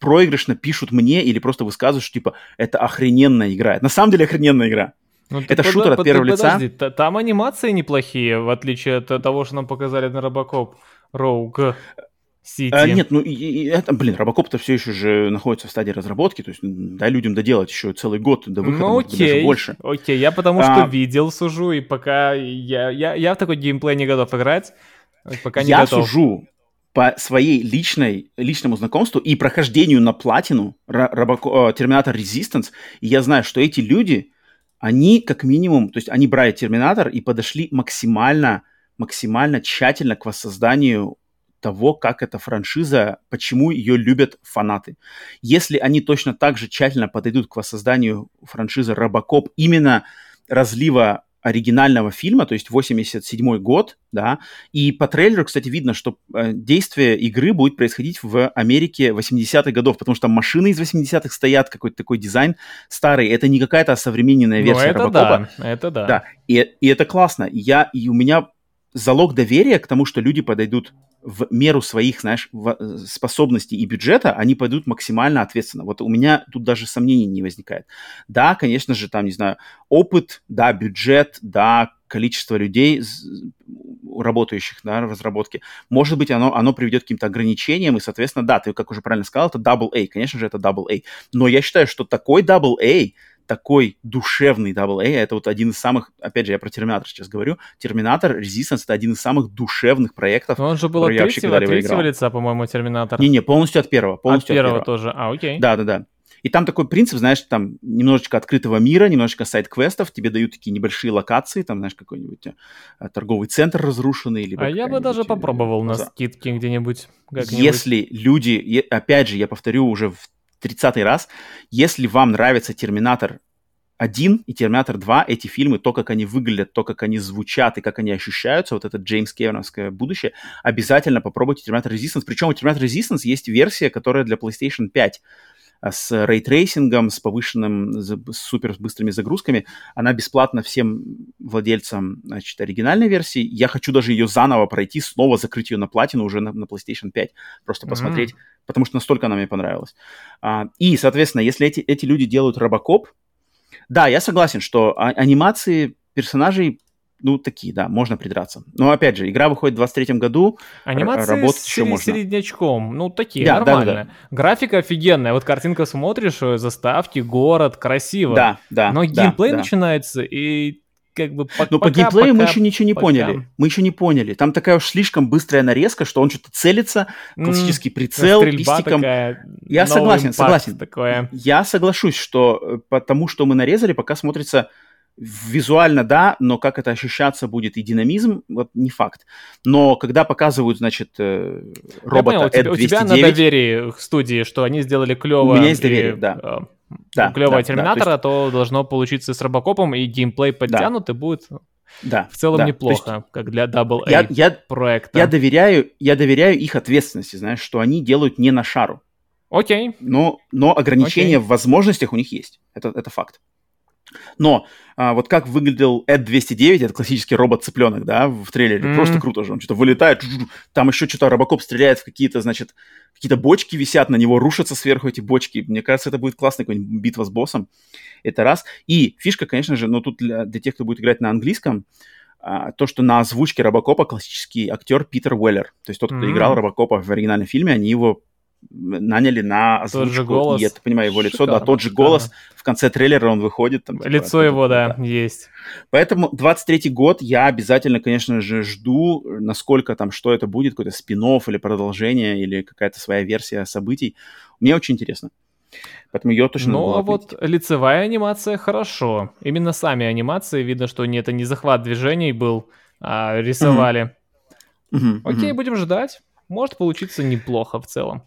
проигрышно пишут мне или просто высказывают, что типа это охрененная игра. На самом деле охрененная игра. Ну, это под, шутер под, от первого лица. Подожди, там анимации неплохие, в отличие от того, что нам показали на Робокоп Роуг. Сити. А, нет, ну и, и это, блин, Робокоп-то все еще же находится в стадии разработки, то есть дай людям доделать еще целый год до выхода, ну, окей, даже больше. Окей, я потому а, что видел, сужу, и пока я, я, я в такой геймплей не готов играть, пока не я готов. Я сужу по своей личной, личному знакомству и прохождению на платину Робоко, Терминатор Resistance, и я знаю, что эти люди, они как минимум, то есть они брали Терминатор и подошли максимально, максимально тщательно к воссозданию того, как эта франшиза, почему ее любят фанаты. Если они точно так же тщательно подойдут к воссозданию франшизы Робокоп именно разлива оригинального фильма, то есть 87 год, да, и по трейлеру, кстати, видно, что э, действие игры будет происходить в Америке 80-х годов, потому что там машины из 80-х стоят, какой-то такой дизайн старый, это не какая-то современная ну, версия это Робокопа. Да, это да. Да, и, и это классно. Я, и у меня залог доверия к тому, что люди подойдут в меру своих, знаешь, э, способностей и бюджета, они пойдут максимально ответственно. Вот у меня тут даже сомнений не возникает. Да, конечно же, там, не знаю, опыт, да, бюджет, да, количество людей, работающих да, в разработке, может быть, оно, оно приведет к каким-то ограничениям, и, соответственно, да, ты, как уже правильно сказал, это Double A, конечно же, это Double A. Но я считаю, что такой Double A такой душевный AA, это вот один из самых, опять же, я про Терминатор сейчас говорю, Терминатор Resistance это один из самых душевных проектов. Но он же был от третьего, от третьего лица, по-моему, Терминатор. Не-не, полностью от первого. Полностью от, от первого, первого тоже, а, окей. Да-да-да. И там такой принцип, знаешь, там немножечко открытого мира, немножечко сайт-квестов, тебе дают такие небольшие локации, там, знаешь, какой-нибудь а, торговый центр разрушенный. Либо а я бы даже попробовал на скидке где-нибудь. Если люди, опять же, я повторю уже в 30 раз. Если вам нравится «Терминатор 1» и «Терминатор 2», эти фильмы, то, как они выглядят, то, как они звучат и как они ощущаются, вот это Джеймс Кевиновское будущее, обязательно попробуйте «Терминатор Resistance». Причем у «Терминатор Resistance» есть версия, которая для PlayStation 5 а, с рейтрейсингом, с повышенным, с супер быстрыми загрузками. Она бесплатна всем владельцам значит, оригинальной версии. Я хочу даже ее заново пройти, снова закрыть ее на платину уже на, на PlayStation 5, просто посмотреть, mm-hmm. потому что настолько она мне понравилась. А, и, соответственно, если эти, эти люди делают Робокоп, да, я согласен, что а, анимации персонажей ну, такие, да, можно придраться. Но, опять же, игра выходит в 23 году, Анимация работать с еще можно. середнячком, ну, такие, да, нормально. Да, да. Графика офигенная, вот картинка смотришь, э, заставки, город, красиво. Да, да. Но геймплей да, начинается, и как бы по, Но пока, по геймплею пока, мы еще ничего не пока... поняли. Мы еще не поняли. Там такая уж слишком быстрая нарезка, что он что-то целится, классический прицел, пистиком. Такая, Я согласен, согласен. Такое. Я соглашусь, что э, потому что мы нарезали, пока смотрится Визуально да, но как это ощущаться будет и динамизм, вот не факт. Но когда показывают, значит, э, робота Я понял, у, тебя, у тебя на доверии к студии, что они сделали клево. У меня есть доверие, и, да. Э, да, клевого да, терминатора, да, то, есть... то должно получиться с Робокопом, и геймплей подтянут, да. и будет да, в целом да. неплохо, есть, как для Double A я, я, проекта. Я доверяю, я доверяю их ответственности, знаешь, что они делают не на шару. Окей. Но, но ограничения Окей. в возможностях у них есть. Это, это факт. Но а, вот как выглядел Эд 209, это классический робот-цыпленок, да, в трейлере, mm-hmm. просто круто же, он что-то вылетает, там еще что-то Робокоп стреляет в какие-то, значит, какие-то бочки висят, на него рушатся сверху эти бочки. Мне кажется, это будет классная какая-нибудь битва с боссом. Это раз. И фишка, конечно же, но тут для, для тех, кто будет играть на английском, а, то, что на озвучке Робокопа классический актер Питер Уэллер. То есть тот, кто mm-hmm. играл Робокопа в оригинальном фильме, они его наняли на озвучку. Тот же голос. И это, понимаю, его лицо, Шикарно, да, тот же шикарно. голос. В конце трейлера он выходит. Там, типа, лицо его, да, да, есть. Поэтому 23-й год я обязательно, конечно же, жду, насколько там, что это будет, какой-то спин или продолжение, или какая-то своя версия событий. Мне очень интересно. Поэтому ее точно Ну, а вот лицевая анимация хорошо. Именно сами анимации, видно, что не, это не захват движений был, а рисовали. Mm-hmm. Окей, mm-hmm. будем ждать. Может получиться неплохо в целом.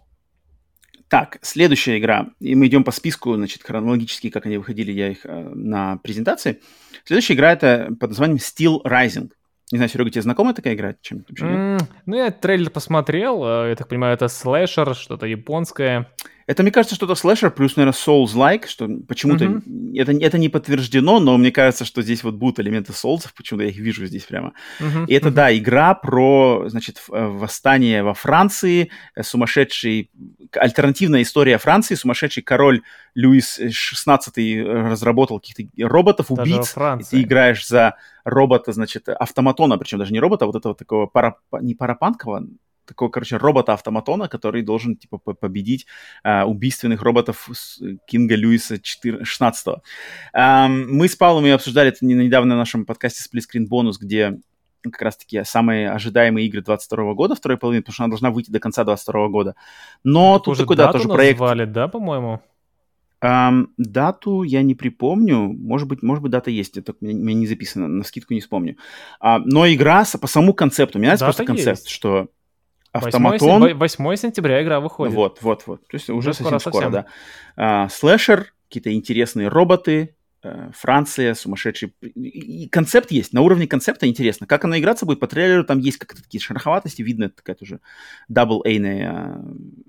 Так, следующая игра. И мы идем по списку, значит, хронологически, как они выходили, я их э, на презентации. Следующая игра это под названием Steel Rising. Не знаю, Серега, тебе знакома такая игра? Чем mm, ну, я трейлер посмотрел. Э, я так понимаю, это слэшер, что-то японское. Это, мне кажется, что-то слэшер плюс, наверное, Souls-like, что почему-то mm-hmm. это, это не подтверждено, но мне кажется, что здесь вот будут элементы Souls, почему-то я их вижу здесь прямо. Mm-hmm. И это, mm-hmm. да, игра про, значит, э, восстание во Франции, э, сумасшедший, альтернативная история Франции, сумасшедший король Луис XVI разработал каких-то роботов-убийц. Ты играешь за робота, значит, автоматона, причем даже не робота, а вот этого такого пара, не парапанкового, такого, короче, робота-автоматона, который должен, типа, победить э, убийственных роботов Кинга Льюиса 4, 16 э, Мы с Павлом и обсуждали это недавно на нашем подкасте Screen Bonus, где как раз-таки самые ожидаемые игры 22 года, второй половины, потому что она должна выйти до конца 22 года. Но тут такой, да, тоже проект... назвали, да, по-моему? Um, дату я не припомню. Может быть, может быть, дата есть. Это у меня, у меня не записано, на скидку не вспомню. Uh, но игра по самому концепту. Мне нравится дата просто концепт, есть. что автоматон... 8, 8 сентября игра выходит. Вот, вот, вот. То есть уже, уже совсем скоро, скоро да. А, слэшер, какие-то интересные роботы, э, Франция, сумасшедший... И концепт есть, на уровне концепта интересно. Как она играться будет по трейлеру, там есть как-то такие шероховатости, видно, это какая-то уже double A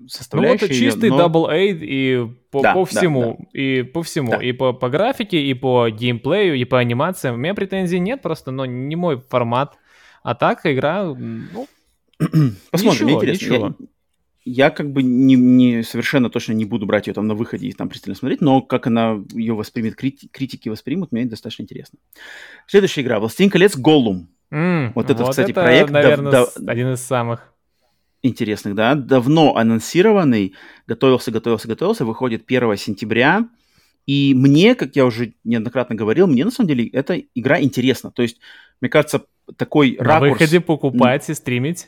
составляющая. Ну, это чистый но... double A и по, да, по всему, да, да. и по всему, да. и по, по графике, и по геймплею, и по анимациям. У меня претензий нет, просто, но не мой формат. А так игра, ну, Посмотрим, ничего, интересно. Ничего. Я, я как бы не, не совершенно точно не буду брать ее там на выходе и там пристально смотреть, но как она ее воспримет, крити- критики воспримут, мне достаточно интересно. Следующая игра. «Властелин колец. Голлум». Mm, вот это, вот кстати, это, проект... наверное, дав- дав- один из самых интересных, да, давно анонсированный, готовился, готовился, готовился, выходит 1 сентября, и мне, как я уже неоднократно говорил, мне на самом деле эта игра интересна, то есть, мне кажется, такой На ракурс... выходе покупать и стримить.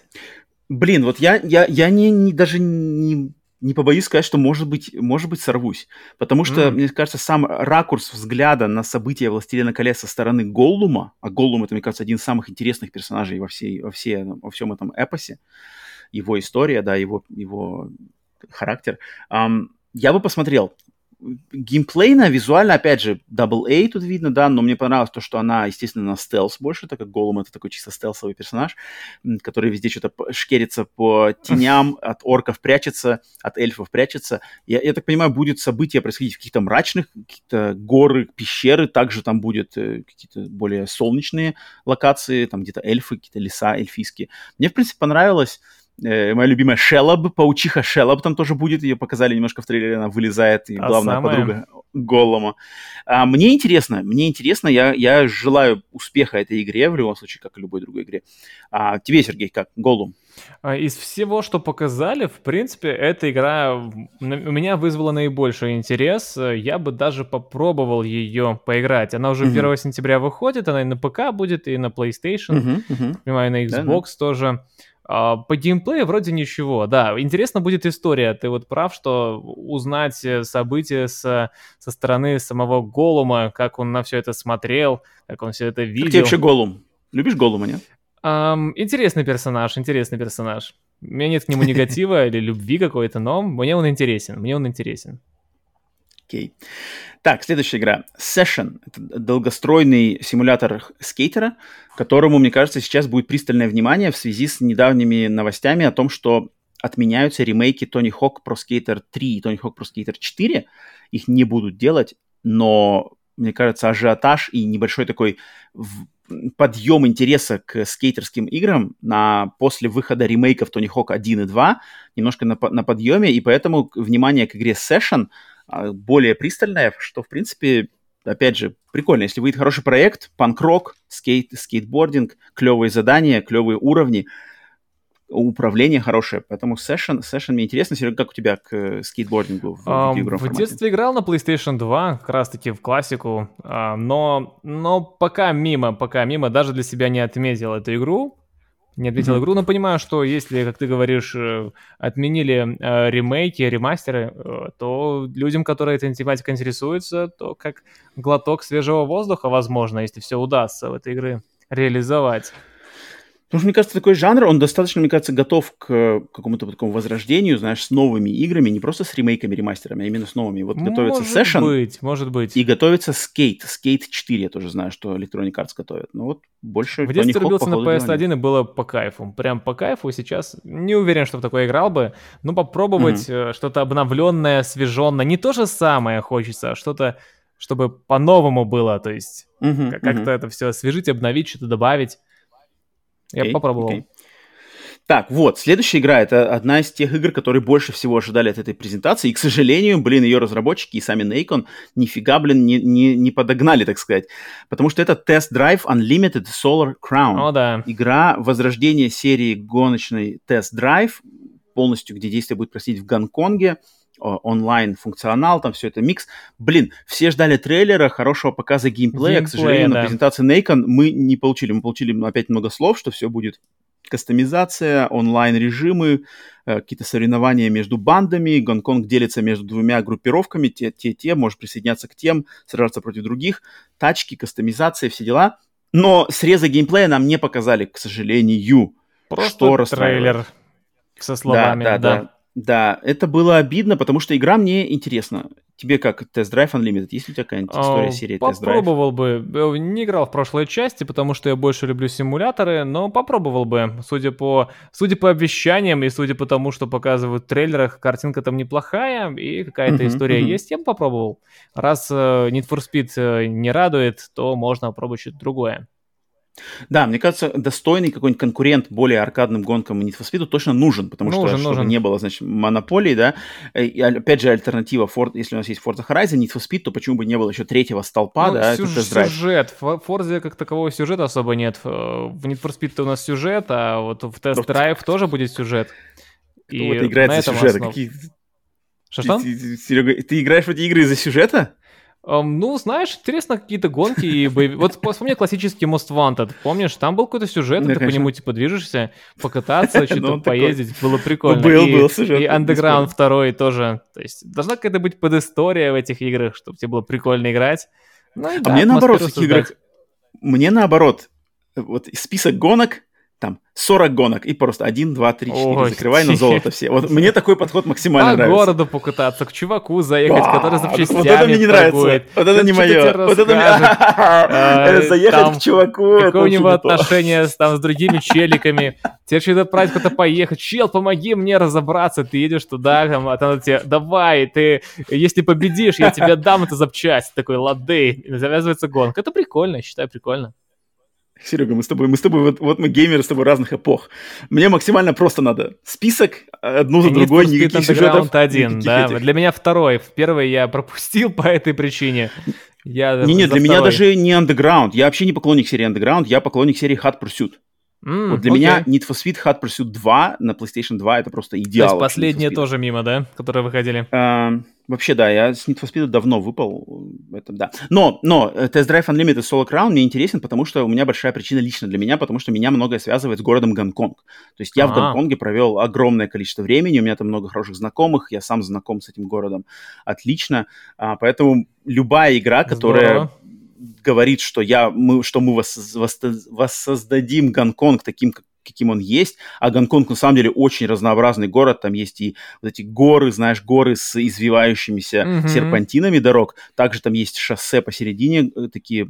Блин, вот я, я, я не, не, даже не, не побоюсь сказать, что, может быть, может быть, сорвусь. Потому что, mm. мне кажется, сам ракурс взгляда на события «Властелина колец» со стороны Голлума, а Голлум — это, мне кажется, один из самых интересных персонажей во, всей, во, всей, во всем этом эпосе, его история, да, его, его характер, um, я бы посмотрел геймплейно, визуально, опять же, Double A тут видно, да, но мне понравилось то, что она, естественно, на стелс больше, так как Голум это такой чисто стелсовый персонаж, который везде что-то шкерится по теням, от орков прячется, от эльфов прячется. Я, я так понимаю, будет событие происходить в каких-то мрачных, какие-то горы, пещеры, также там будет э, какие-то более солнечные локации, там где-то эльфы, какие-то леса эльфийские. Мне, в принципе, понравилось Э, моя любимая Шеллоб, паучиха Шеллоб там тоже будет, ее показали немножко в трейлере, она вылезает, и а главная самая... подруга Голлома. А, мне интересно, мне интересно, я, я желаю успеха этой игре, в любом случае, как и любой другой игре. А, тебе, Сергей, как? Голлум? А, из всего, что показали, в принципе, эта игра у меня вызвала наибольший интерес. Я бы даже попробовал ее поиграть. Она уже uh-huh. 1 сентября выходит, она и на ПК будет, и на PlayStation, понимаю, на Xbox да, тоже. А, по геймплею вроде ничего, да. Интересно будет история. Ты вот прав, что узнать э, события с, со стороны самого Голума, как он на все это смотрел, как он все это видел. Как тебе вообще Голум? Любишь Голума, нет? Um, интересный персонаж, интересный персонаж. У меня нет к нему негатива или любви какой-то, но мне он интересен, мне он интересен. Окей. Так, следующая игра. Session. Это долгостройный симулятор скейтера, которому, мне кажется, сейчас будет пристальное внимание в связи с недавними новостями о том, что отменяются ремейки Tony Hawk Pro Skater 3 и Tony Hawk Pro Skater 4. Их не будут делать, но мне кажется, ажиотаж и небольшой такой подъем интереса к скейтерским играм на, после выхода ремейков Тони Хок 1 и 2 немножко на, на подъеме, и поэтому внимание к игре Session более пристальное, что, в принципе, опять же, прикольно. Если выйдет хороший проект, панк-рок, скейт, скейтбординг, клевые задания, клевые уровни – управление хорошее, поэтому Session, Session мне интересно, Серега, как у тебя к э, скейтбордингу в um, В детстве играл на PlayStation 2, как раз-таки в классику, uh, но, но пока мимо, пока мимо, даже для себя не отметил эту игру, не отметил mm-hmm. игру, но понимаю, что если, как ты говоришь, э, отменили э, ремейки, ремастеры, э, то людям, которые этой тематикой интересуются, то как глоток свежего воздуха, возможно, если все удастся в этой игры реализовать. Потому что, мне кажется, такой жанр, он достаточно, мне кажется, готов к какому-то такому возрождению, знаешь, с новыми играми, не просто с ремейками, ремастерами, а именно с новыми. Вот готовится может Session. Может быть, может быть. И готовится Skate. Skate 4, я тоже знаю, что Electronic Arts готовят. Ну вот больше... В детстве рубился на PS1 и было по кайфу. Прям по кайфу. Сейчас не уверен, что в такое играл бы. Но попробовать mm-hmm. что-то обновленное, освеженное. Не то же самое хочется, а что-то чтобы по-новому было, то есть mm-hmm, как-то mm-hmm. это все освежить, обновить, что-то добавить. Я okay, попробовал. Okay. Так, вот, следующая игра это одна из тех игр, которые больше всего ожидали от этой презентации. И, к сожалению, блин, ее разработчики и сами Nacon нифига, блин, не, не, не подогнали, так сказать. Потому что это Test Drive Unlimited Solar Crown. О, да. Игра возрождения серии гоночной Test Drive, полностью, где действие будет происходить в Гонконге онлайн функционал, там все это микс. Блин, все ждали трейлера, хорошего показа геймплея. Геймплей, к сожалению, да. на презентации Nacon мы не получили. Мы получили опять много слов, что все будет кастомизация, онлайн-режимы, э, какие-то соревнования между бандами. Гонконг делится между двумя группировками. Те, те, те, может присоединяться к тем, сражаться против других. Тачки, кастомизация, все дела. Но среза геймплея нам не показали, к сожалению. Просто что трейлер со словами, да. да, да. Да, это было обидно, потому что игра мне интересна. Тебе как Test Drive Unlimited? Есть ли у тебя какая-нибудь история а, серии Test Drive? Попробовал бы. Э, не играл в прошлой части, потому что я больше люблю симуляторы, но попробовал бы. Судя по, судя по обещаниям и судя по тому, что показывают в трейлерах, картинка там неплохая и какая-то uh-huh, история uh-huh. есть, я бы попробовал. Раз uh, Need for Speed uh, не радует, то можно попробовать что-то другое. Да, мне кажется, достойный какой-нибудь конкурент более аркадным гонкам Need for Speed точно нужен, потому нужен, что нужен. чтобы не было, значит, монополии, да. И, опять же, альтернатива, Ford, если у нас есть Forza Horizon, Need for Speed, то почему бы не было еще третьего столпа, ну, да, сюж- сюжет. В Forza как такового сюжета особо нет. В Need for Speed у нас сюжет, а вот в Test Drive тоже будет сюжет. Кто и это играет за сюжет? Основ... Какие... Что-что? Серега, ты играешь в эти игры из-за сюжета? Um, ну, знаешь, интересно какие-то гонки и боевики. Вот вспомни классический Most Wanted, помнишь? Там был какой-то сюжет, ты по нему типа движешься, покататься, что-то ну, поездить, было прикольно. Был, был сюжет. И Underground 2 тоже. То есть должна какая-то быть подистория в этих играх, чтобы тебе было прикольно играть. Ну, а мне наоборот в этих играх... Мне наоборот, вот список гонок, там 40 гонок и просто 1, 2, 3, 4 Ой, закрывай на золото все. Вот мне такой подход максимально По нравится. По городу покататься, к чуваку заехать, а, который запчастями Вот это мне не нравится. Вот это не мое. Вот это мне... Заехать к чуваку. Какое у него отношение с другими челиками. Тебе что-то отправить куда-то поехать. Чел, помоги мне разобраться. Ты едешь туда, там, а там тебе, давай, ты, если победишь, я тебе дам эту запчасть. Такой, лады. Завязывается гонка. Это прикольно, считаю, прикольно. Серега, мы с тобой, мы с тобой, вот, вот мы геймеры с тобой разных эпох. Мне максимально просто надо список одну за Need другой, никаких сюжетов. один, никаких да, этих. для меня второй. В первый я пропустил по этой причине. Я не, не, для второй. меня даже не Underground. Я вообще не поклонник серии Underground, я поклонник серии Hot Pursuit. Mm, вот для okay. меня Need for Speed Hot Pursuit 2 на PlayStation 2 это просто идеал. То есть последние тоже мимо, да, которые выходили? Uh, вообще, да, я с Need for Speed давно выпал. Это да. Но, но э, Test Drive Unlimited Solo Crown мне интересен, потому что у меня большая причина лично для меня, потому что меня многое связывает с городом Гонконг. То есть я А-а-а. в а. Гонконге провел огромное количество времени, у меня там много хороших знакомых, я сам знаком с этим городом отлично. А, поэтому любая игра, которая Здорово говорит, что, я, мы, что мы вос, вос, воссоздадим Гонконг таким, как каким он есть, а Гонконг на самом деле очень разнообразный город, там есть и вот эти горы, знаешь, горы с извивающимися mm-hmm. серпантинами дорог, также там есть шоссе посередине, э, такие э,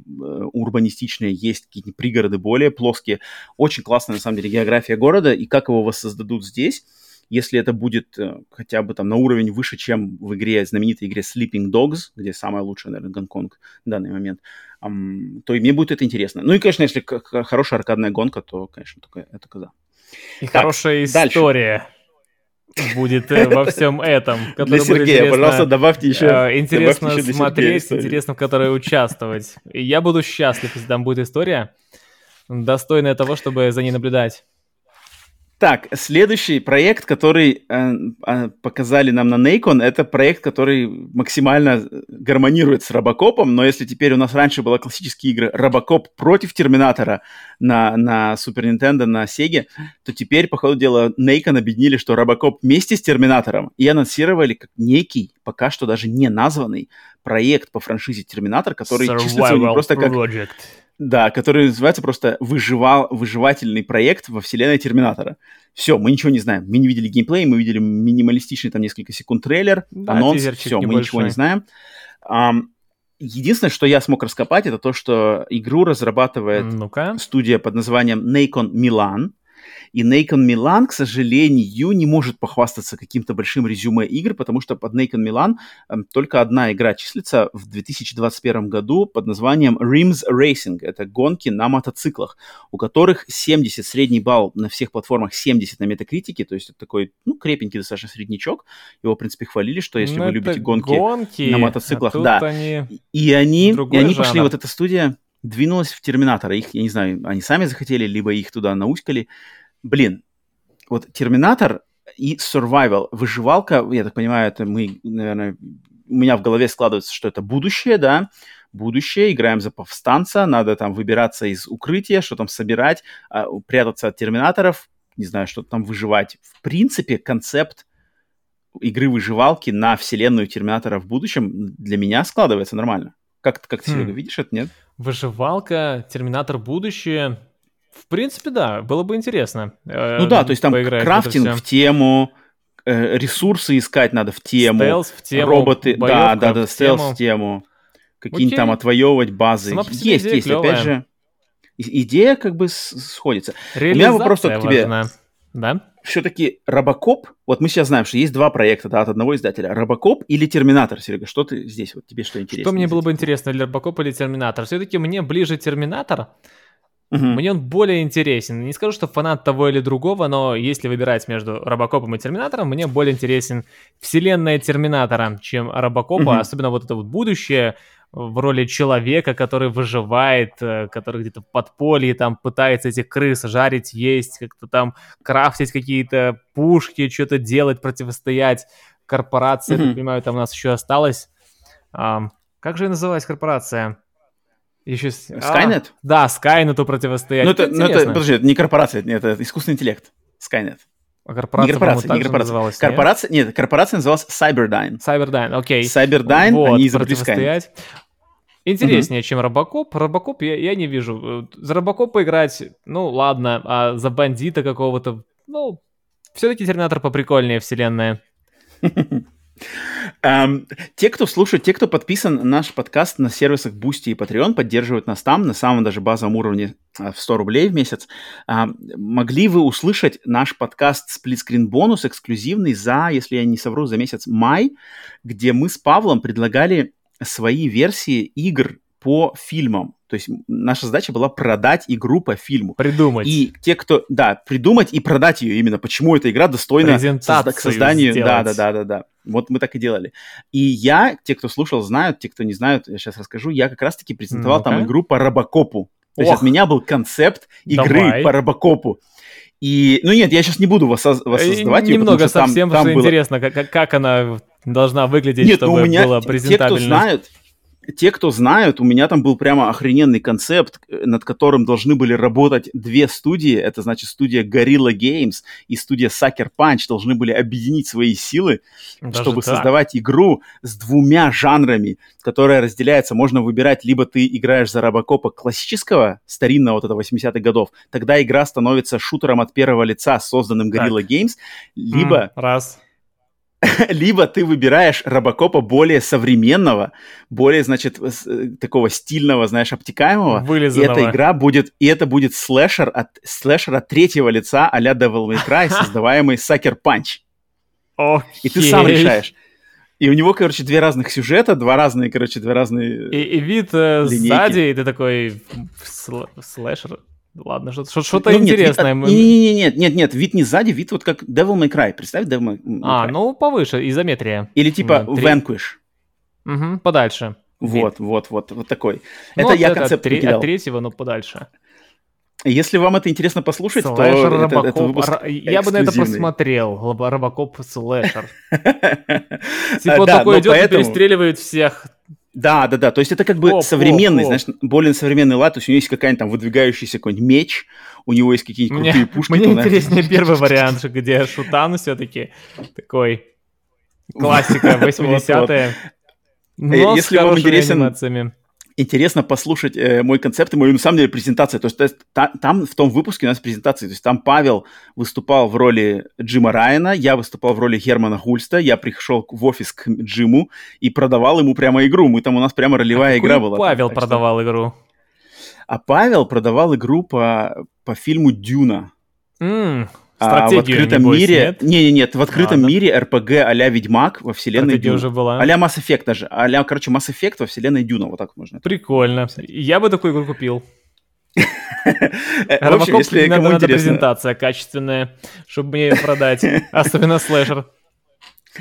урбанистичные, есть какие-то пригороды более плоские, очень классная на самом деле география города, и как его воссоздадут здесь, если это будет э, хотя бы там на уровень выше, чем в игре, знаменитой игре Sleeping Dogs, где самая лучшая, наверное, Гонконг в данный момент, то и мне будет это интересно. Ну и, конечно, если хорошая аркадная гонка, то, конечно, только это коза. И так, хорошая история. Дальше будет э, во всем этом. Для Сергея, пожалуйста, добавьте еще. Э, интересно добавьте еще смотреть, интересно в которой участвовать. И я буду счастлив, если там будет история, достойная того, чтобы за ней наблюдать. Так, следующий проект, который э, э, показали нам на Nacon, это проект, который максимально гармонирует с Робокопом, но если теперь у нас раньше были классические игры Робокоп против Терминатора на, на Super Nintendo, на Sega, то теперь, по ходу дела, Nacon объединили, что Робокоп вместе с Терминатором и анонсировали как некий, пока что даже не названный, проект по франшизе Терминатор, который Survival числится у них просто как... Project да, который называется просто выживал, выживательный проект во вселенной Терминатора. Все, мы ничего не знаем. Мы не видели геймплей, мы видели минималистичный там несколько секунд трейлер, да, анонс, все, небольшой. мы ничего не знаем. Um, единственное, что я смог раскопать, это то, что игру разрабатывает ну студия под названием Nacon Milan. И Нейкон Милан, к сожалению, не может похвастаться каким-то большим резюме игр, потому что под Нейкон Милан э, только одна игра числится в 2021 году под названием Rims Racing. Это гонки на мотоциклах, у которых 70 средний балл на всех платформах, 70 на метакритике, то есть это такой, ну, крепенький достаточно среднячок. Его, в принципе, хвалили, что если Но вы любите гонки, гонки на мотоциклах, а да. Они и они, и они пошли, вот эта студия двинулась в Терминатора. Их, я не знаю, они сами захотели, либо их туда науськали блин, вот Терминатор и Survival, выживалка, я так понимаю, это мы, наверное, у меня в голове складывается, что это будущее, да, будущее, играем за повстанца, надо там выбираться из укрытия, что там собирать, а, прятаться от терминаторов, не знаю, что там выживать. В принципе, концепт игры выживалки на вселенную Терминатора в будущем для меня складывается нормально. Как, как ты, Серега, хм. видишь это, нет? Выживалка, Терминатор будущее. В принципе, да, было бы интересно. Э, ну да, то есть там крафтинг в, в тему, э, ресурсы искать надо в тему, стелс в тему, роботы, да, да, да, стелс в тему, какие-нибудь там отвоевывать базы. Есть, есть, клевая. опять же, идея как бы сходится. У меня вопрос к тебе. Важна. Да? Все-таки Робокоп, вот мы сейчас знаем, что есть два проекта да, от одного издателя. Робокоп или Терминатор, Серега? Что ты здесь, вот тебе что интересно? Что мне было бы интересно, или Робокоп или Терминатор? Все-таки мне ближе Терминатор, Угу. Мне он более интересен. Не скажу, что фанат того или другого, но если выбирать между Робокопом и Терминатором, мне более интересен вселенная Терминатора, чем Робокопа, угу. особенно вот это вот будущее в роли человека, который выживает, э, который где-то в подполье там пытается этих крыс жарить, есть, как-то там крафтить какие-то пушки, что-то делать, противостоять корпорации, mm-hmm. я понимаю, там у нас еще осталось. Um, как же называлась корпорация? Еще... Skynet? А, да, Skynet противостоять. Ну это, ну, это, подожди, это не корпорация, нет, это искусственный интеллект. Skynet. А корпорация, не корпорация, не корпорация. Называлась, корпорация, нет? нет, корпорация называлась Cyberdyne. Cyberdyne, окей. Cyberdyne, вот, они изобрели Skynet. Интереснее, угу. чем Робокоп. Робокоп я, я не вижу. За Робокопа играть, ну ладно, а за бандита какого-то, ну, все-таки Терминатор поприкольнее вселенная. Um, те, кто слушает, те, кто подписан на наш подкаст на сервисах Boosty и Patreon, поддерживают нас там на самом даже базовом уровне в 100 рублей в месяц. Uh, могли вы услышать наш подкаст Screen бонус эксклюзивный за, если я не совру, за месяц май, где мы с Павлом предлагали свои версии игр по фильмам. То есть наша задача была продать игру по фильму. Придумать. И те, кто... Да, придумать и продать ее именно. Почему эта игра достойна к созданию... Да, да, да, да, да. Вот мы так и делали. И я, те, кто слушал, знают, те, кто не знают, я сейчас расскажу, я как раз-таки презентовал ну там игру по Робокопу. То Ох. есть от меня был концепт игры Давай. по Робокопу. И, ну нет, я сейчас не буду воссоздавать ее, Немного совсем там, там было... интересно, как, как она должна выглядеть, нет, ну, чтобы ну, у меня было презентабельно. Те, кто знают, те, кто знают, у меня там был прямо охрененный концепт, э, над которым должны были работать две студии. Это значит студия Gorilla Games и студия Sucker Punch должны были объединить свои силы, Даже чтобы так? создавать игру с двумя жанрами, которая разделяется. Можно выбирать, либо ты играешь за Робокопа классического, старинного вот этого 80-х годов, тогда игра становится шутером от первого лица, созданным Gorilla так. Games, либо... Mm, раз либо ты выбираешь Робокопа более современного, более, значит, э, такого стильного, знаешь, обтекаемого. Вылизанного. И эта игра будет, и это будет слэшер от, слэшер от третьего лица а-ля Devil May Cry, создаваемый Sucker Punch. Окей. И ты сам решаешь. И у него, короче, две разных сюжета, два разные, короче, две разные... И, и вид э, сзади, и ты такой сл- слэшер. Ладно, что-то, что-то Ну, интересное. Нет, нет, нет, нет, нет, вид не сзади, вид вот как Devil May Cry. Представь Devil May А, Cry. ну повыше, изометрия. Или типа ну, три- Vanquish. Мгм, подальше. Вот, вот, вот, вот такой. Ну, это я от концепт выкидал. От третьего, но подальше. Если вам это интересно послушать, то Слэшер, это, это Робокоп. выпуск Ро- Я бы на это посмотрел. Робокоп слэшер. А, Типа такой но идет и перестреливает всех. Да, да, да. То есть это как бы Оп, современный, оп, знаешь, более современный лад. То есть у него есть какая-нибудь там выдвигающийся какой-нибудь меч, у него есть какие-нибудь Мне, крутые пушки. мне знаешь. интереснее первый вариант, где Шутан все-таки такой классика, 80-е. Но Э, если с вам интересен-. Интересно послушать э, мой концепт и мою, на самом деле, презентацию. То есть, та- там в том выпуске у нас презентации. То есть там Павел выступал в роли Джима Райана, я выступал в роли Германа Хульста, я пришел в офис к Джиму и продавал ему прямо игру. Мы там, у нас прямо ролевая игра Какую была. Павел Так что- продавал игру. А Павел продавал игру по, по фильму «Дюна». М, А в Стратегию, открытом небось, мире... Не, не, нет, в открытом Ладно. мире РПГ а-ля Ведьмак во вселенной Стратегия Дюна. уже была. А-ля Mass Effect даже. А-ля, короче, Mass Effect во вселенной Дюна. Вот так можно. Прикольно. Я бы такую игру купил. Робокоп если надо, надо презентация качественная, чтобы мне ее продать. Особенно слэшер.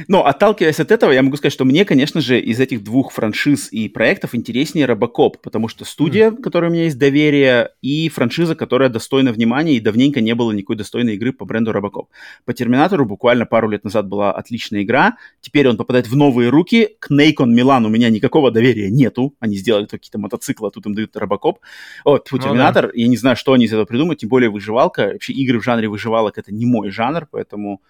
Но отталкиваясь от этого, я могу сказать, что мне, конечно же, из этих двух франшиз и проектов интереснее Робокоп, потому что студия, к которой у меня есть доверие, и франшиза, которая достойна внимания, и давненько не было никакой достойной игры по бренду Робокоп. По Терминатору буквально пару лет назад была отличная игра, теперь он попадает в новые руки, к Нейкон Милан у меня никакого доверия нету, они сделали какие-то мотоциклы, а тут им дают Робокоп. О, тьфу, Ну Терминатор, я не знаю, что они из этого придумают, тем более выживалка, вообще игры в жанре выживалок это не мой жанр, поэтому...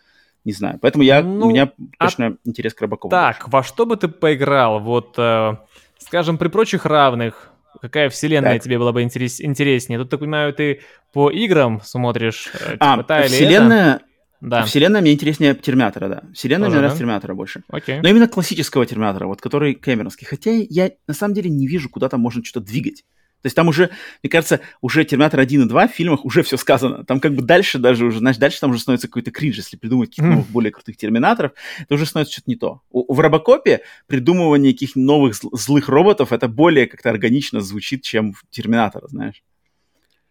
Не знаю. Поэтому я, Ну, у меня а точно интерес к Робокову. Так, во что бы ты поиграл? Вот, э, скажем, при прочих равных, какая вселенная Так. тебе была бы интерес- интереснее? Тут, так понимаю, ты по играм смотришь, э, А, типа, та вселенная, Да, вселенная мне интереснее Терминатора, да. Вселенная Тоже, мне нравится да? Терминатора больше. окей. Но именно классического Терминатора, вот который Кэмеронский. Хотя я на самом деле не вижу, куда там можно что-то двигать. То есть там уже, мне кажется, уже Терминатор 1 и 2 в фильмах уже все сказано. Там как бы дальше даже уже, знаешь, дальше там уже становится какой-то кринж, если придумать каких-то новых, более крутых Терминаторов, это уже становится что-то не то. В Робокопе придумывание каких новых зл- злых роботов, это более как-то органично звучит, чем в Терминатора, знаешь.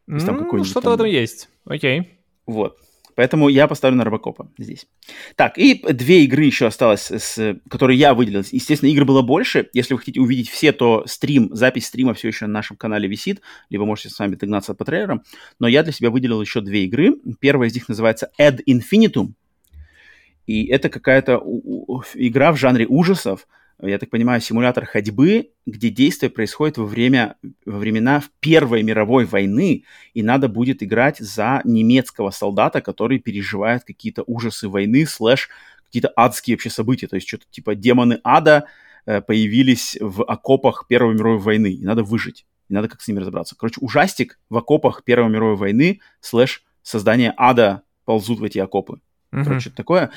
есть там Ну, что-то там- в этом есть. Окей. Вот. Поэтому я поставлю на Робокопа здесь. Так, и две игры еще осталось, с, которые я выделил. Естественно, игр было больше. Если вы хотите увидеть все, то стрим, запись стрима все еще на нашем канале висит, либо можете с вами догнаться по трейлерам. Но я для себя выделил еще две игры. Первая из них называется Ad Infinitum. И это какая-то игра в жанре ужасов. Я так понимаю, симулятор ходьбы, где действие происходит во, время, во времена Первой мировой войны, и надо будет играть за немецкого солдата, который переживает какие-то ужасы войны, слэш какие-то адские вообще события. То есть что-то типа демоны ада э, появились в окопах Первой мировой войны, и надо выжить, и надо как с ними разобраться. Короче, ужастик в окопах Первой мировой войны, слэш создание ада ползут в эти окопы. Мгм. Короче, что-то такое.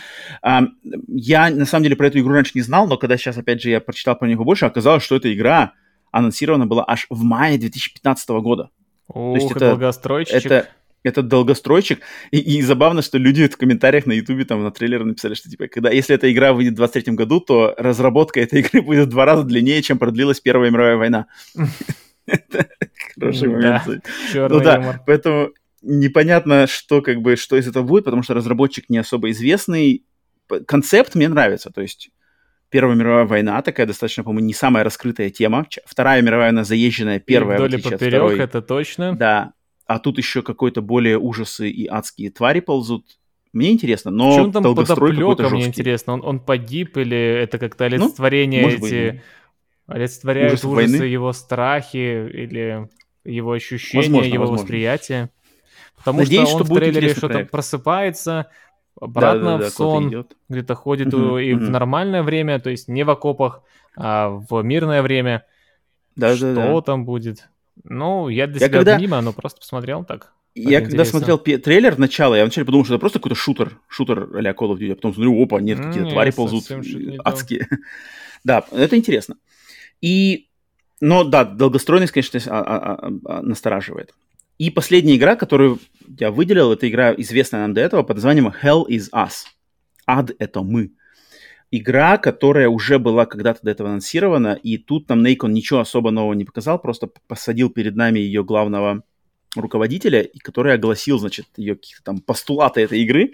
А, я, на самом деле, про эту игру раньше не знал, но когда сейчас, опять же, я прочитал про нее побольше, оказалось, что эта игра анонсирована была аж в мае 2015 года. Ух, есть и это- долгостройщик. Это, это долгостройчик. И, и забавно, что люди в комментариях на Ютубе, там, на трейлере написали, что, типа, когда, если эта игра выйдет в 23 году, то разработка этой игры будет в два раза длиннее, чем продлилась Первая мировая война. Хороший момент. Ну да, поэтому непонятно, что как бы что из этого будет, потому что разработчик не особо известный. Концепт мне нравится, то есть Первая мировая война такая достаточно, по-моему, не самая раскрытая тема. Вторая мировая, она заезженная, первая, И в вдоль от поперек, второй. это точно. Да, а тут еще какой-то более ужасы и адские твари ползут. Мне интересно, но В чем там подоплека, мне жесткий. интересно? Он, он погиб или это как-то олицетворение может быть, эти... Олицетворяют Ужасы ужасы войны? его страхи или его ощущения, Возможно, его возможно. восприятие. Потому Надеюсь, что он что в трейлере что-то проект. просыпается, обратно в сон, где-то ходит Мгм, и в мгм. нормальное время, то есть не в окопах, а в мирное время. Да-да-да. Что там будет? Ну, я для Я себя когда- мимо, но просто посмотрел так. Я когда смотрел трейлер начала, я вначале подумал, что это просто какой-то шутер, шутер а Call of Duty, а потом смотрю, опа, нет, какие-то твари ползут адские. да, это интересно. И, но да, долгостройность, конечно, а, а, а, настораживает. И последняя игра, которую я выделил, это игра, известная нам до этого, под названием Hell is Us. Ад — это мы. Игра, которая уже была когда-то до этого анонсирована, и тут нам Нейкон ничего особо нового не показал, просто посадил перед нами ее главного руководителя, который огласил, значит, ее какие-то там постулаты этой игры.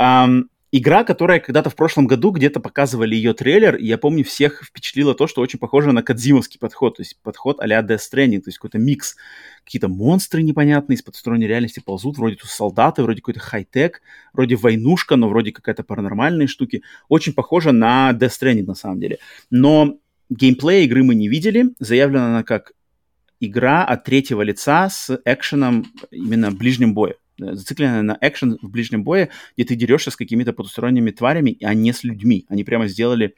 Um, игра, которая когда-то в прошлом году где-то показывали ее трейлер, и я помню, всех впечатлило то, что очень похоже на кадзимовский подход, то есть подход а-ля Death Stranding, то есть какой-то микс. Какие-то монстры непонятные из подсторонней реальности ползут, вроде тут солдаты, вроде какой-то хай-тек, вроде войнушка, но вроде какая-то паранормальные штуки. Очень похоже на Death Stranding на самом деле. Но геймплея игры мы не видели, заявлена она как игра от третьего лица с экшеном именно в ближнем бое. Зацикленная на экшен в ближнем бое, где ты дерешься с какими-то потусторонними тварями, а не с людьми. Они прямо сделали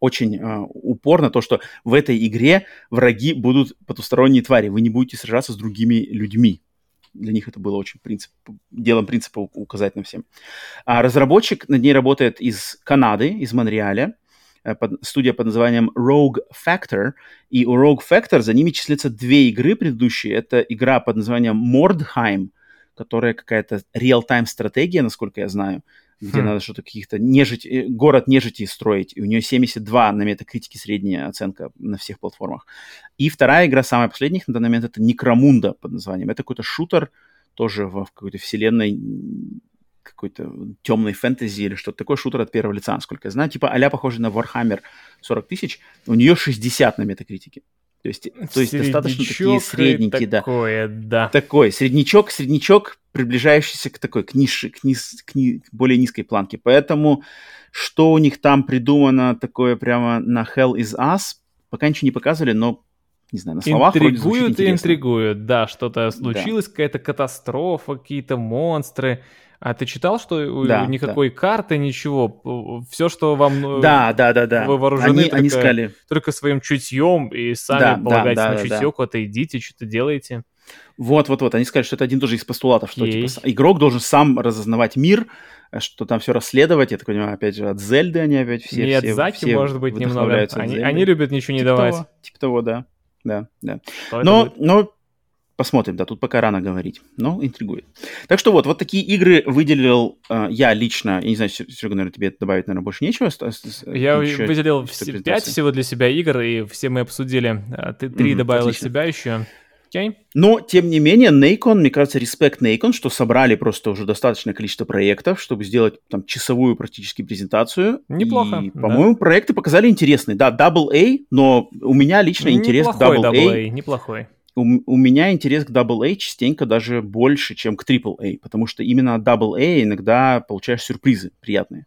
очень э, упор на то, что в этой игре враги будут потусторонние твари. Вы не будете сражаться с другими людьми. Для них это было очень принцип, делом принципа указать на всем. А разработчик над ней работает из Канады, из Монреаля. Э, под, студия под названием Rogue Factor. И у Rogue Factor за ними числятся две игры предыдущие. Это игра под названием Mordheim, которая какая-то real-time стратегия, насколько я знаю, где хм. надо что-то каких-то нежить, э, город нежити строить. И у нее 72 на метакритике средняя оценка на всех платформах. И вторая игра, самая последняя на данный момент, это Некромунда под названием. Это какой-то шутер, тоже в какой-то вселенной какой-то темной фэнтези или что-то такое, шутер от первого лица, насколько я знаю. Типа а похожий на Warhammer 40 тысяч, у нее 60 на метакритике. То есть, то есть достаточно такие средненькие, такое, да. да. Такой среднячок, среднячок, приближающийся к такой, к, нише, к, низ, к, ни, к более низкой планке. Поэтому что у них там придумано такое прямо на Hell is Us, пока ничего не показывали, но не знаю, на словах Интригуют и интригуют, да, что-то случилось, да. какая-то катастрофа, какие-то монстры. А ты читал, что да, никакой да. карты, ничего, все, что вам э, да, да, да, да. вы вооружены они, только, они сказали... только своим чутьем и сами да, полагаетесь да, да, на чутье, да. куда-то идите, что-то делаете. Вот, вот, вот. Они сказали, что это один тоже из постулатов, что типа, игрок должен сам разознавать мир, что там все расследовать. Я так понимаю, опять же, от Зельды они опять все. Нет, все, Заки, все может быть, немного. Они, они любят ничего не типа давать. Того, типа того, да. Да, да. но, но Посмотрим, да, тут пока рано говорить, но интригует. Так что вот, вот такие игры выделил э, я лично, я не знаю, Серега, наверное, тебе добавить, наверное, больше нечего. Я еще выделил 5 всего для себя игр, и все мы обсудили. А ты 3 mm, добавил от себя еще. Okay. Но, тем не менее, Nacon, мне кажется, респект Nacon, что собрали просто уже достаточное количество проектов, чтобы сделать там часовую практически презентацию. Неплохо. И, по-моему, да. проекты показали интересные. Да, Double A, но у меня лично интерес к Double, Double A. Неплохой у, у меня интерес к AA частенько даже больше, чем к AAA, потому что именно от AA иногда получаешь сюрпризы приятные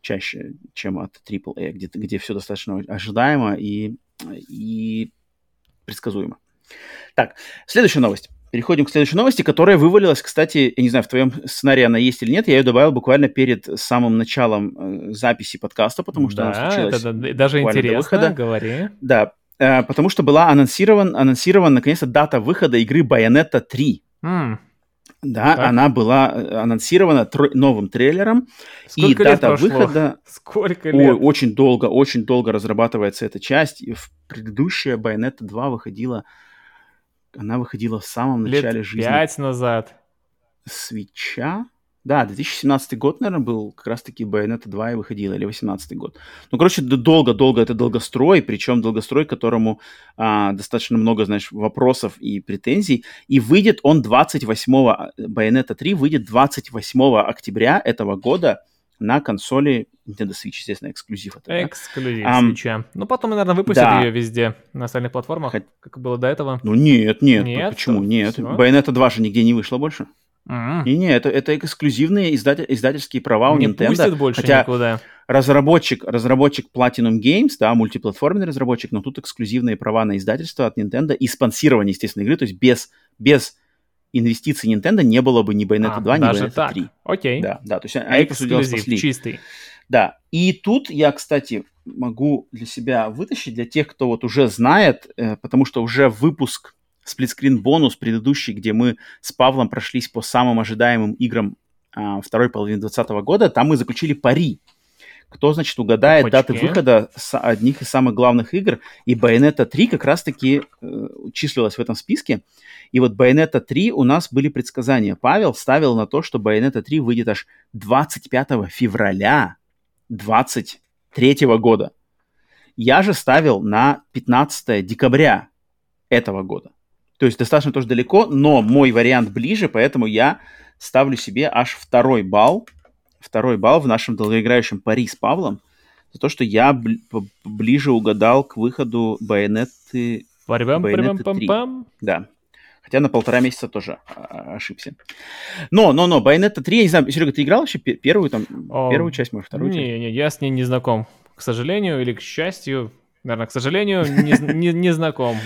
чаще, чем от AAA, где, где все достаточно ожидаемо и, и предсказуемо. Так, следующая новость. Переходим к следующей новости, которая вывалилась, кстати, я не знаю, в твоем сценарии она есть или нет, я ее добавил буквально перед самым началом э, записи подкаста, потому что да, она случилась это даже интересно, говори. Да, потому что была анонсирован, анонсирован наконец-то дата выхода игры Bayonetta 3. Mm. Да, так. она была э, анонсирована тр- новым трейлером. Сколько и лет дата прошло? выхода... Сколько лет? Ой, очень долго, очень долго разрабатывается эта часть. И в предыдущая Bayonetta 2 выходила... Она выходила в самом лет начале жизни. пять назад. Свеча? Да, 2017 год, наверное, был как раз-таки Bayonetta 2 и выходила, или 2018 год. Ну, короче, долго-долго это долгострой, причем долгострой, которому а, достаточно много, знаешь, вопросов и претензий. И выйдет он 28-го, Bayonetta 3 выйдет 28 октября этого года на консоли Nintendo Switch, естественно, эксклюзив. Это, эксклюзив да? um, Ну, потом, наверное, выпустят да. ее везде на остальных платформах, Хоть... как было до этого. Ну, нет, нет, нет почему? Нет, Все? Bayonetta 2 же нигде не вышло больше. Mm-hmm. И не, это, это эксклюзивные издатель, издательские права у не Nintendo. Пустят больше хотя никуда. разработчик, разработчик Platinum Games, да, мультиплатформенный разработчик, но тут эксклюзивные права на издательство от Nintendo и спонсирование, естественно, игры, то есть без, без инвестиций Nintendo не было бы ни Bayonetta а, 2, ни Bayonetta так. 3. Окей. Да, да, то есть они, Эксклюзив, чистый. Да, и тут я, кстати, могу для себя вытащить, для тех, кто вот уже знает, э, потому что уже выпуск сплитскрин бонус предыдущий, где мы с Павлом прошлись по самым ожидаемым играм а, второй половины 2020 года, там мы заключили пари. Кто, значит, угадает Опачки. даты выхода с одних из самых главных игр. И Bayonetta 3 как раз-таки э, числилась в этом списке. И вот Bayonetta 3 у нас были предсказания. Павел ставил на то, что Bayonetta 3 выйдет аж 25 февраля 2023 года. Я же ставил на 15 декабря этого года. То есть достаточно тоже далеко, но мой вариант ближе, поэтому я ставлю себе аж второй балл, второй балл в нашем долгоиграющем пари с Павлом за то, что я бли- ближе угадал к выходу Байонеты, Байонеты 3. Да. Хотя на полтора месяца тоже а, ошибся. Но, но, но, Байонета 3, я не знаю, Серега, ты играл вообще первую, там, О, первую часть, может, вторую не, часть? Не, я с ней не знаком. К сожалению или к счастью, наверное, к сожалению, не, не, не знаком.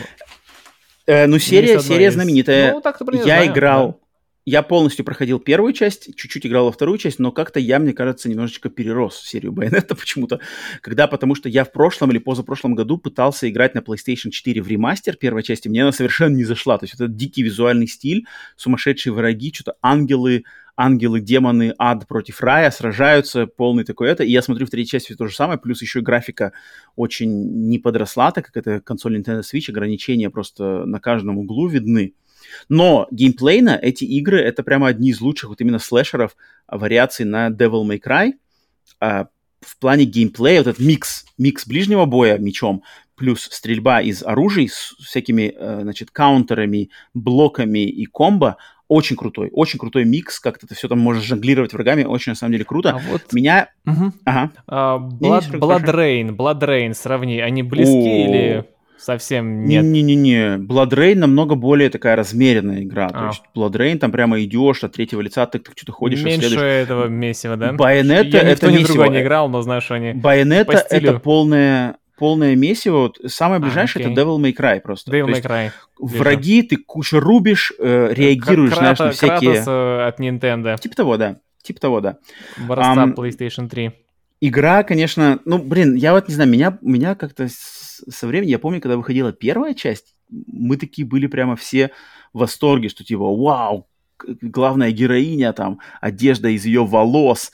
Э, ну, серия, серия знаменитая. Ну, я играл, я полностью проходил первую часть, чуть-чуть играл во вторую часть, но как-то я, мне кажется, немножечко перерос серию Bayonetta почему-то. Когда, потому что я в прошлом или позапрошлом году пытался играть на PlayStation 4 в ремастер первой части, мне она совершенно не зашла. То есть это дикий визуальный стиль, сумасшедшие враги, что-то ангелы, ангелы, демоны, ад против рая сражаются, полный такой это. И я смотрю в третьей части то же самое, плюс еще и графика очень не подросла, так как это консоль Nintendo Switch, ограничения просто на каждом углу видны. Но геймплейно эти игры это прямо одни из лучших вот именно слэшеров, а, вариаций на Devil May Cry. А, в плане геймплея вот этот микс, микс ближнего боя мечом плюс стрельба из оружий с всякими, э, значит, каунтерами, блоками и комбо, очень крутой, очень крутой микс, как ты все там можешь жонглировать врагами, очень на самом деле круто. А вот... Меня... Угу. Ага. А, Blood, Blood Rain, Blood Rain, сравни, они близки О... или совсем нет. Не-не-не, Blood Rain намного более такая размеренная игра. А. То есть Blood Rain там прямо идешь от третьего лица, ты, ты что-то ходишь, Меньше следуешь. этого месива, да? Байонета это месиво. не играл, но знаешь, что они Байонета это полное полное месиво. Вот самое а, ближайшее а, это Devil May Cry просто. Devil May Cry. Враги, ты кучу рубишь, э, реагируешь, Крата, знаешь, на всякие... Кратос э, от Nintendo. Типа того, да. Типа того, да. Образца um, PlayStation 3. Игра, конечно, ну, блин, я вот не знаю, меня, меня как-то со временем, я помню, когда выходила первая часть, мы такие были прямо все в восторге, что типа, вау, главная героиня, там, одежда из ее волос,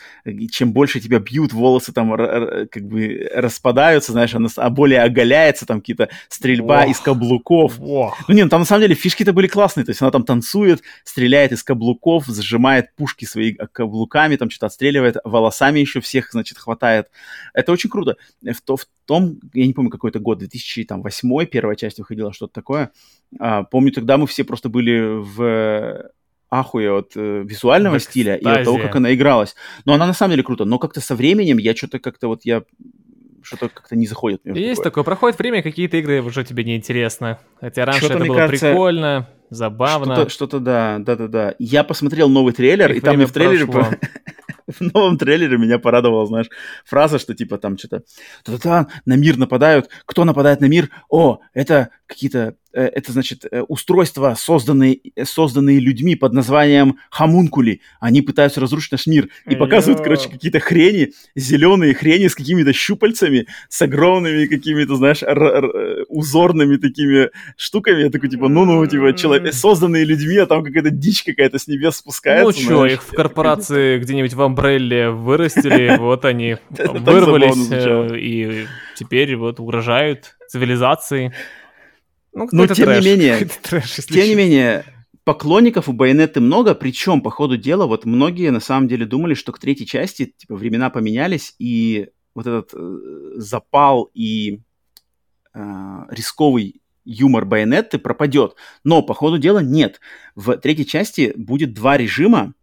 чем больше тебя бьют, волосы там как бы распадаются, знаешь, она а более оголяется, там какие-то стрельба Ох. из каблуков. Ох. Ну, нет, ну, там на самом деле фишки-то были классные, то есть она там танцует, стреляет из каблуков, сжимает пушки своими каблуками, там что-то отстреливает, волосами еще всех, значит, хватает. Это очень круто. В, то, в том, я не помню, какой это год, 2008 первая часть выходила, что-то такое. А, помню, тогда мы все просто были в ахуя от э, визуального в стиля и от того, как она игралась. Но она на самом деле круто. Но как-то со временем я что-то как-то вот я что-то как-то не заходит. Есть такое. такое. Проходит время, какие-то игры уже тебе не интересны. Хотя раньше это было кажется, прикольно, забавно. Что-то, что-то да, да-да-да. Я посмотрел новый трейлер, и, и там мне в трейлере... в новом трейлере меня порадовала, знаешь, фраза, что типа там что-то та-та-та, на мир нападают. Кто нападает на мир? О, это какие-то Э, это значит э, устройства, созданные, созданные людьми под названием хамункули. Они пытаются разрушить наш мир и показывают, короче, какие-то хрени, зеленые хрени с какими-то щупальцами, с огромными какими-то, знаешь, узорными такими штуками. Я такой, типа, ну-ну, типа, человек, созданные людьми, а там какая-то дичь какая-то с небес спускается. Ну что, их в корпорации где-нибудь в Амбрелле вырастили, вот они вырвались э, и теперь вот угрожают цивилизации. Ну, Но тем трэш, не менее, трэш, тем не менее, поклонников у Байонеты много, причем, по ходу дела, вот многие на самом деле думали, что к третьей части, типа, времена поменялись, и вот этот э, запал и э, рисковый юмор Байонетты пропадет. Но, по ходу дела, нет. В третьей части будет два режима,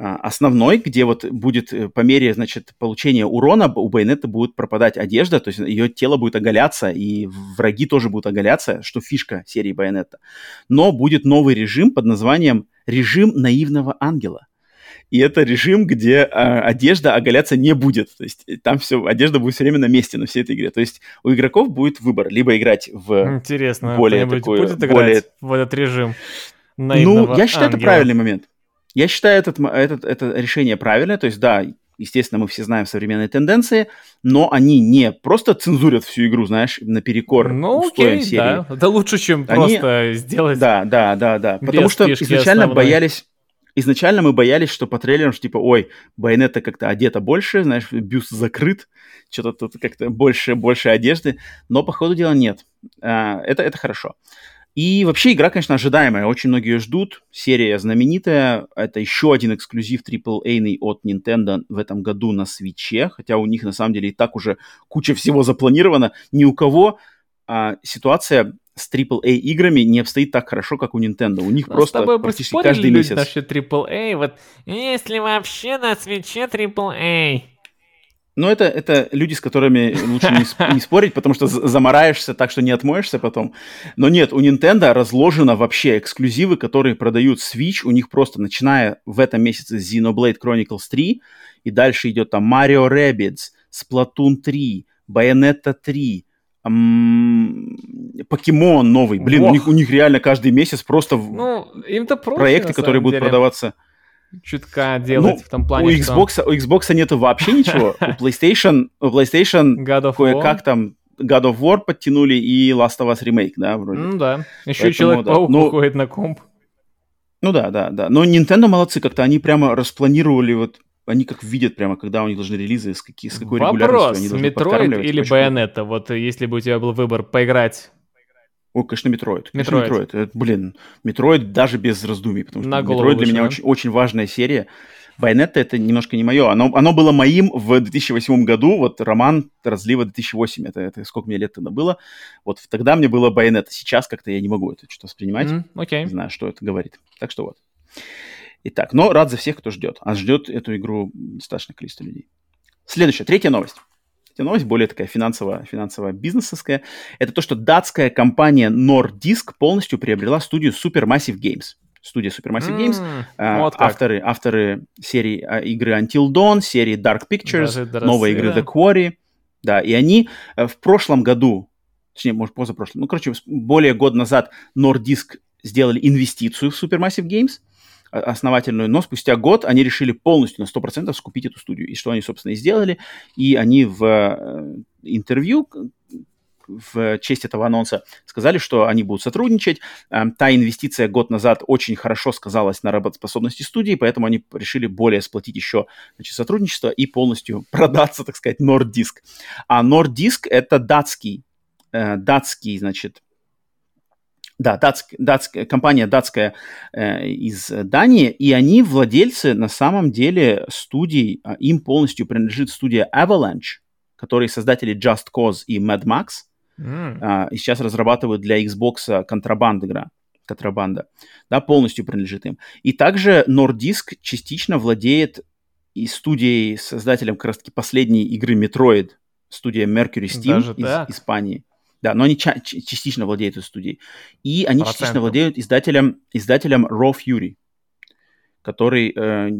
основной, где вот будет э, по мере, значит, получения урона у Байонета будет пропадать одежда, то есть ее тело будет оголяться, и враги тоже будут оголяться, что фишка серии Байонета. Но будет новый режим под названием «Режим наивного ангела». И это режим, где э, одежда оголяться не будет. То есть э, там все, одежда будет все время на месте на всей этой игре. То есть у игроков будет выбор. Либо играть в Интересно, более такой... будет играть более... в этот режим Ну, я считаю, ангела. это правильный момент. Я считаю этот, этот, это решение правильное. То есть, да, естественно, мы все знаем современные тенденции, но они не просто цензурят всю игру, знаешь, наперекор ну, окей, серии. Да. Это лучше, чем они... просто сделать. Да, да, да, да. Потому что изначально основной. боялись изначально мы боялись, что по трейлерам, что типа, ой, Байонета как-то одета больше, знаешь, бюст закрыт, что-то тут как-то больше, больше одежды, но по ходу дела нет. А, это, это хорошо. И вообще игра, конечно, ожидаемая. Очень многие ждут. Серия знаменитая. Это еще один эксклюзив AAA от Nintendo в этом году на свече. Хотя у них на самом деле и так уже куча всего запланировано. Ни у кого а, ситуация с AAA играми не обстоит так хорошо, как у Nintendo. У них Но просто практически каждый месяц. насчет AAA. Вот если вообще на свече AAA. Но это, это люди, с которыми лучше не, не спорить, потому что замораешься так, что не отмоешься потом. Но нет, у Nintendo разложено вообще эксклюзивы, которые продают Switch. У них просто, начиная в этом месяце с Xenoblade Chronicles 3, и дальше идет там Mario Rabbids, Splatoon 3, Bayonetta 3, Покемон новый. Блин, у них, у них реально каждый месяц просто ну, им-то проще, проекты, которые будут деле. продаваться чутка делать ну, в том плане, у Xbox, что... у Xbox нету вообще ничего. У PlayStation, у PlayStation кое-как там God of War подтянули и Last of Us Remake, да, вроде. Ну да, еще Поэтому, Человек-паук да. ну, уходит на комп. Ну да, да, да. Но Nintendo молодцы, как-то они прямо распланировали вот они как видят прямо, когда у них должны релизы, с, какие, с какой Вопрос, регулярностью они должны Метроид или Байонета? Вот если бы у тебя был выбор поиграть Ой, конечно, Метроид. Метроид. Метроид. Это, блин, Метроид даже без раздумий, потому что Метроид для меня очень, очень важная серия. Байонетта это немножко не мое. Оно, оно было моим в 2008 году, вот роман разлива 2008, это, это сколько мне лет тогда было. Вот тогда мне было Байонетта, сейчас как-то я не могу это что-то воспринимать. Mm, okay. Не знаю, что это говорит. Так что вот. Итак, но рад за всех, кто ждет. А ждет эту игру достаточно количество людей. Следующая, третья новость. Третья новость, более такая финансово, финансово-бизнесовская. Это то, что датская компания Nordisk полностью приобрела студию Supermassive Games. Студия Supermassive Games, mm, э, вот авторы, авторы серии э, игры Until Dawn, серии Dark Pictures, новой игры The Quarry. Да, и они э, в прошлом году, точнее, может, позапрошлом, ну, короче, более года назад Nordisk сделали инвестицию в Supermassive Games, основательную, но спустя год они решили полностью на 100% скупить эту студию. И что они, собственно, и сделали. И они в интервью в честь этого анонса сказали, что они будут сотрудничать. Эм, та инвестиция год назад очень хорошо сказалась на работоспособности студии, поэтому они решили более сплотить еще значит, сотрудничество и полностью продаться, так сказать, Nordisk. А Nordisk — это датский, э, датский, значит, да, датск, датск, компания датская э, из Дании, и они владельцы на самом деле студий, а им полностью принадлежит студия Avalanche, которые создатели Just Cause и Mad Max. Mm. А, и сейчас разрабатывают для Xbox контрабанд игра. Контрабанда. Да, полностью принадлежит им. И также Nordisk частично владеет и студией, создателем как раз-таки последней игры Metroid, студия Mercury Steam Даже из так? Испании. Да, но они ча- частично владеют этой студией. И они Процентом. частично владеют издателем, издателем Raw Fury который э,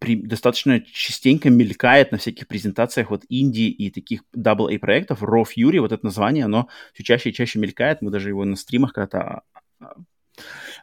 при, достаточно частенько мелькает на всяких презентациях вот инди и таких AA проектов. Raw Fury, вот это название, оно все чаще и чаще мелькает. Мы даже его на стримах когда-то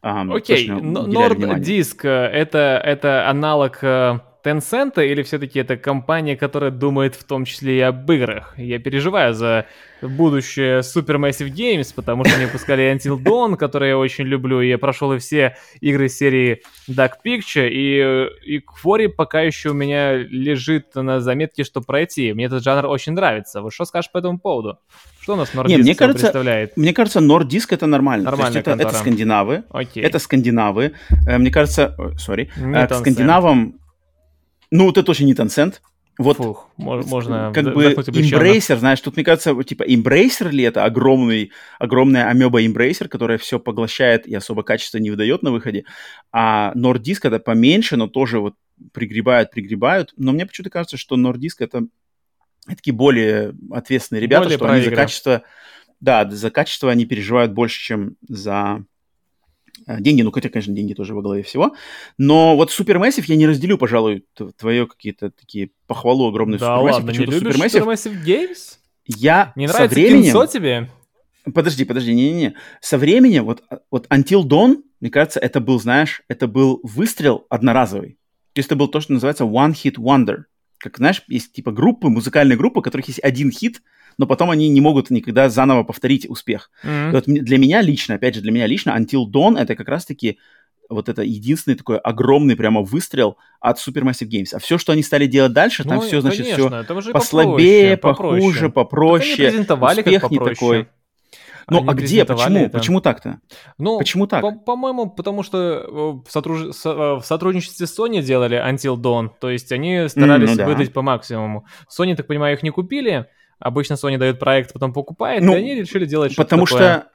Окей, okay. Nordisk э, это, это аналог э, Tencent или все-таки это компания, которая думает в том числе и об играх? Я переживаю за будущее Supermassive Games, потому что они выпускали Until Dawn, который я очень люблю, и я прошел и все игры серии Dark Picture, и, и Quarry пока еще у меня лежит на заметке, что пройти. Мне этот жанр очень нравится. Вот что скажешь по этому поводу? Что у нас Nordisk Не, мне кажется, представляет? Мне кажется, Nordisk это нормально. Нормальная То есть это, это скандинавы. Окей. Это скандинавы. Э, мне кажется, сори, э, к скандинавам ну, вот это очень не Tencent. Вот, Фух, можно как бы Embracer, знаешь, тут, мне кажется, типа Embracer ли это огромный, огромная амеба Embracer, которая все поглощает и особо качество не выдает на выходе, а Nordisk это поменьше, но тоже вот пригребают, пригребают, но мне почему-то кажется, что Nordisk это такие более ответственные ребята, более что они за качество, да, за качество они переживают больше, чем за Э, деньги, ну, хотя, конечно, деньги тоже во главе всего. Но вот Supermassive я не разделю, пожалуй, твое какие-то такие похвалу огромную да ладно, не любишь Supermassive Games? Я не со временем... кинцо тебе? Подожди, подожди, не-не-не. Со временем, вот, вот Until Dawn, мне кажется, это был, знаешь, это был выстрел одноразовый. То есть это был то, что называется one-hit wonder. как, знаешь, есть типа группы, музыкальные группы, у которых есть один хит, но потом они не могут никогда заново повторить успех. Mm-hmm. вот для меня лично, опять же, для меня лично Until Dawn это как раз-таки вот это единственный такой огромный прямо выстрел от Supermassive Games. А все, что они стали делать дальше, там ну, все, значит, конечно, все послабее, попроще, похуже, попроще. попроще. Успех как не такой. Ну, а где? Почему? Это... Почему так-то? Ну, Почему так? По- по-моему, потому что э, в, сотруж... Э, в сотрудничестве с Sony делали Until Dawn, то есть они старались mm, ну, да. выдать по максимуму. Sony, так понимаю, их не купили, обычно Sony дает проект, потом покупает, ну, и они решили делать что-то Потому такое. что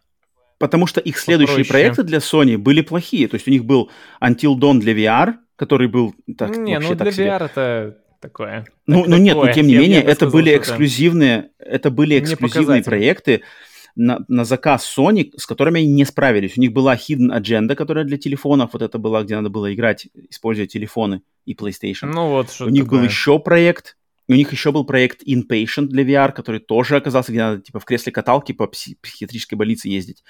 потому что их следующие Попроще. проекты для Sony были плохие. То есть у них был Until Dawn для VR, который был так Не, ну для VR себе. это такое. Ну, так, ну нет, но тем не менее, это сказал, были эксклюзивные, это были эксклюзивные проекты на, на заказ Sony, с которыми они не справились. У них была Hidden Agenda, которая для телефонов, вот это была, где надо было играть, используя телефоны и PlayStation. Ну вот, что У них был еще проект, у них еще был проект Inpatient для VR, который тоже оказался, где надо типа в кресле каталки по пси- психиатрической больнице ездить.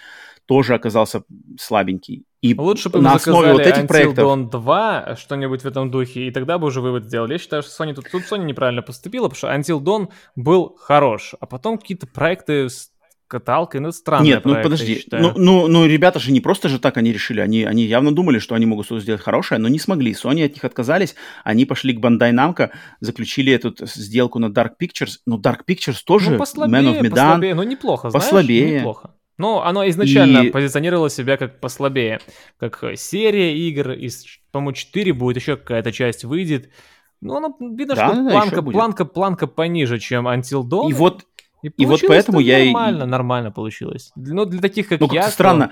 Тоже оказался слабенький. И Лучше бы на основе вот этих Until проектов... Dawn 2, что-нибудь в этом духе, и тогда бы уже вывод сделали. Я считаю, что Sony тут, тут Sony неправильно поступила, потому что Until Dawn был хорош, а потом какие-то проекты с каталкой, ну, странно. Нет, ну подожди, ну, ну, ну, ребята же не просто же так они решили, они, они явно думали, что они могут что-то сделать хорошее, но не смогли. Sony от них отказались, они пошли к Bandai Namco, заключили эту сделку на Dark Pictures, но Dark Pictures тоже ну, послабее, Man of Medan. Послабее, ну, неплохо, знаешь, послабее. неплохо. Ну, оно изначально и... позиционировало себя как послабее, как серия игр, из, по-моему, 4 будет, еще какая-то часть выйдет. Ну, оно, видно, да, что да, планка, планка, планка пониже, чем Until Dawn. И вот и, и вот поэтому я нормально, и... Нормально, нормально получилось. Ну, для таких, как ну, я... странно.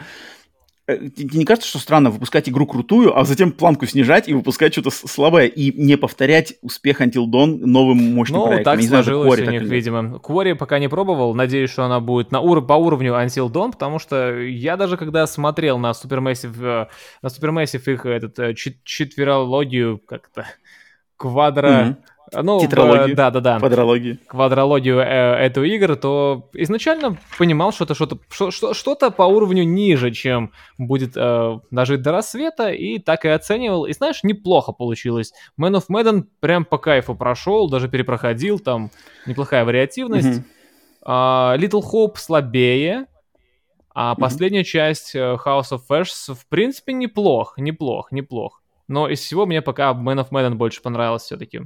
Э, тебе не кажется, что странно выпускать игру крутую, а затем планку снижать и выпускать что-то слабое, и не повторять успех Until Dawn новым мощным ну, проектом? так сложилось знаю, у них, видимо. Квори пока не пробовал, надеюсь, что она будет на ур- по уровню Until Dawn, потому что я даже когда смотрел на Supermassive, э, на Supermassive их этот э, четверологию как-то, квадро... Mm-hmm ну, Тетралогию. Да, да, да. Квадрологию. Квадрологию э, эту игр, то изначально понимал, что это что-то что, что-то по уровню ниже, чем будет э, дожить до рассвета, и так и оценивал. И знаешь, неплохо получилось. Man of Madden прям по кайфу прошел, даже перепроходил, там неплохая вариативность. Mm-hmm. Uh, Little Hope слабее, а mm-hmm. последняя часть uh, House of Ashes в принципе неплох, неплох, неплох. Но из всего мне пока Man of Madden больше понравился все-таки.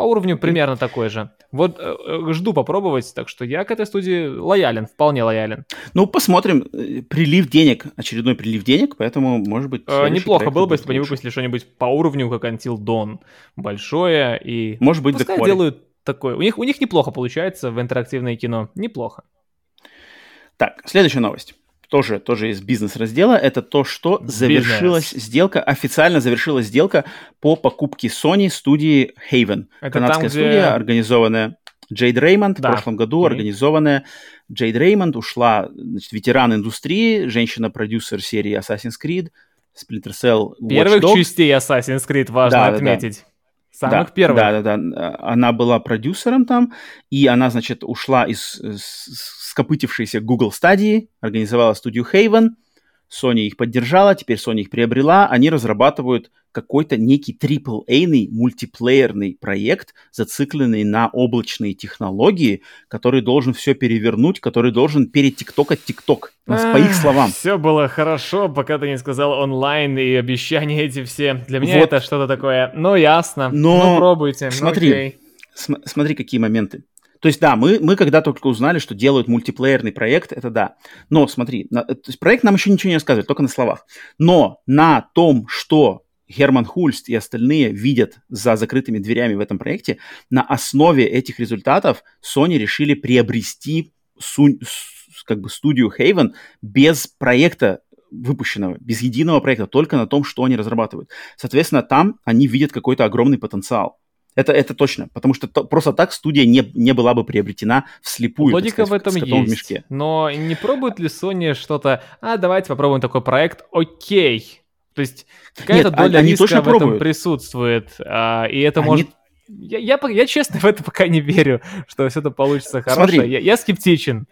По уровню примерно такой же. Вот э, э, жду попробовать, так что я к этой студии лоялен, вполне лоялен. Ну, посмотрим. Э, прилив денег, очередной прилив денег, поэтому, может быть... Э, неплохо было бы, если бы они выпустили что-нибудь по уровню, как Until Dawn. Большое и... Может быть, Пускай делают такое. У них, у них неплохо получается в интерактивное кино. Неплохо. Так, следующая новость тоже, тоже из бизнес-раздела, это то, что завершилась Бизнес. сделка, официально завершилась сделка по покупке Sony студии Haven. Это Канадская там, студия, где... организованная Джейд Реймонд, да. в прошлом году okay. организованная. Джейд Реймонд ушла, значит, ветеран индустрии, женщина-продюсер серии Assassin's Creed, Splinter Cell, Watch Первых Dogs. частей Assassin's Creed важно да, отметить. Да, Самых да, первых. Да, да, да. Она была продюсером там, и она, значит, ушла из скопытившейся Google стадии, организовала студию Haven, Sony их поддержала, теперь Sony их приобрела, они разрабатывают какой-то некий AAA-ный мультиплеерный проект, зацикленный на облачные технологии, который должен все перевернуть, который должен перетиктокать ТикТок, по их словам. Все было хорошо, пока ты не сказал онлайн и обещания эти все. Для меня вот. это что-то такое, ну ясно, Но... ну пробуйте. Смотри, см- смотри, какие моменты. То есть, да, мы, мы когда только узнали, что делают мультиплеерный проект, это да. Но смотри, на, то есть проект нам еще ничего не рассказывает, только на словах. Но на том, что Герман Хульст и остальные видят за закрытыми дверями в этом проекте, на основе этих результатов Sony решили приобрести су- как бы студию Haven без проекта выпущенного, без единого проекта, только на том, что они разрабатывают. Соответственно, там они видят какой-то огромный потенциал. Это, это точно, потому что то, просто так студия не, не была бы приобретена вслепую. Логика сказать, в этом есть, в мешке. но не пробует ли Sony что-то, а давайте попробуем такой проект, окей. То есть какая-то доля они риска точно в пробуют. этом присутствует, а, и это они... может... Я, я, я честно в это пока не верю, что все это получится хорошее. Я, я скептичен.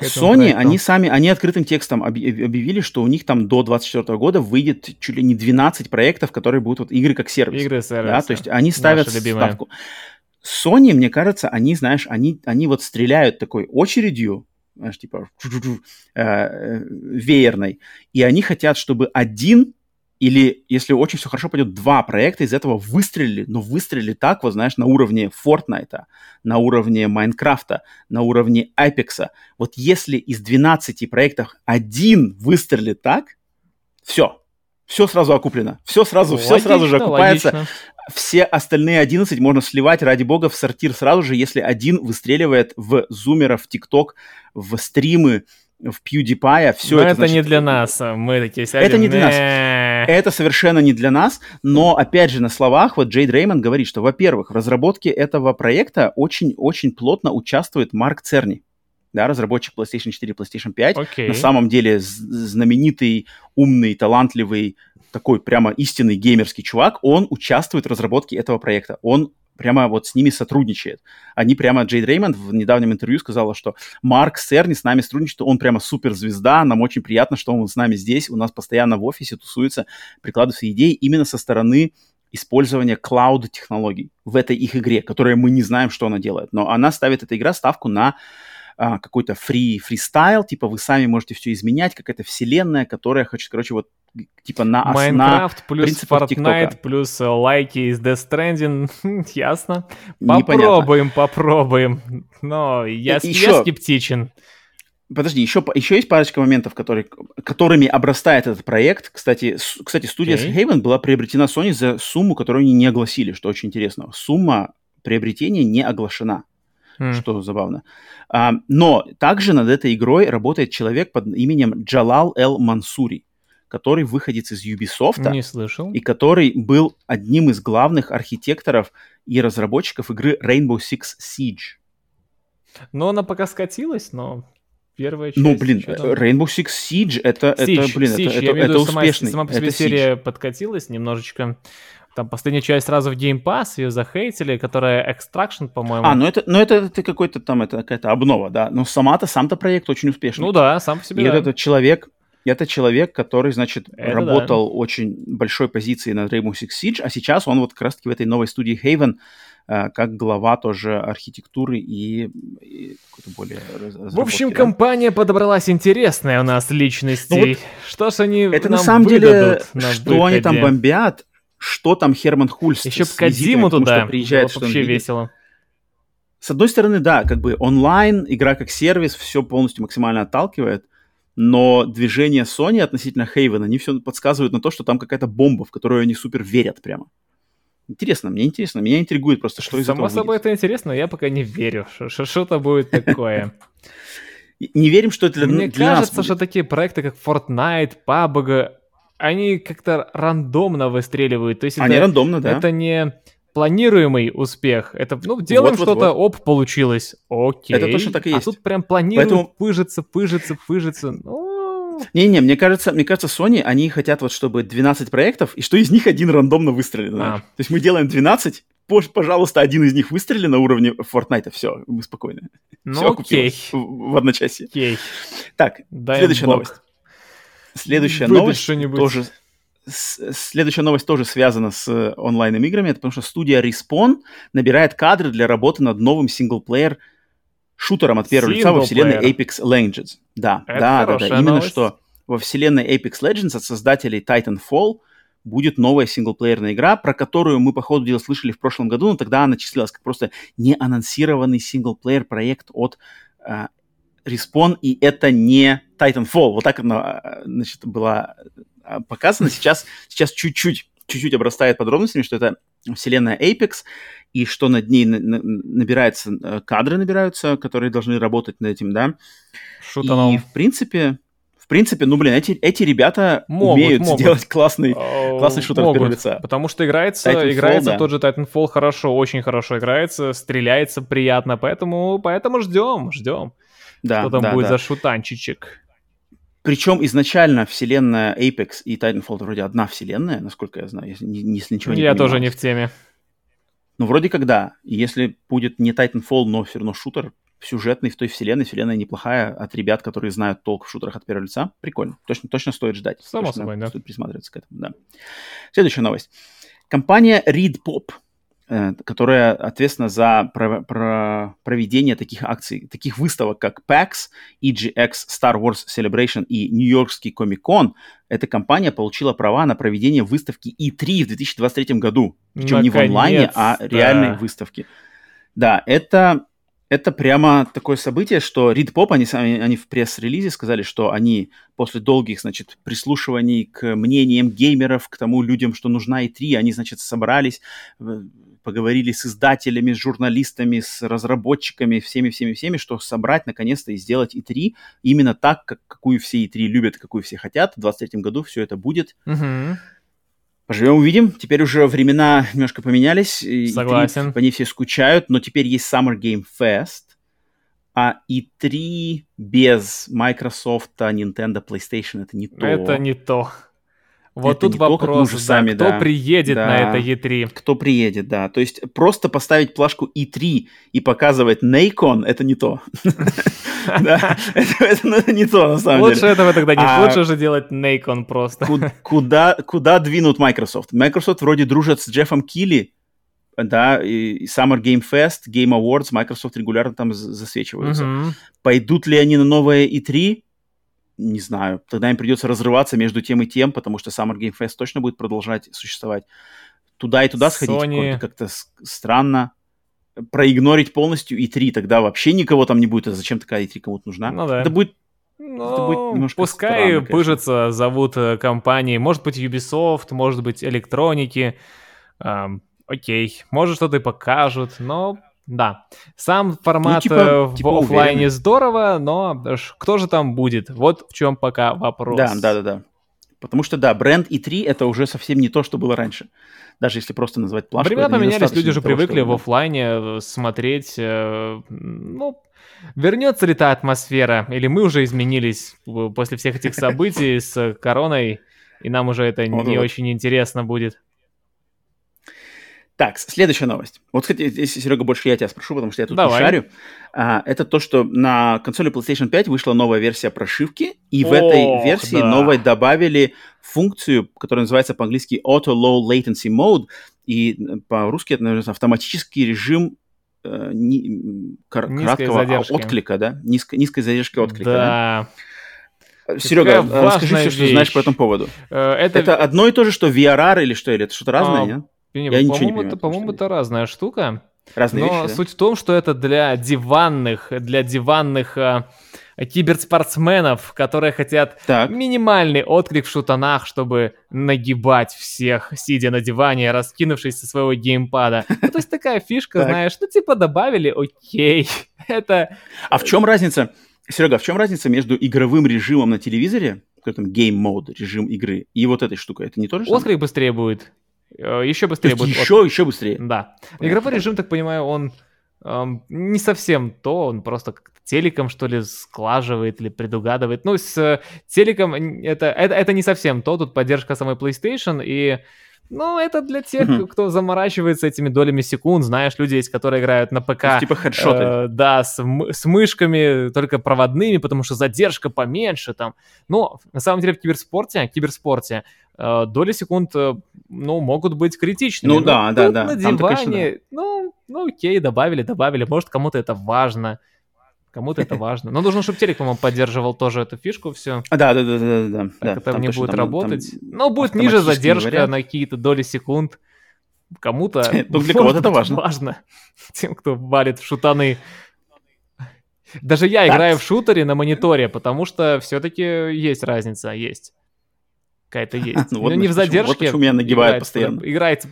Sony, проекту. они сами, они открытым текстом объявили, что у них там до 2024 года выйдет чуть ли не 12 проектов, которые будут вот игры как сервис. Игры сервис. Да, то есть они ставят ставку. Sony, мне кажется, они, знаешь, они, они вот стреляют такой очередью, знаешь, типа э, э, веерной, и они хотят, чтобы один или, если очень все хорошо пойдет, два проекта из этого выстрелили, но выстрелили так, вот знаешь, на уровне Fortnite, на уровне Майнкрафта, на уровне Apex. Вот если из 12 проектов один выстрелит так, все, все сразу окуплено, все сразу, логично, все сразу же окупается. Логично. Все остальные 11 можно сливать, ради бога, в сортир сразу же, если один выстреливает в зумеров, в ТикТок, в стримы, в PewDiePie, все но это... это значит, не для нас, мы такие сядем... Это не для нас. Это совершенно не для нас, но, опять же, на словах, вот Джейд Реймонд говорит, что, во-первых, в разработке этого проекта очень-очень плотно участвует Марк Церни, да, разработчик PlayStation 4 PlayStation 5. Okay. На самом деле знаменитый, умный, талантливый, такой прямо истинный геймерский чувак, он участвует в разработке этого проекта. Он прямо вот с ними сотрудничает. Они прямо, Джейд Реймонд в недавнем интервью сказала, что Марк Серни с нами сотрудничает, он прямо суперзвезда, нам очень приятно, что он с нами здесь, у нас постоянно в офисе тусуется, прикладываются идеи именно со стороны использования клауд-технологий в этой их игре, которая мы не знаем, что она делает. Но она ставит, эта игра, ставку на а, какой-то фри, фристайл, типа вы сами можете все изменять, какая-то вселенная, которая хочет, короче, вот типа на Майнкрафт плюс Fortnite TikTok. плюс э, лайки из Death Stranding, ясно. Попробуем, Непонятно. попробуем. Но я, еще... я скептичен. Подожди, еще, еще есть парочка моментов, которые, которыми обрастает этот проект. Кстати, с, кстати студия okay. Haven была приобретена Sony за сумму, которую они не огласили, что очень интересно. Сумма приобретения не оглашена, mm. что забавно. А, но также над этой игрой работает человек под именем Джалал Эл Мансури который выходец из Ubisoft. Не слышал. И который был одним из главных архитекторов и разработчиков игры Rainbow Six Siege. Ну, она пока скатилась, но первая ну, часть... Ну, блин, Rainbow Six Siege, это, Siege, это блин, Siege, это, это, это успешный. Сама, сама по себе это серия Siege. подкатилась немножечко. Там последняя часть сразу в Game Pass, ее захейтили, которая Extraction, по-моему. А, ну это, ну это, это какой-то там, это какая-то обнова, да. Но сама-то, сам-то проект очень успешный. Ну да, сам по себе, И да. этот человек, это человек, который, значит, это работал да. очень большой позиции на Rainbow Six Siege, а сейчас он вот как раз-таки в этой новой студии Haven э, как глава тоже архитектуры и, и более В общем, да? компания подобралась интересная у нас личности. Ну, вот что ж они Это нам на самом деле, на что выходе. они там бомбят, что там Херман Хульст Еще бы Кадзиму туда, приезжает, что вообще весело. С одной стороны, да, как бы онлайн, игра как сервис, все полностью максимально отталкивает – но движение Sony относительно Хейвена, они все подсказывают на то, что там какая-то бомба, в которую они супер верят прямо. Интересно, мне интересно, меня интригует просто, что из Само этого собой это интересно, я пока не верю, что что-то будет такое. Не верим, что это для, Мне для кажется, нас что такие проекты, как Fortnite, PUBG, они как-то рандомно выстреливают. То есть они это, рандомно, да. Это не планируемый успех. Это, ну, делаем вот, что-то, вот, оп, получилось. Окей. Это точно так и а есть. А тут прям планируют, Поэтому... пыжится, пыжится, пыжится. Ну... Не-не, мне кажется, мне кажется, Sony, они хотят вот, чтобы 12 проектов, и что из них один рандомно выстрелит. А. То есть мы делаем 12, пожалуйста, один из них выстрели на уровне Fortnite, все, мы спокойны. Ну, все окей. В, в одночасье. Окей. Так, Дай следующая новость. Следующая Выдать новость тоже следующая новость тоже связана с э, онлайн-играми, это потому что студия Respawn набирает кадры для работы над новым синглплеер шутером от первого лица во вселенной Apex Legends. Да, это да, да, да. Именно новость. что во вселенной Apex Legends от создателей Titanfall будет новая синглплеерная игра, про которую мы, по ходу дела, слышали в прошлом году, но тогда она числилась как просто неанонсированный синглплеер проект от э, Respawn, и это не Titanfall. Вот так она, э, значит, была показано. Сейчас, сейчас чуть-чуть, чуть-чуть обрастает подробностями, что это вселенная Apex, и что над ней набирается, э, кадры набираются, которые должны работать над этим, да. Шутаном. И, в принципе, в принципе, ну, блин, эти, эти ребята могут, умеют могут. сделать классный, классный шутер могут, первого лица. Потому что играется, Titanfall, играется да. тот же Titanfall хорошо, очень хорошо играется, стреляется приятно, поэтому, поэтому ждем, ждем. Да, что там да, будет да. за шутанчичек. Причем изначально вселенная Apex и Titanfall вроде одна вселенная, насколько я знаю, если, если ничего не Я понимаю. тоже не в теме. Ну, вроде как да. Если будет не Titanfall, но все равно шутер, сюжетный в той вселенной. Вселенная неплохая от ребят, которые знают толк в шутерах от первого лица. Прикольно. Точно, точно стоит ждать. Само точно собой, да. Стоит присматриваться к этому, да. Следующая новость. Компания Read Pop Э, которая ответственна за про, про проведение таких акций, таких выставок, как PAX, EGX, Star Wars Celebration и Нью-Йоркский Комик-кон. Эта компания получила права на проведение выставки E3 в 2023 году. Причем не в онлайне, а реальной выставки. Да, это это прямо такое событие, что Read Pop, они, сами, они в пресс-релизе сказали, что они после долгих, значит, прислушиваний к мнениям геймеров, к тому людям, что нужна E3, они, значит, собрались, поговорили с издателями, с журналистами, с разработчиками, всеми-всеми-всеми, что собрать наконец-то и сделать E3 именно так, как, какую все E3 любят, какую все хотят. В 2023 году все это будет. Угу. Поживем, увидим. Теперь уже времена немножко поменялись. Согласен. E3, они все скучают, но теперь есть Summer Game Fest, а E3 без Microsoft, Nintendo, PlayStation это не то. Это не то. Вот это тут вопрос, то, да, сами, кто да, приедет да, на это E3? Кто приедет, да. То есть просто поставить плашку E3 и показывать Nacon, это не то. Да, это не то, на самом деле. Лучше этого тогда не а лучше же делать Nacon просто. Куда двинут Microsoft? Microsoft вроде дружат с Джеффом Килли, да, и Summer Game Fest, Game Awards, Microsoft регулярно там засвечиваются. Пойдут ли они на новое E3? Не знаю, тогда им придется разрываться между тем и тем, потому что Summer Game Fest точно будет продолжать существовать. Туда и туда сходить Sony... как-то странно. Проигнорить полностью E3, тогда вообще никого там не будет. А зачем такая E3 кому-то нужна? Ну да. Это будет ну, это будет немножко пускай странно, пыжится, зовут э, компании, может быть Ubisoft, может быть электроники, эм, окей, может что-то и покажут, но да, сам формат ну, типа, э, в типа офлайне уверенный. здорово, но кто же там будет? Вот в чем пока вопрос. Да, да, да, да. Потому что, да, бренд E3 это уже совсем не то, что было раньше. Даже если просто назвать плашку. Времена поменялись, люди же привыкли в офлайне э, смотреть, э, ну, вернется ли та атмосфера, или мы уже изменились после всех этих событий с короной, и нам уже это не очень интересно будет. Так, следующая новость. Вот, кстати, если, Серега, больше я тебя спрошу, потому что я тут Давай. не шарю. А, это то, что на консоли PlayStation 5 вышла новая версия прошивки, и Ох, в этой версии да. новой добавили функцию, которая называется по-английски Auto Low Latency Mode, и по-русски это, наверное, автоматический режим э, не, кор- краткого задержки. отклика, да? Низко, низкой задержки отклика, да? да? Серега, расскажи все, вещь. что знаешь по этому поводу. Э, это... это одно и то же, что VRR или что? Или это что-то разное, а, нет? Не, я ничего не понимаю. Это, по-моему, это разная штука. Разные но вещи, да? суть в том, что это для диванных, для диванных а, киберспортсменов, которые хотят так. минимальный отклик в шутанах, чтобы нагибать всех, сидя на диване, раскинувшись со своего геймпада. Ну, то есть такая фишка, знаешь, ну типа добавили, окей, это... А в чем разница, Серега, в чем разница между игровым режимом на телевизоре, какой там mode, режим игры, и вот этой штукой? Это не то же самое? Отклик быстрее будет. Э, еще быстрее будет. Еще, от... еще быстрее. Да. Игровой режим, так понимаю, он эм, не совсем то, он просто как-то телеком, что ли, склаживает или предугадывает. Ну, с э, телеком это, это, это не совсем то, тут поддержка самой PlayStation, и ну, это для тех, mm-hmm. кто заморачивается этими долями секунд. Знаешь, люди есть, которые играют на ПК. Есть, типа хедшоты. Э, да, с, с мышками, только проводными, потому что задержка поменьше там. Но на самом деле в киберспорте, киберспорте э, доли секунд, э, ну, могут быть критичными. Ну, ну да, да, да. На диване, конечно, да. ну, ну, окей, добавили, добавили. Может, кому-то это важно. Кому-то это важно. Но нужно, чтобы телек, по-моему, поддерживал тоже эту фишку все. А, да, да, да, да, да. Так да, это не будет там, работать. Там Но будет ниже задержка вариант. на какие-то доли секунд. Кому-то... Ну, для кого-то это важно. важно. Тем, кто валит в шутаны. Даже я играю в шутере на мониторе, потому что все-таки есть разница, есть какая-то есть. ну, вот не в задержке. Вот почему меня нагибает играет, постоянно. Играется,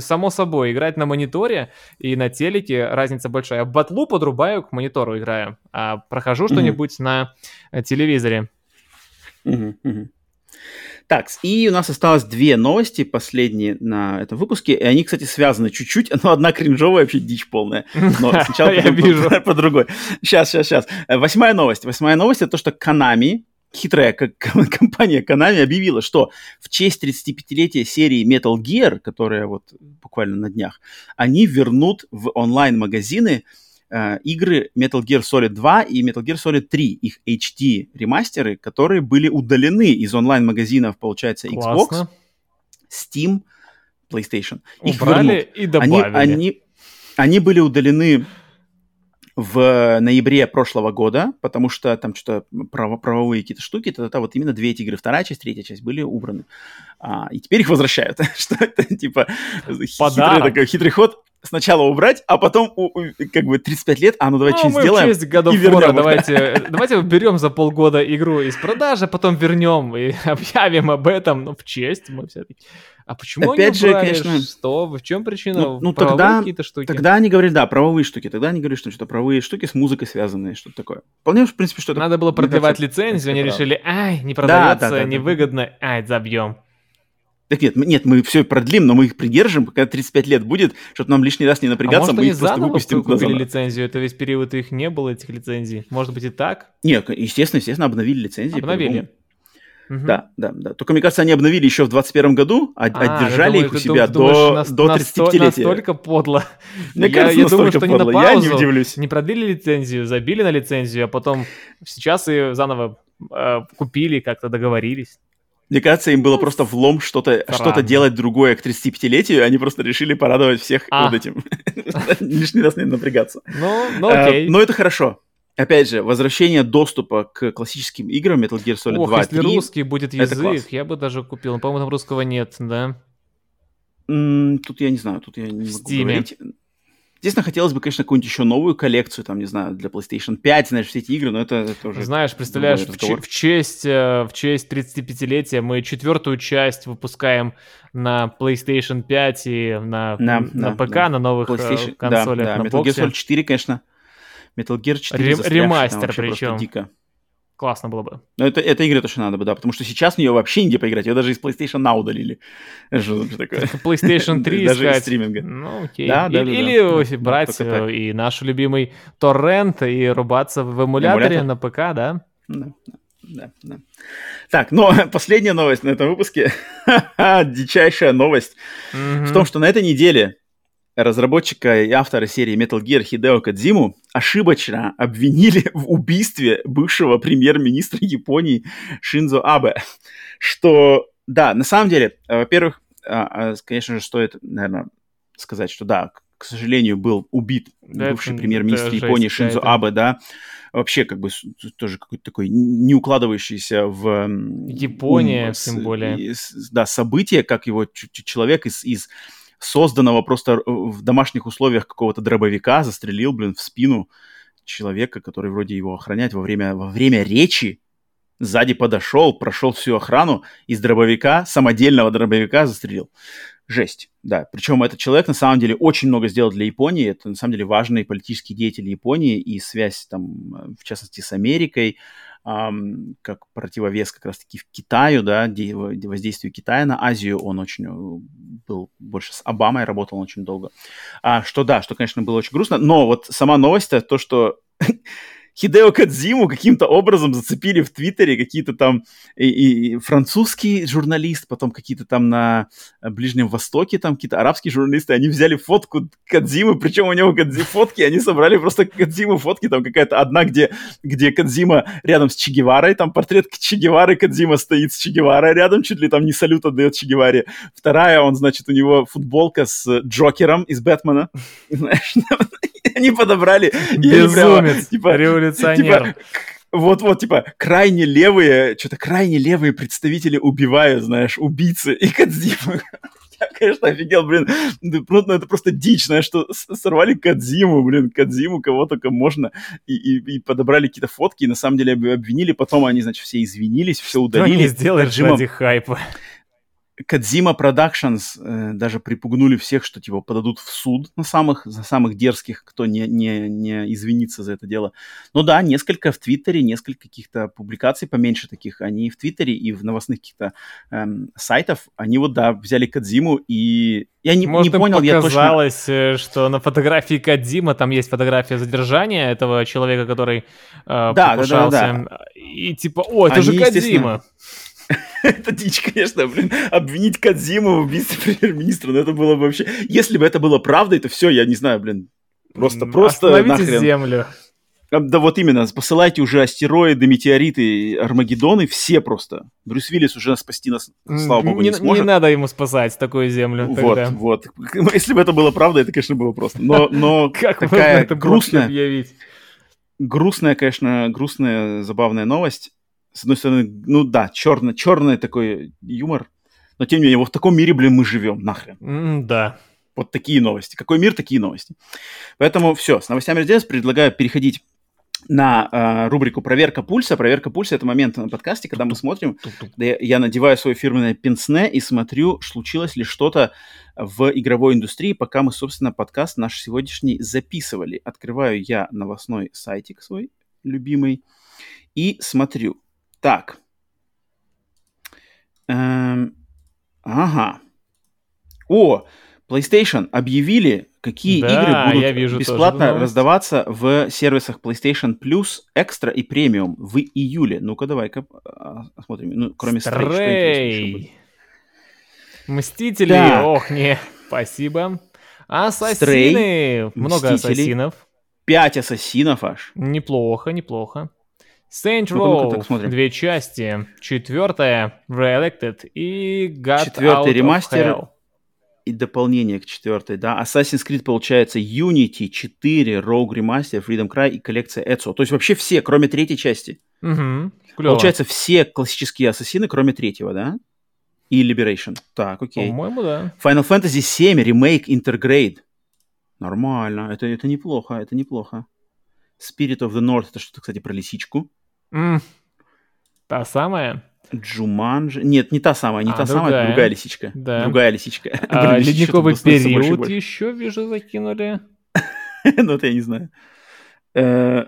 само собой, играть на мониторе и на телеке разница большая. Я батлу подрубаю, к монитору играю, а прохожу что-нибудь на э, телевизоре. Так, и у нас осталось две новости последние на этом выпуске. И они, кстати, связаны чуть-чуть, но одна кринжовая, вообще дичь полная. Но сначала Я вижу. По, по другой. Сейчас, сейчас, сейчас. Восьмая новость. Восьмая новость это то, что Konami хитрая компания Konami объявила, что в честь 35-летия серии Metal Gear, которая вот буквально на днях, они вернут в онлайн-магазины э, игры Metal Gear Solid 2 и Metal Gear Solid 3, их HD ремастеры, которые были удалены из онлайн-магазинов, получается, Xbox, Классно. Steam, PlayStation. Их Убрали вернут. и добавили. Они, они, они были удалены в ноябре прошлого года, потому что там что-то право, правовые какие-то штуки, тогда вот именно две эти игры, вторая часть, третья часть были убраны. А, и теперь их возвращают. что это типа хитрый, такой, хитрый ход. Сначала убрать, а потом у- у- как бы 35 лет, а ну давай Ну, что-нибудь мы сделаем. в честь God и вернем давайте, давайте берем за полгода игру из продажи, потом вернем и объявим об этом, ну, в честь мы все таки А почему Опять они же, убрали? конечно, Что? В чем причина? ну, ну, Правовые тогда- какие-то штуки? Тогда они говорили, да, правовые штуки. Тогда они говорили, что что-то правовые штуки с музыкой связанные, что-то такое. Вполне, в принципе, что-то... Надо было продлевать кажется, лицензию, они решили, ай, не Да, продается, да, да, да. невыгодно, ай, забьем. Так нет, нет, мы все продлим, но мы их придержим, пока 35 лет будет, чтобы нам лишний раз не А напрягаться, может, мы они их просто выпустим купили заново. лицензию, это весь период их не было, этих лицензий. Может быть и так? Нет, естественно, естественно, обновили лицензии. Обновили. Мгм. Да, да, да. Только, мне кажется, они обновили еще в 21 году, а, А, держали думаю, их у себя дум- думаешь, до, нас- до насто- 35-летия. Настолько подло. Мне я, кажется, я думаю, что они на подло. Я не паузу удивлюсь. не продлили лицензию, забили на лицензию, а потом сейчас и заново э, купили, как-то договорились. Мне кажется, им было просто влом что-то что делать другое к 35-летию, они просто решили порадовать всех А. вот этим. Лишний раз не напрягаться. Ну, ну Э, окей. Но это хорошо. Опять же, возвращение доступа к классическим играм Metal Gear Solid Ох, 2 если 3. русский будет язык, я бы даже купил. По-моему, там русского нет, да? М, Тут я не знаю, тут я не В могу Steam. говорить. Естественно, хотелось бы, конечно, какую-нибудь еще новую коллекцию, там, не знаю, для PlayStation 5, знаешь, все эти игры, но это, это уже... Знаешь, представляешь, в, че- в честь, э, в честь 35-летия мы четвертую часть выпускаем на PlayStation 5 и на, Да, на да, ПК, да. на новых э, консолях, да, да, на Metal Gear. Solid 4, конечно. Metal Gear 4 Рем- застрявший там ремастер вообще причем. дико. Классно было бы. Но это, это игры точно надо бы, да, потому что сейчас в нее вообще нигде поиграть, ее даже из PlayStation Now удалили. Что это такое? PlayStation 3 Даже из стриминга. Ну, окей. Да, или да, или да. брать э, и наш любимый торрент и рубаться в эмуляторе Эмулятор? на ПК, да? Да, да, да. Так, но последняя новость на этом выпуске. Дичайшая новость. В том, что на этой неделе разработчика и автора серии Metal Gear Хидео Кадзиму ошибочно обвинили в убийстве бывшего премьер-министра Японии Шинзо Абе. Что, да, на самом деле, э, во-первых, а, а, конечно же, стоит, наверное, сказать, что да, к- сожалению, был убит Да, бывший премьер-министр это жесть Японии Шинзо какая-то. Абе, да, вообще как бы тоже какой-то такой не укладывающийся в Япония, ум тем более. с- да, событие, как его человек из, из созданного просто э, в домашних условиях какого-то дробовика застрелил, блин, в спину человека, который вроде его охранять во время, во время речи сзади подошел, прошел всю охрану, из дробовика, самодельного дробовика застрелил. Жесть, да. Причем этот человек на самом деле очень много сделал для Японии. Это на самом деле важный политический деятель Японии и связь там, э, в частности, с Америкой, ам, как противовес как раз-таки в Китаю, да, де- во- воздействию Китая на Азию. Он очень э, был больше с Обамой, работал очень долго. А, что да, что, конечно, было очень грустно. Но вот сама новость то, что Хидео Кадзиму каким-то образом зацепили в Твиттере какие-то там и, и- и французский журналист, потом какие-то там на э, Ближнем Востоке, там какие-то арабские журналисты, они взяли фотку Кадзимы, причем у него Кадзи фотки, они собрали просто Кадзиму фотки, там какая-то одна, где, где Кадзима рядом с Че Геварой, там портрет Че Гевары, Кадзима стоит с Че Геварой рядом, чуть ли там не салют отдает Че Геваре. Вторая, он, значит, у него футболка с Джокером из Бэтмена, знаешь, они подобрали. Безумец, типа, революционер. Типа, вот-вот, типа, крайне левые, что-то крайне левые представители убивают, знаешь, убийцы и Кадзиму. Я, конечно, офигел, блин, это просто- ну, это просто дичь, знаешь, что сорвали Кадзиму, блин, Кадзиму, кого только можно, и, и- и подобрали какие-то фотки, и на самом деле об- обвинили, потом они, значит, все извинились, все Что не удалили. сделаешь ради хайпа. Кадзима Productions э, даже припугнули всех, что типа подадут в суд на самых, за самых дерзких, кто не, не, не извинится за это дело. Ну да, несколько в Твиттере, несколько каких-то публикаций поменьше таких, они в Твиттере и в новостных каких-то эм, сайтов, они вот, да, взяли Кадзиму и... Я не, Может, не понял, я точно... показалось, э, что на фотографии Кадзима там есть фотография задержания этого человека, который э, да, да, покушался. И типа, о, это же Они, естественно, Кадзима. Это дичь, конечно, блин. Обвинить Кадзиму в убийстве премьер-министра, ну это было бы вообще... Если бы это было правдой, то все, я не знаю, блин, Просто, просто Остановите нахрен. землю. Да вот именно, посылайте уже астероиды, метеориты, Армагеддоны, все просто. Брюс Виллис уже спасти нас, слава богу, не, не сможет. надо ему спасать такую землю Вот, тогда. вот. Если бы это было правда, это, конечно, было просто. Но, но Как такая это грустная, грустная, конечно, грустная, забавная новость. С одной стороны, ну да, черный, черный такой юмор, но тем не менее, вот в таком мире, блин, мы живем, нахрен. М, Да. Вот такие новости. Какой мир, такие новости. Поэтому все, с новостями разделаюсь. Предлагаю переходить на э, рубрику «Проверка пульса». «Проверка пульса» — это момент на подкасте, когда мы смотрим, когда я, я надеваю свое фирменное пенсне и смотрю, случилось ли что-то в игровой индустрии, пока мы, собственно, подкаст наш сегодняшний записывали. Открываю я новостной сайтик свой любимый и смотрю. Так. Эм, ага. О, PlayStation объявили, какие Да, игры будут вижу бесплатно раздаваться в сервисах PlayStation Plus, Extra и Premium в июле. Ну-ка, давай-ка а, посмотрим. Ну, кроме Stray. Мстители. Так. Ох, не. Спасибо. Ассасины. Много Мстители. ассасинов. Пять ассасинов аж. Неплохо, неплохо. Saint Ну-ка, ну-ка, Row, две части. Четвертая, Re-Elected и God Четвертый Out of ремастер. Hell. И дополнение к четвертой, да. Assassin's Creed получается Unity 4, Rogue Remaster, Freedom Cry и коллекция Ezio. То есть вообще все, кроме третьей части. Клево. Получается все классические ассасины, кроме третьего, да? И Liberation. Так, окей. По-моему, да. Final Fantasy 7 ремейк Intergrade. Нормально, это, это неплохо, это неплохо. Spirit of the North, это что-то, кстати, про лисичку. М, Та самая. Джуманджи. Нет, не та самая, не А, та самая, другая. другая лисичка. Да. Другая лисичка. А, Блин, Ледниковый больше период больше. еще, вижу, закинули. Ну, это я не знаю. Э,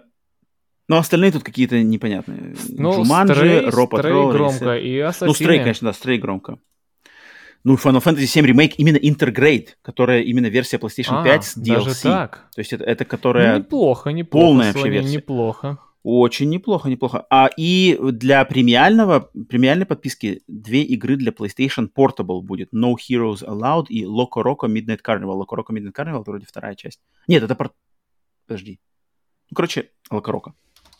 Но остальные тут какие-то непонятные. Ну, Джуманджи, Стрей, громко, и Ассасины. Ну, Стрей, конечно, да, Стрей громко. Ну, Final Fantasy 7 ремейк именно Intergrade, которая именно версия PlayStation А, 5 с DLC. даже так. То есть это, это Ну, которая неплохо, неплохо. полная вообще версия. Неплохо. Очень неплохо, неплохо. А и для премиального, премиальной подписки две игры для PlayStation Portable будет. No Heroes Allowed и Loco Roco Midnight Carnival. Loco Roco Midnight Carnival это вроде вторая часть. Нет, это... пор- Подожди. Ну, короче, Loco Roco.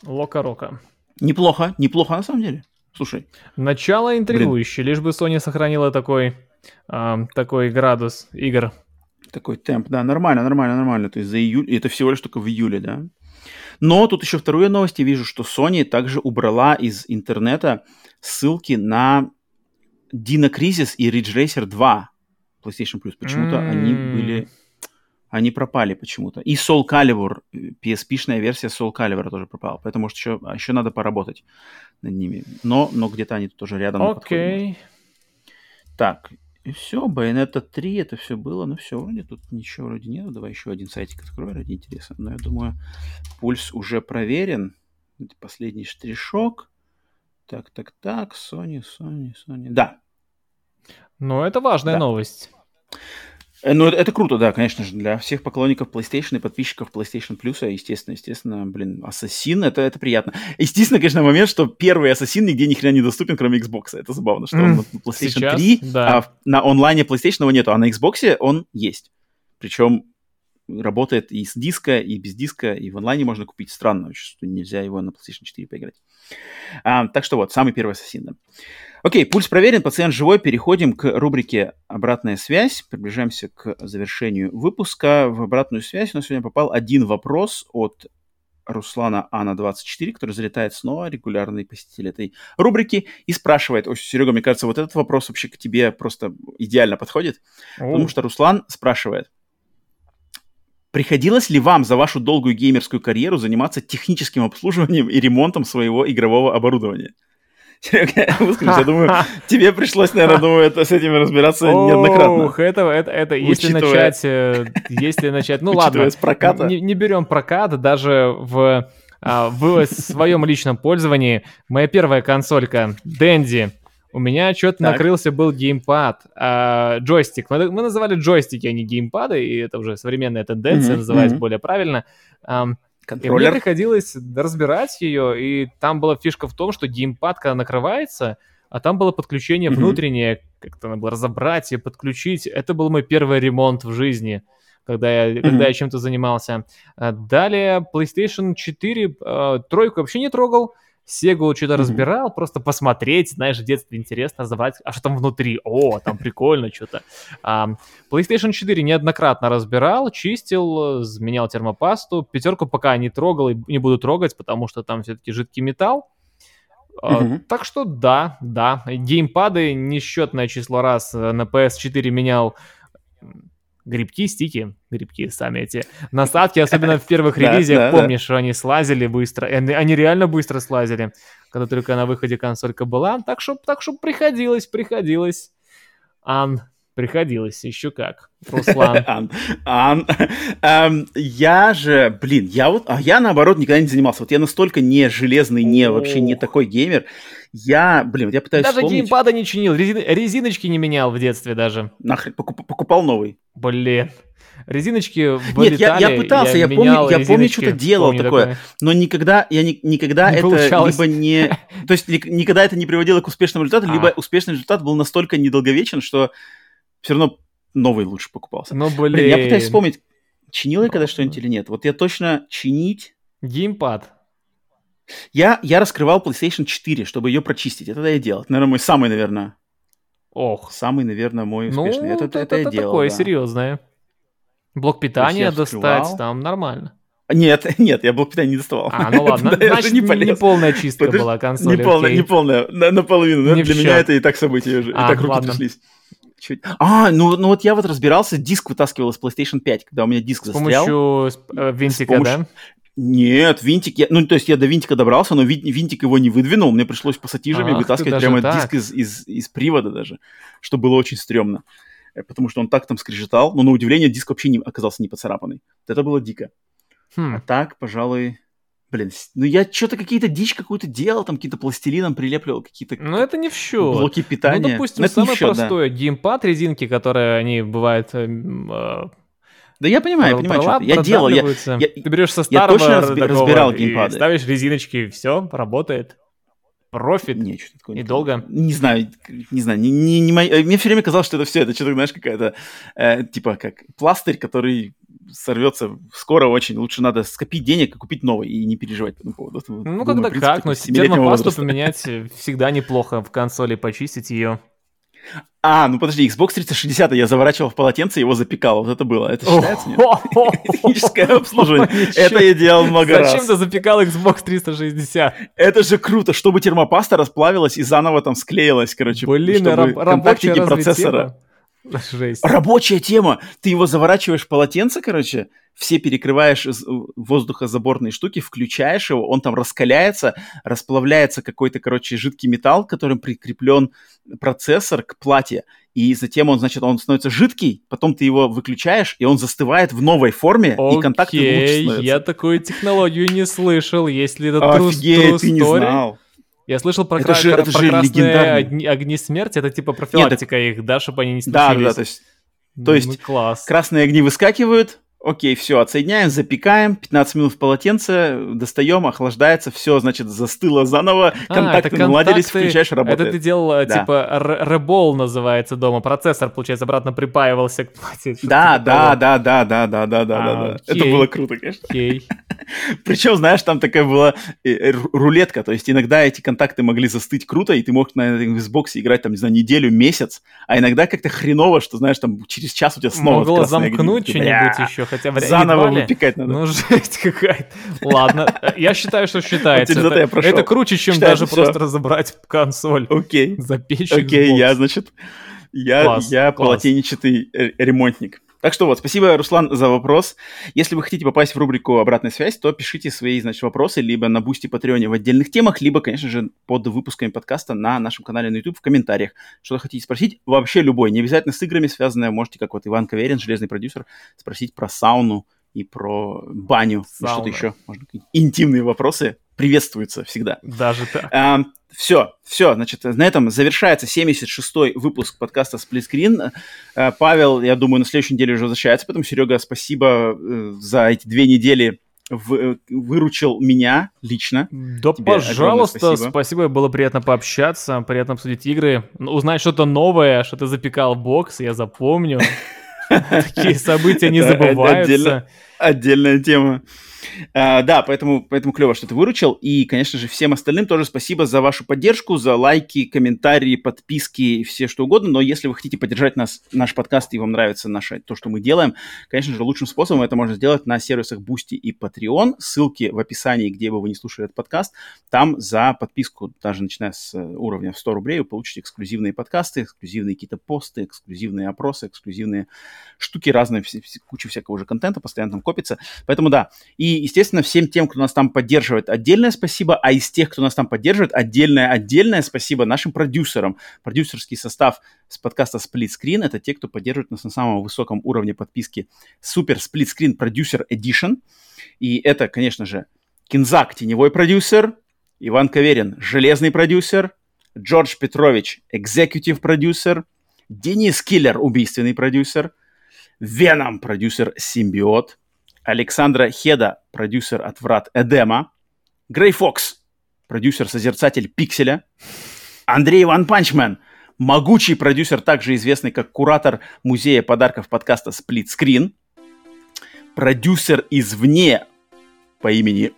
Лока-рока. Неплохо, неплохо на самом деле. Слушай, Начало интригующее, лишь бы Sony сохранила такой, ам, такой градус игр. такой темп, да, нормально, нормально, нормально. То есть за июль, это всего лишь только в июле, да. Но тут еще вторую новость я вижу, что Sony также убрала из интернета ссылки на Dino Crisis и Ridge Racer 2 PlayStation Plus. Почему-то они М. были... Они пропали почему-то. И Soul Calibur, э, PSP-шная версия Soul Calibur тоже пропала. Поэтому, может, еще, еще надо поработать над ними. Но, но где-то они тут тоже рядом. Окей. Так, и все, Bayonetta 3, это все было, ну все, вроде тут ничего вроде нет. Давай еще один сайтик открою ради интереса. Но я думаю, пульс уже проверен. Это последний штришок. Так, так, так, Sony, Sony, Sony. Да, Ну, это важная Да. новость. Э, Ну, это, это круто, да, конечно же, для всех поклонников PlayStation и подписчиков PlayStation Plus, естественно, естественно, блин, Ассасин, это, это приятно. Естественно, конечно, момент, что первый Ассасин нигде ни хрена не доступен, кроме Xbox. Это забавно, что он М, на PlayStation сейчас, 3, да. а на онлайне PlayStation его нету, а на Xbox он есть. Причем работает и с диска, и без диска, и в онлайне можно купить. Странно, очень, что нельзя его на PlayStation 4 поиграть. А, так что вот, самый первый Ассасин, да. Окей, пульс проверен, пациент живой. Переходим к рубрике «Обратная связь». Приближаемся к завершению выпуска. В обратную связь у нас сегодня попал один вопрос от Руслана Ана24, который залетает снова, регулярный посетитель этой рубрики, и спрашивает, ой, Серега, мне кажется, вот этот вопрос вообще к тебе просто идеально подходит, потому О, что Руслан спрашивает, приходилось ли вам за вашу долгую геймерскую карьеру заниматься техническим обслуживанием и ремонтом своего игрового оборудования? Серега, выскажись, я думаю, тебе пришлось, наверное, думаю, это, с этим разбираться неоднократно. Ох, это, это, это, если начать, э, если начать, ну ладно, с проката. не, не берем прокат, даже в, а, в своем личном пользовании. Моя первая консолька Dendy, у меня что-то накрылся был геймпад, а, джойстик. Мы, мы называли джойстики, а не геймпады, и это уже современная тенденция, Мгм, называется мгм. более правильно. Ам, и мне приходилось разбирать ее, и там была фишка в том, что геймпад, когда накрывается, а там было подключение Мгм. внутреннее, как-то надо было разобрать и подключить. Это был мой первый ремонт в жизни. когда я, mm-hmm. когда я чем-то занимался. А далее PlayStation 4 э, тройку вообще не трогал. Сегу что-то mm-hmm. разбирал, просто посмотреть, знаешь, в детстве интересно забрать, а что там внутри? О, там прикольно что-то. Um, PlayStation 4 неоднократно разбирал, чистил, менял термопасту. Пятерку пока не трогал и не буду трогать, потому что там все-таки жидкий металл. Uh, так что да, да. Геймпады несчетное число раз э, на PS4 менял грибки, стики, грибки сами эти насадки, особенно в первых релизиях, помнишь, что они слазили быстро, они реально быстро слазили, когда только на выходе консолька была, так что, так что приходилось, приходилось. Ан, Приходилось, еще как. Руслан. Ан, Ан, эм, я же, блин, я вот, а я наоборот никогда не занимался. Вот я настолько не железный, не вообще не такой геймер. Я, блин, вот я пытаюсь Даже вспомнить... геймпада не чинил, резин, резиночки не менял в детстве даже. Нахрен, покуп, покупал новый. Блин. Резиночки вылетали, Нет, я, я пытался, я, я помню, я помню, что-то делал помню такое, такое, но никогда, я ни, никогда не это получалось. либо не, то есть никогда это не приводило к успешному результату, а. либо успешный результат был настолько недолговечен, что все равно новый лучше покупался. Ну, блин. блин я пытаюсь вспомнить, чинил я когда что-нибудь или нет. Вот я точно чинить... Геймпад. Я, я раскрывал PlayStation 4, чтобы ее прочистить. Это я делал. Это, наверное, мой самый, наверное... Ох. Самый, наверное, мой ну, успешный. Ну, это, это, это, это я делал, такое да. серьезное. Блок питания достать, там нормально. Нет, нет, я блок питания не доставал. А, ну ладно, значит, не, не полная чистка была консоли. Не полная, не полная, на, наполовину. Не Для меня это и так события уже, а, и так руки ладно. тряслись чуть. А, ну, ну вот я вот разбирался, диск вытаскивал из PlayStation 5, когда у меня диск с застрял. С помощью э, винтика, помощью... да? Нет, винтик, я, ну то есть я до винтика добрался, но винтик его не выдвинул, мне пришлось пассатижами Ах, вытаскивать прямо так. диск из, из, из привода даже, что было очень стрёмно, э, потому что он так там скрежетал, но на удивление диск вообще не оказался не поцарапанный. Это было дико. Хм. А так, пожалуй, Блин, ну я что-то какие-то дичь какую-то делал, там какие-то пластилином прилепливал, какие-то Ну это не в счет. Блоки питания. Ну, допустим, Но самое счет, простое, да. геймпад резинки, которые они бывают... Э, э да я понимаю, я понимаю, что я делал. Я, я, Ты берешь со старого я точно такого разбирал геймпады. ставишь резиночки, все, работает. Профит. Не, что такое. Недолго. Не знаю, не знаю. Не, не, не, мне все время казалось, что это все, это что-то, знаешь, какая-то, э, типа, как пластырь, который сорвется скоро очень. Лучше надо скопить денег и купить новый, и не переживать по этому поводу. Ну, Думаю, когда принципе, как, но термопасту поменять всегда неплохо в консоли, почистить ее. А, ну подожди, Xbox 360 я заворачивал в полотенце, его запекал. Вот это было. Это считается, нет? Техническое обслуживание. Это я делал много раз. Зачем ты запекал Xbox 360? Это же круто, чтобы термопаста расплавилась и заново там склеилась, короче. Блин, рабочая процессора. Жесть. Рабочая тема. Ты его заворачиваешь в полотенце, короче, все перекрываешь воздухозаборные штуки, включаешь его, он там раскаляется, расплавляется какой-то, короче, жидкий металл, которым прикреплен процессор к плате, и затем он, значит, он становится жидкий, потом ты его выключаешь, и он застывает в новой форме, Окей, и контакты лучше становятся. я такую технологию не слышал, если это Офигеть, true, true ты не знал. Я слышал про, это кра- же, это про же красные огни, огни смерти, это типа профилактика Нет, их, да, чтобы они не случились. Да, да, то есть, то есть ну, класс. красные огни выскакивают, Окей, все, отсоединяем, запекаем, 15 минут в полотенце, достаем, охлаждается, все, значит, застыло заново, а, контакты, контакты наладились, включаешь, работает. Это ты делал, да. типа, ребол называется дома, процессор, получается, обратно припаивался к плате. Да, да, да, да, да, да, да, да, да, да. Это было круто, конечно. Окей. Причем, знаешь, там такая была э, э, рулетка, то есть иногда эти контакты могли застыть круто, и ты мог на Xbox играть, там, не знаю, неделю, месяц, а иногда как-то хреново, что, знаешь, там, через час у тебя снова Могло замкнуть что-нибудь еще, хотя бы Заново выпекать надо. Ну, жесть какая-то. Ладно, я считаю, что считается. Это, это, это круче, чем даже все. просто разобрать консоль. Окей. Запечь Окей, я, значит, я, класс, я класс. полотенечатый ремонтник. Так что вот, спасибо, Руслан, за вопрос. Если вы хотите попасть в рубрику «Обратная связь», то пишите свои, значит, вопросы либо на Бусти Патреоне в отдельных темах, либо, конечно же, под выпусками подкаста на нашем канале на YouTube в комментариях. Что-то хотите спросить? Вообще любой, не обязательно с играми связанное. Можете, как вот Иван Каверин, железный продюсер, спросить про сауну и про баню, и что-то еще. Можно интимные вопросы приветствуются всегда. Даже так. А, все, все, значит, на этом завершается 76-й выпуск подкаста Splitscreen. А, Павел, я думаю, на следующей неделе уже возвращается, поэтому, Серега, спасибо э, за эти две недели в, выручил меня лично. Да, Тебе пожалуйста, спасибо. спасибо, было приятно пообщаться, приятно обсудить игры, узнать что-то новое, что ты запекал бокс, я запомню. Такие события не забываются. Отдельная тема. Uh, да, поэтому, поэтому клево, что ты выручил. И, конечно же, всем остальным тоже спасибо за вашу поддержку, за лайки, комментарии, подписки, все что угодно. Но если вы хотите поддержать нас, наш подкаст и вам нравится наше, то, что мы делаем, конечно же, лучшим способом это можно сделать на сервисах Boosty и Patreon. Ссылки в описании, где бы вы не слушали этот подкаст. Там за подписку, даже начиная с э, уровня в 100 рублей, вы получите эксклюзивные подкасты, эксклюзивные какие-то посты, эксклюзивные опросы, эксклюзивные штуки, разные, куча всякого уже контента постоянно там копится. Поэтому да. И естественно, всем тем, кто нас там поддерживает, отдельное спасибо, а из тех, кто нас там поддерживает, отдельное-отдельное спасибо нашим продюсерам. Продюсерский состав с подкаста Split Screen — это те, кто поддерживает нас на самом высоком уровне подписки Super Split Screen Producer Edition. И это, конечно же, Кинзак — теневой продюсер, Иван Каверин — железный продюсер, Джордж Петрович — executive продюсер, Денис Киллер — убийственный продюсер, Веном — продюсер Симбиот — Александра Хеда, продюсер от «Врат Эдема», Грей Фокс, продюсер-созерцатель «Пикселя», Андрей Ван Панчмен, могучий продюсер, также известный как куратор музея подарков подкаста «Сплит Скрин», продюсер извне по имени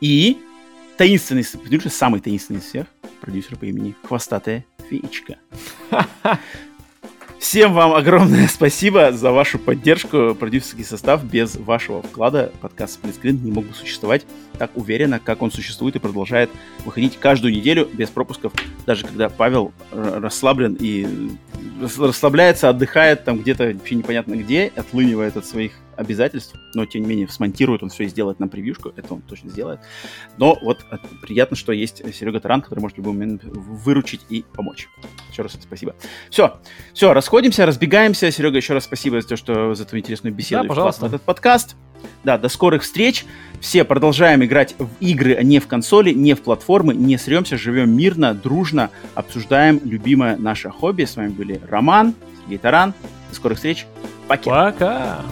и таинственный продюсер, самый таинственный из всех, продюсер по имени Хвостатая Феечка. Всем вам огромное спасибо за вашу поддержку. Продюсерский состав без вашего вклада подкаст Сплитскрин не мог бы существовать так уверенно, как он существует и продолжает выходить каждую неделю без пропусков, даже когда Павел расслаблен и расслабляется, отдыхает там где-то вообще непонятно где, отлынивает от своих обязательств, но тем не менее смонтирует он все и сделает нам превьюшку, это он точно сделает. Но вот э, приятно, что есть Серега Таран, который может в любой момент выручить и помочь. Еще раз спасибо. Все, все, расходимся, разбегаемся. Серега, еще раз спасибо за то, что за твою интересную беседу да, пожалуйста. этот подкаст. Да, до скорых встреч. Все продолжаем играть в игры, а не в консоли, не в платформы, не сремся, живем мирно, дружно, обсуждаем любимое наше хобби. С вами были Роман, Сергей Таран. До скорых встреч. Пока. Пока.